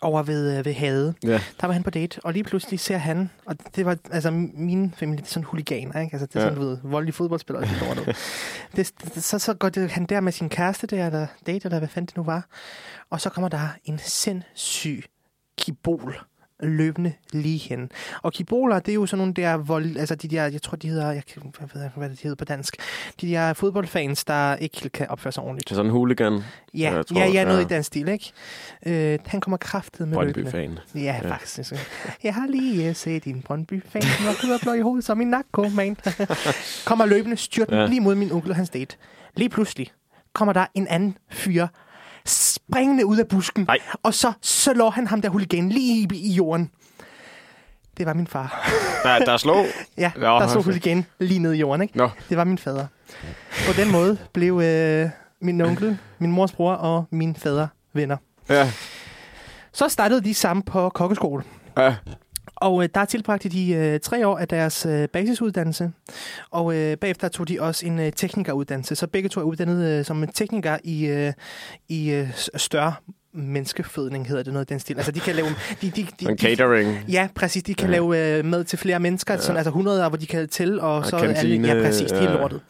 over ved, øh, ved havet. Ja. Der var han på date, og lige pludselig ser han, og det var, altså min familie, det er sådan huliganer, ikke? Altså det er Ja. sådan, du ved, voldelige fodboldspillere, det ud. *laughs* det, det, så, så går det, han der med sin kæreste der, eller date, eller hvad fanden det nu var, og så kommer der en sindssyg kibol løbende lige hen. Og kiboler, det er jo sådan nogle der vold, altså de der, jeg tror de hedder, jeg ved jeg, hvad det hedder på dansk, de der fodboldfans, der ikke kan opføre sig ordentligt. Sådan en hooligan. Ja, jeg tror, ja, ja, noget ja. i den stil, ikke? Øh, han kommer kraftet med løbende. Brøndby-fan. Ja, Ja. faktisk. Jeg har lige uh, set din Brøndby-fan, som var blå i hovedet som min nakko, man. kommer løbende styrt ja. lige mod min onkel og hans date. Lige pludselig kommer der en anden fyr springende ud af busken, Nej. og så slår han ham der huligan lige i, i jorden. Det var min far. Der, der *laughs* er slå. Ja, Nå, der okay. huligan lige ned i jorden, ikke? Nå. Det var min fader. På den måde blev øh, min onkel, min mors bror og min fader venner. Ja. Så startede de sammen på kokkeskole. ja. Og øh, der tilbragte de øh, tre år af deres øh, basisuddannelse, og øh, bagefter tog de også en øh, teknikeruddannelse. Så begge to er uddannet øh, som tekniker i, øh, i øh, større menneskefødning, hedder det noget den stil. Altså de kan lave... De, de, de, En de, catering. Ja, præcis. De kan Ja. ja. lave øh, mad til flere mennesker, ja. sådan, altså 100, hvor de kan tælle, og, Og så kantine, alle, ja, præcis, det er ja. lortet.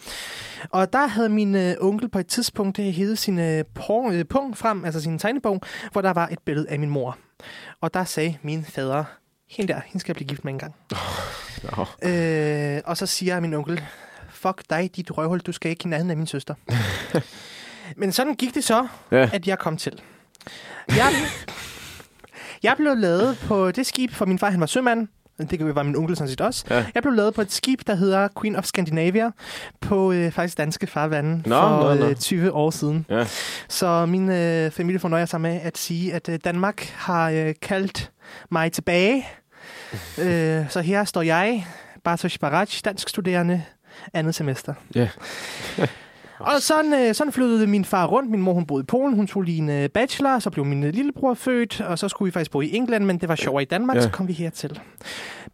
Og der havde min øh, onkel på et tidspunkt øh, hævet sin øh, øh, punkt frem, altså sin tegnebog, hvor der var et billede af min mor. Og der sagde min fader, hende der, hende skal jeg blive gift med en gang. Nå. Øh, og så siger min onkel, fuck dig, dit røvhul, du skal ikke i nærheden af min søster. *laughs* Men sådan gik det så, Ja. at jeg kom til. Jeg, jeg blev lavet på det skib, for min far han var sømand. Det var min onkel sådan set også. Ja. Jeg blev lavet på et skib, der hedder Queen of Scandinavia, på øh, faktisk danske farvande Nå, for nå, nå. Øh, 20 år siden. Ja. Så min øh, familie fornøjer sig med at sige, at øh, Danmark har øh, kaldt mig tilbage. *laughs* øh, så her står jeg, Bartosz Baracz, dansk studerende, andet semester. Ja. *laughs* Og sådan, øh, sådan flyttede min far rundt. Min mor hun boede i Polen. Hun tog lige en øh, bachelor. Så blev min øh, lillebror født. Og så skulle vi faktisk bo i England, men det var sjovere i Danmark. Ja. Så kom vi hertil.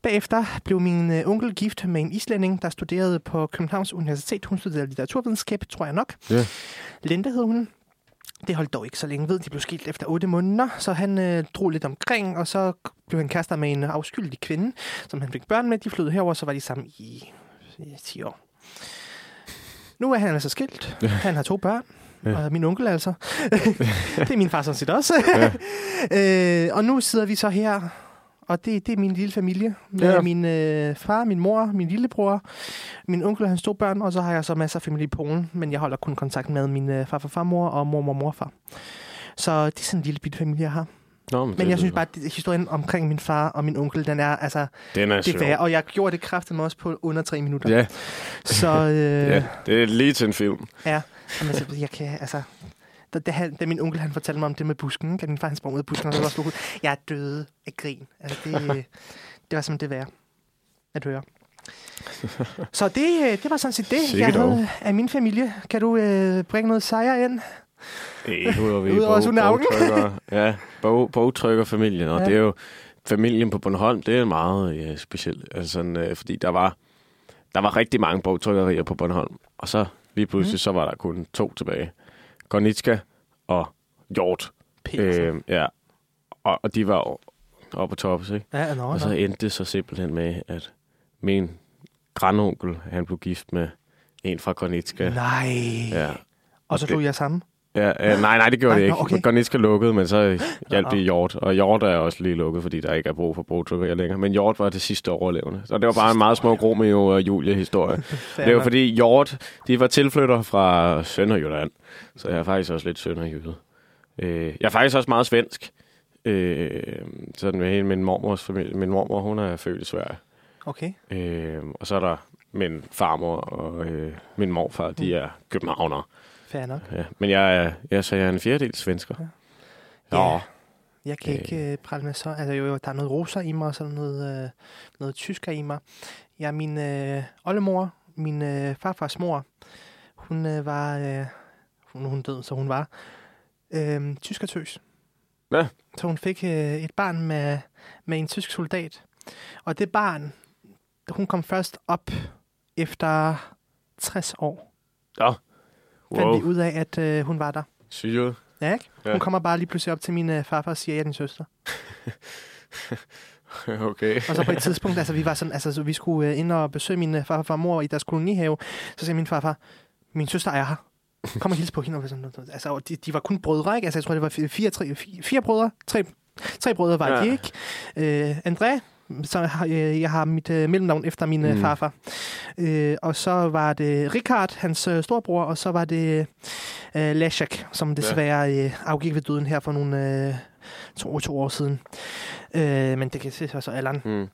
Bagefter blev min øh, onkel gift med en islænding, der studerede på Københavns Universitet. Hun studerede litteraturvidenskab, tror jeg nok. Ja. Linda hed hun. Det holdt dog ikke så længe ved. De blev skilt efter 8 måneder, så han øh, drog lidt omkring, og så blev han kærester med en afskyldig kvinde, som han fik børn med. De flyttede herover, så var de sammen i, i 10 år. Nu er han altså skilt. Han har to børn. Ja. Og min onkel altså. *laughs* det er min far sådan set også. øh, og nu sidder vi så her. Og det, det er min lille familie. Med Ja. ja. min øh, far, min mor, min lillebror, min onkel og hans to børn. Og så har jeg så masser af familie i Polen. Men jeg holder kun kontakt med min øh, farfar, farmor og mormor og morfar. Så det er sådan en lille bitte familie, jeg har. Nå, Men det jeg synes bare, at historien omkring min far og min onkel, den er altså Den er det værd. Og jeg gjorde det kraftigt også på under tre minutter. Ja, Så *laughs* øh, ja, det er lige til en film. Ja, jamen, altså, jeg kan, altså... Da, da, han, da min onkel han fortalte mig om det med busken, at min far han sprang ud af busken, og så var ud. Jeg døde af grin. Altså, det, det var simpelthen det værd at høre. *laughs* Så det, øh, det var sådan set det, Sikke jeg havde af min familie. Kan du øh, bringe noget sejr ind? Øh, Udover vi Udover bog, bogtrykker, ja, bog, bogtrykkerfamilien, og Ja. det er jo familien på Bornholm, det er meget ja, specielt, altså øh, fordi der var, der var rigtig mange bogtrykkerier på Bornholm, og så lige pludselig, mm. så var der kun to tilbage. Gornitska og Hjort. Øh, ja, og, og de var oppe på toppen, ikke? ja, nå, Og så endte det så simpelthen med, at min grandonkel, han blev gift med en fra Gornitska. Nej. Ja, Og så det- tog jeg sammen. Ja, øh, nej, nej, det gjorde Nej, det ikke. okay. Gornitska lukkede, men så hjalp Nå. det Hjort. Og Hjort er også lige lukket, fordi der ikke er brug for bogtrykkerier længere. Men Hjort var det sidste overlevende. Så det var bare en meget små Romeo og Julie-historie. *laughs* det var fordi Hjort, de var tilflyttere fra Sønderjylland. Så jeg er faktisk også lidt sønderjyde. Øh, jeg er faktisk også meget svensk. Øh, sådan med hele min mormors familie. Min mormor, hun er født i Sverige. Okay. Øh, og så er der min farmor og øh, min morfar, de er københavnere. Fair nok. Ja, men jeg er, jeg, så jeg er en fjerdedel svensker. Ja. Ja. Ja. Jeg kan ikke øh, prale med så. Altså jo, jo, der er noget rosa i mig, og så noget, øh, noget tysker i mig. Jeg er min øh, oldemor, min øh, farfars mor. Hun øh, var... Øh, hun, hun død, så hun var øh, tyskertøs. Ja. Så hun fik øh, et barn med, med en tysk soldat. Og det barn, hun kom først op efter 60 år. Ja. Fandt vi Wow. ud af, at øh, hun var der. Syret. Ja, ikke? Ja. Hun kommer bare lige pludselig op til min øh, farfar og siger, at jeg er din søster. *laughs* okay. Og så på et tidspunkt, altså vi var sådan, altså så vi skulle øh, ind og besøge min øh, farfar og mor i deres kolonihave. Så siger min farfar, min søster er her. Kom og hilse på hende. Og sådan, altså, og de, de, var kun brødre, ikke? Altså jeg tror, det var fire, fire, tre, fire, fire brødre. Tre, tre brødre var Ja. de, ikke? Øh, André, så har, øh, jeg har mit øh, mellemnavn efter min øh, Mm. farfar. Øh, og så var det Richard, hans øh, storbror, og så var det øh, Leszek, som desværre øh, afgik ved døden her for nogle øh, to, to år siden. Øh, men det kan se så alderen. Mm.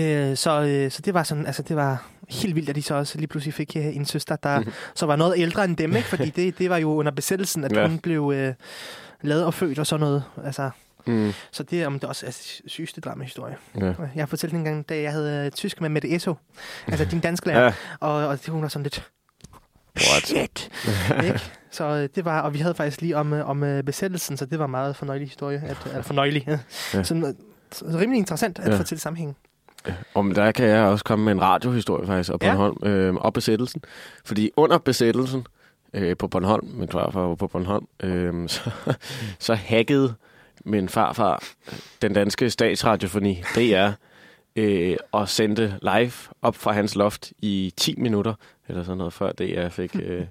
Øh, så, øh, så det var sådan, altså det var helt vildt, at de så også lige pludselig fik øh, en søster, der Mhm. så var noget ældre end dem, ikke? Fordi *laughs* det, det var jo under besættelsen, at Ja. hun blev øh, lavet og født og sådan noget. Altså, Mm. så det, om det også er sygeste dramahistorie. Ja. Jeg har fortalt en gang, da jeg havde øh, tysk med Mette Esso, altså din danske lærer, ja. og, og det, hun var sådan lidt, What? shit, *laughs* ikke? Så øh, det var, og vi havde faktisk lige om, øh, om besættelsen, så det var en meget fornøjelig historie, at, eller fornøjelig, ja. *laughs* Sådan, så rimelig interessant at Ja. fortælle sammenhængen. Om der kan jeg også komme med en radiohistorie faktisk op på Ja. Bornholm, øh, op besættelsen. Fordi under besættelsen øh, på Bornholm, min farfar var på Bornholm, øh, *laughs* så, så hackede min farfar den danske statsradiofoni, DR, øh, og sendte live op fra hans loft i 10 minutter, eller sådan noget, før DR fik, øh,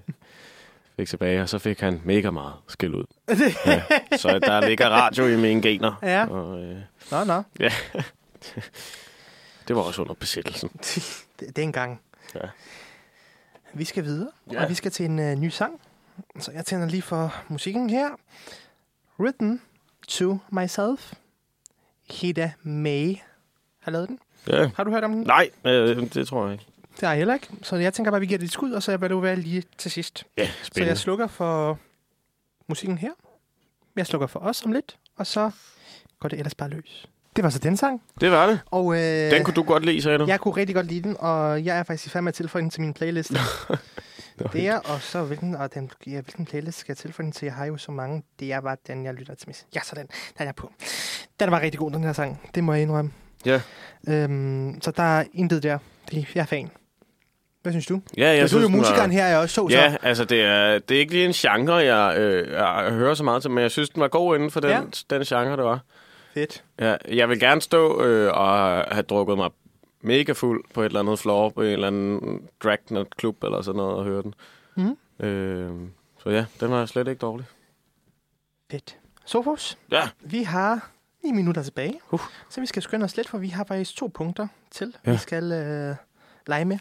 fik tilbage, og så fik han mega meget skæld ud. *laughs* Ja, så der ligger radio i mine gener. Ja. Og, øh, Nå, nå. *laughs* det var også under besættelsen. *laughs* Det, det er en gang. Ja. Vi skal videre, Ja. og vi skal til en uh, ny sang. Så jeg tænder lige for musikken her. Written to Myself. Hida May har lavet den. Ja. Har du hørt om den? Nej, øh, det tror jeg ikke. Det har jeg heller ikke. Så jeg tænker bare, at vi giver det et skud, og så vil du være lige til sidst. Ja, Så spændende. jeg slukker for musikken her. Jeg slukker for os om lidt, og så går det ellers bare løs. Det var så den sang. Det var det. Og, øh, Den kunne du godt lide, sagde du? Jeg kunne rigtig godt lide den, og jeg er faktisk i færd med at tilføje den til min playlist. *laughs* det er, og så hvilken, og den, ja, hvilken playlist skal jeg tilføje den til? Jeg har jo så mange. Det er bare den, jeg lytter til mest. Ja, så den. Den er jeg på. Den var rigtig god, den her sang. Det må jeg indrømme. Ja. Øhm, så der er intet der. Det, jeg er fan. Hvad synes du? Ja, jeg Jeg du er jo den var- musikeren her, jeg også så. Ja, så. altså det er, det er ikke lige en genre, jeg, øh, jeg hører så meget til, men jeg synes, den var god inden for den, Ja. ja. den genre, det var. Fedt. Ja, jeg vil gerne stå øh, og have drukket mig mega fuld på et eller andet floor, på en eller anden dragnet klub eller sådan noget, og høre den. Mhm. Øh, så ja, den var slet ikke dårlig. Fedt. Sofus, Ja. vi har 9 minutter tilbage, Uh. så vi skal skynde os lidt, for vi har faktisk to punkter til, Ja. vi skal øh, lege med.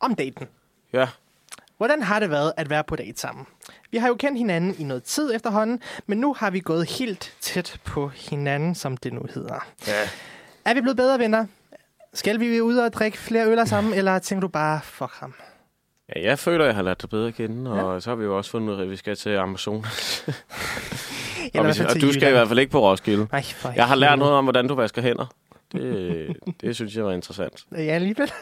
Om daten. Ja. Hvordan har det været at være på date sammen? Vi har jo kendt hinanden i noget tid efterhånden, men nu har vi gået helt tæt på hinanden, som det nu hedder. Ja. Er vi blevet bedre venner? Skal vi ud og drikke flere øl sammen, eller tænker du bare, fuck ham? ja, jeg føler, jeg har lært dig bedre at kende, og så har vi jo også fundet ud af, at vi skal til Amazonas. *laughs* og, vi, og du skal i hvert fald ikke på Roskilde. For Jeg har lært noget om, hvordan du vasker hænder. Det, *laughs* det synes jeg var interessant. Ja, alligevel.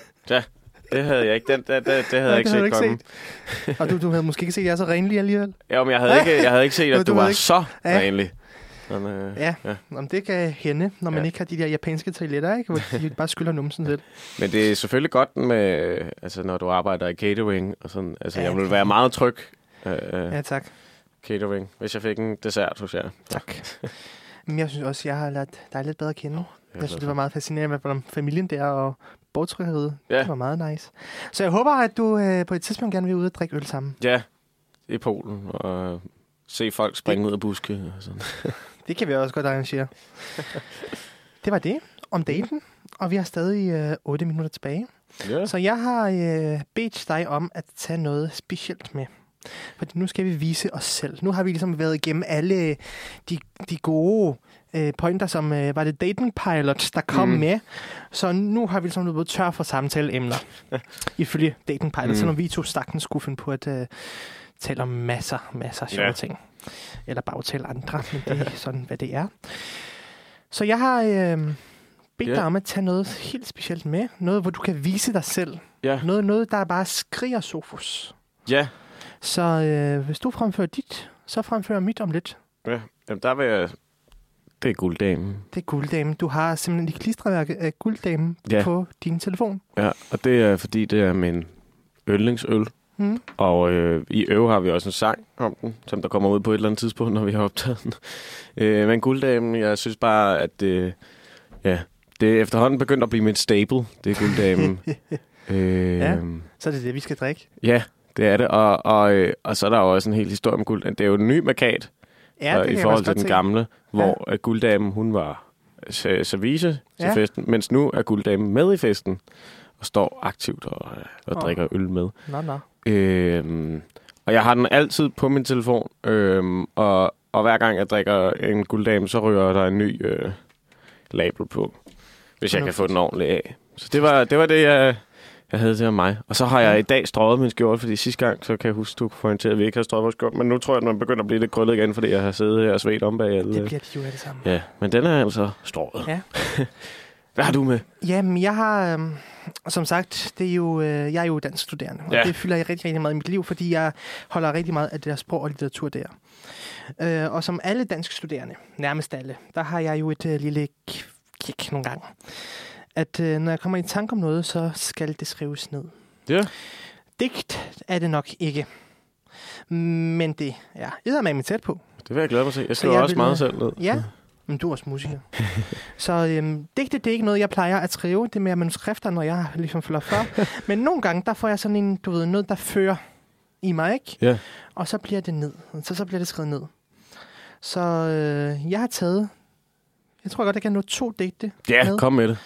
Det havde jeg ikke, den, det, det, det havde Nej, jeg ikke set ikke Og du, du havde måske ikke set, at jeg er så renlig alligevel. Ja, men jeg havde ikke, jeg havde ikke set, at du du var ikke. så Ja. Men, øh, Ja, Ja. Om det kan hende, når man Ja. ikke har de der japanske toiletter, ikke? hvor de bare skyller numsen lidt. Men det er selvfølgelig godt med, altså når du arbejder i catering og sådan. Altså, Ja, jeg vil være meget tryg øh, ja. Ja, tak. catering, hvis jeg fik en dessert hos jer. Tak. Men jeg synes også, jeg har lært dig lidt bedre at kende. Jeg Jeg synes, det var meget fascinerende, om familien der og bogtrykkeriet. Ja. Det var meget nice. Så jeg håber, at du øh, på et tidspunkt gerne vil ud og drikke øl sammen. Ja, i Polen, og se folk springe ud af buske og sådan. *laughs* Det kan vi også godt arrangere. *laughs* det var det om daten, og vi har stadig øh, 8 minutter tilbage. Ja. Så jeg har øh, bedt dig om at tage noget specielt med. Fordi nu skal vi vise os selv. Nu har vi ligesom været igennem alle de, de gode øh, pointer, som øh, var det Dating Pilot, der kom Mm. med. Så nu har vi ligesom blevet tør for samtaleemner. *laughs* ifølge Dating Pilot. Mm. Selvom vi to sagtens skulle finde på at øh, tale om masser, masser af sjove ja. ting. Eller bare tale andre, men det er sådan, hvad det er. Så jeg har øh, bedt Ja. dig om at tage noget helt specielt med. Noget, hvor du kan vise dig selv. Ja. Noget, noget der bare skriger Sofus. Ja, Så øh, hvis du fremfører dit, så fremfører mit om lidt. ja. Jamen, der vil jeg... Det er gulddamen. Det er gulddamen. Du har simpelthen et klistreværke af gulddamen ja. på din telefon. Ja, og det er fordi, det er min yndlingsøl. Mm. Og øh, i Øve har vi også en sang om den, som der kommer ud på et eller andet tidspunkt, når vi har optaget den. *laughs* Øh, men gulddamen, jeg synes bare, at det, ja, det er efterhånden begyndt at blive mit staple, det er gulddamen. *laughs* øh, Ja. Så er det det, vi skal drikke. ja, det er det. Og, og, øh, og så er der jo også en hel historie om gulddamen. Det er jo en ny markat Ja, og det i forhold til den godt gamle, hvor ja. gulddamen, hun var se- service til Ja. festen, mens nu er gulddamen med i festen og står aktivt og, øh, og Åh. drikker øl med. se. Nå, nå. Øhm, og jeg har den altid på min telefon, øhm, og, og hver gang jeg drikker en gulddame, så ryger der en ny øh, label på, hvis jeg kan få den ordentligt af. Så det var det, var det jeg, jeg havde til mig. Og så har jeg i dag strøget min skjorte, fordi sidste gang, så kan jeg huske, du pointerede, at vi ikke har strøget vores skjorte, men nu tror jeg, at man begynder at blive lidt krøllet igen, fordi jeg har siddet her og svedt om bag alle. Det bliver de jo alle sammen. Ja, men den er altså strøget. Ja. *laughs* Hvad har du med? Jamen, jeg har, øhm, som sagt, det er jo, øh, jeg er jo dansk studerende, og Ja. det fylder jeg rigtig, rigtig meget i mit liv, fordi jeg holder rigtig meget af det der sprog og litteratur der. Øh, og som alle dansk studerende, nærmest alle, der har jeg jo et øh, lille kick nogle gange. At øh, når jeg kommer i tanke om noget, så skal det skrives ned. Ja. Digt er det nok ikke. Men det er eddermame tæt på. Det vil jeg glæde mig til. Jeg skriver jeg også vil, meget øh, selv ned. Ja, men du er også musiker. *laughs* så øhm, digte, det er ikke noget, jeg plejer at skrive. Det er mere manuskrifter, når jeg ligesom følger for. *laughs* men nogle gange, der får jeg sådan en, du ved, noget, der fører i mig, ikke? Ja. Og så bliver det ned. Så, så bliver det skrevet ned. Så øh, jeg har taget, jeg tror godt, jeg kan nå to digte. Ja, med. kom med det.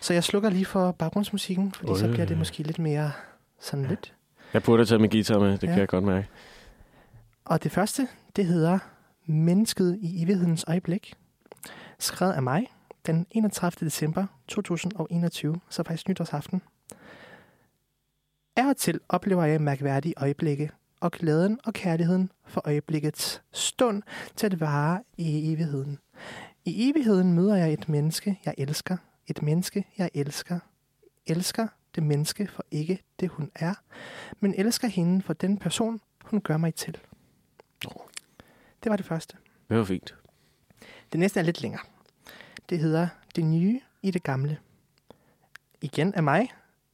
Så jeg slukker lige for baggrundsmusikken, fordi så Øh. bliver det måske lidt mere sådan lidt. Jeg burde have taget min guitar med, det Ja. kan jeg godt mærke. Og det første, det hedder Mennesket i evighedens øjeblik. Skrevet af mig den 31. december 2021, så faktisk nytårsaften. Af og til oplever jeg mærkværdige øjeblikke, og glæden og kærligheden for øjeblikkets stund til at vare i evigheden. I evigheden møder jeg et menneske, jeg elsker. Et menneske, jeg elsker. Elsker det menneske for ikke det, hun er, men elsker hende for den person, hun gør mig til. Det var det første. Det var fint. Det næste er lidt længere. Det hedder Det nye i det gamle. Igen af mig,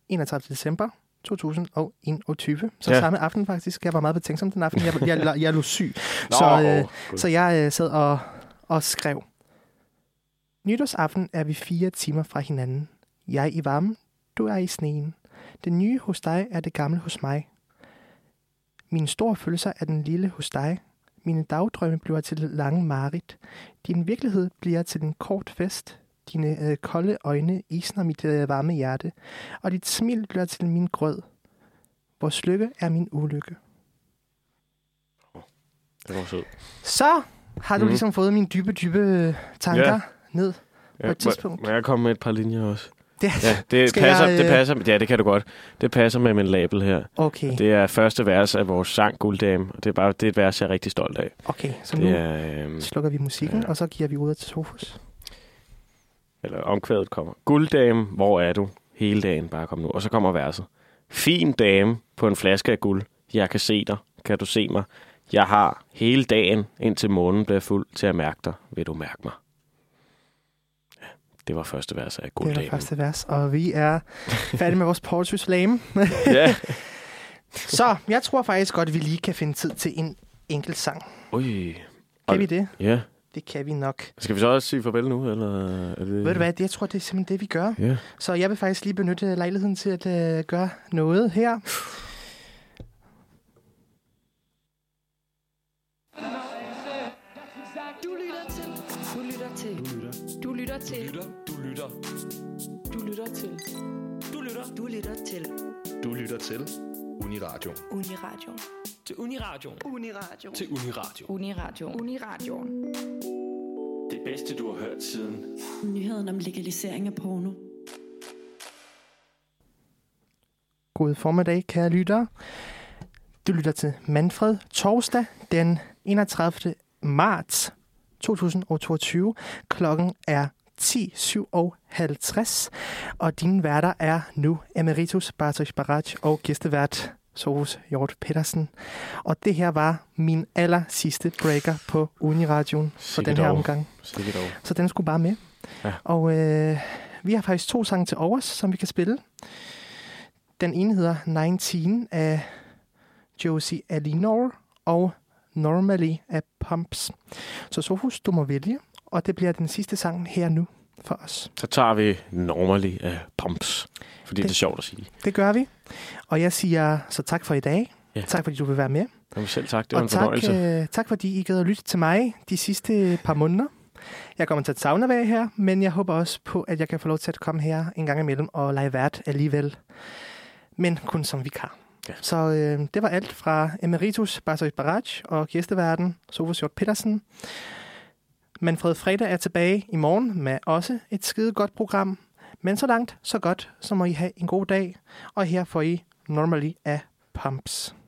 31. december 2021. Så Ja. samme aften faktisk. Jeg var meget betænksom den aften. Jeg, jeg, jeg, jeg lå syg. *laughs* Nå, så, øh, så jeg øh, sad og, og skrev. Nytårsaften er vi fire timer fra hinanden. Jeg i varmen, du er i sneen. Det nye hos dig er det gamle hos mig. Mine store følelser er den lille hos dig. Mine dagdrømme bliver til lange marit. Din virkelighed bliver til en kort fest. Dine øh, kolde øjne isner mit øh, varme hjerte. Og dit smil bliver til min grød. Vores lykke er min ulykke. Det var sød. Så har du Mhm. ligesom fået mine dybe, dybe øh, tanker Ja. ned. Ja, et tidspunkt. Må, må jeg komme med et par linjer også? Det, Ja, det passer, jeg, det øh, passer. Ja, det kan du godt. Det passer med min label her. Okay, Det er første vers af vores sang Gulddame, og det er bare det er et vers, jeg er rigtig stolt af. okay. Så Det nu er, øhm, slukker vi musikken, ja. og så giver vi ordet til Sofus. eller omkvædet kommer. Gulddame, hvor er du? Hele dagen, bare kom nu. Og så kommer verset. Fin dame på en flaske af guld. Jeg kan se dig. Kan du se mig? Jeg har hele dagen, indtil månen bliver fuld til at mærke dig. Vil du mærke mig? Det var første vers af Det Gulddame. var første vers, og vi er færdige med vores Poetry Slam. *laughs* ja. Så jeg tror faktisk godt, at vi lige kan finde tid til en enkelt sang. Ui. Kan vi det? Ja. Det kan vi nok. Skal vi så også sige farvel nu? Eller er det... Ved du hvad, det, jeg tror, det er simpelthen det, vi gør. Ja. Så jeg vil faktisk lige benytte lejligheden til at uh, gøre noget her. Du lytter til. Du lytter til. Lytter. Du lytter til. Du lytter til Uniradio. Uniradio. Til Uniradio. Uniradio. Til Uniradio. Uniradio. Uniradio. Det bedste, du har hørt siden Nyheden om legalisering af porno. God formiddag, kære lyttere. Du lytter til Manfred torsdag den 31. marts 2022. Klokken er 10.57, og dine værter er nu Emeritus Bartosz Baraj og gæstevært Sofus Hjort Petersen. Og det her var min aller sidste breaker på Uniradioen for den her omgang. Så den skulle bare med. Ja. Og øh, vi har faktisk to sange til overs, som vi kan spille. Den ene hedder 19 af Josie Alinor og Normally af Pumps. Så Sofus, du må vælge, og det bliver den sidste sang her nu for os. Så tager vi normally af pumps. Fordi det, Det- er sjovt at sige. Det gør vi. Og jeg siger så tak for i dag. Ja. Tak fordi du vil være med. Jamen selv tak, det var og en tak, fornøjelse. øh, tak fordi I gad at lytte til mig de sidste par måneder. Jeg kommer til at savne at være her, men jeg håber også på, at jeg kan få lov til at komme her en gang imellem og lege vært alligevel. Men kun som vikar. Ja. Så øh, det var alt fra Emeritus Bartosz Baraj og gæsteverden Sofus Hjort Petersen. Manfred Fredag er tilbage i morgen med også et skide godt program. Men så langt, så godt, så må I have en god dag. Og her får I Normally af Pumps.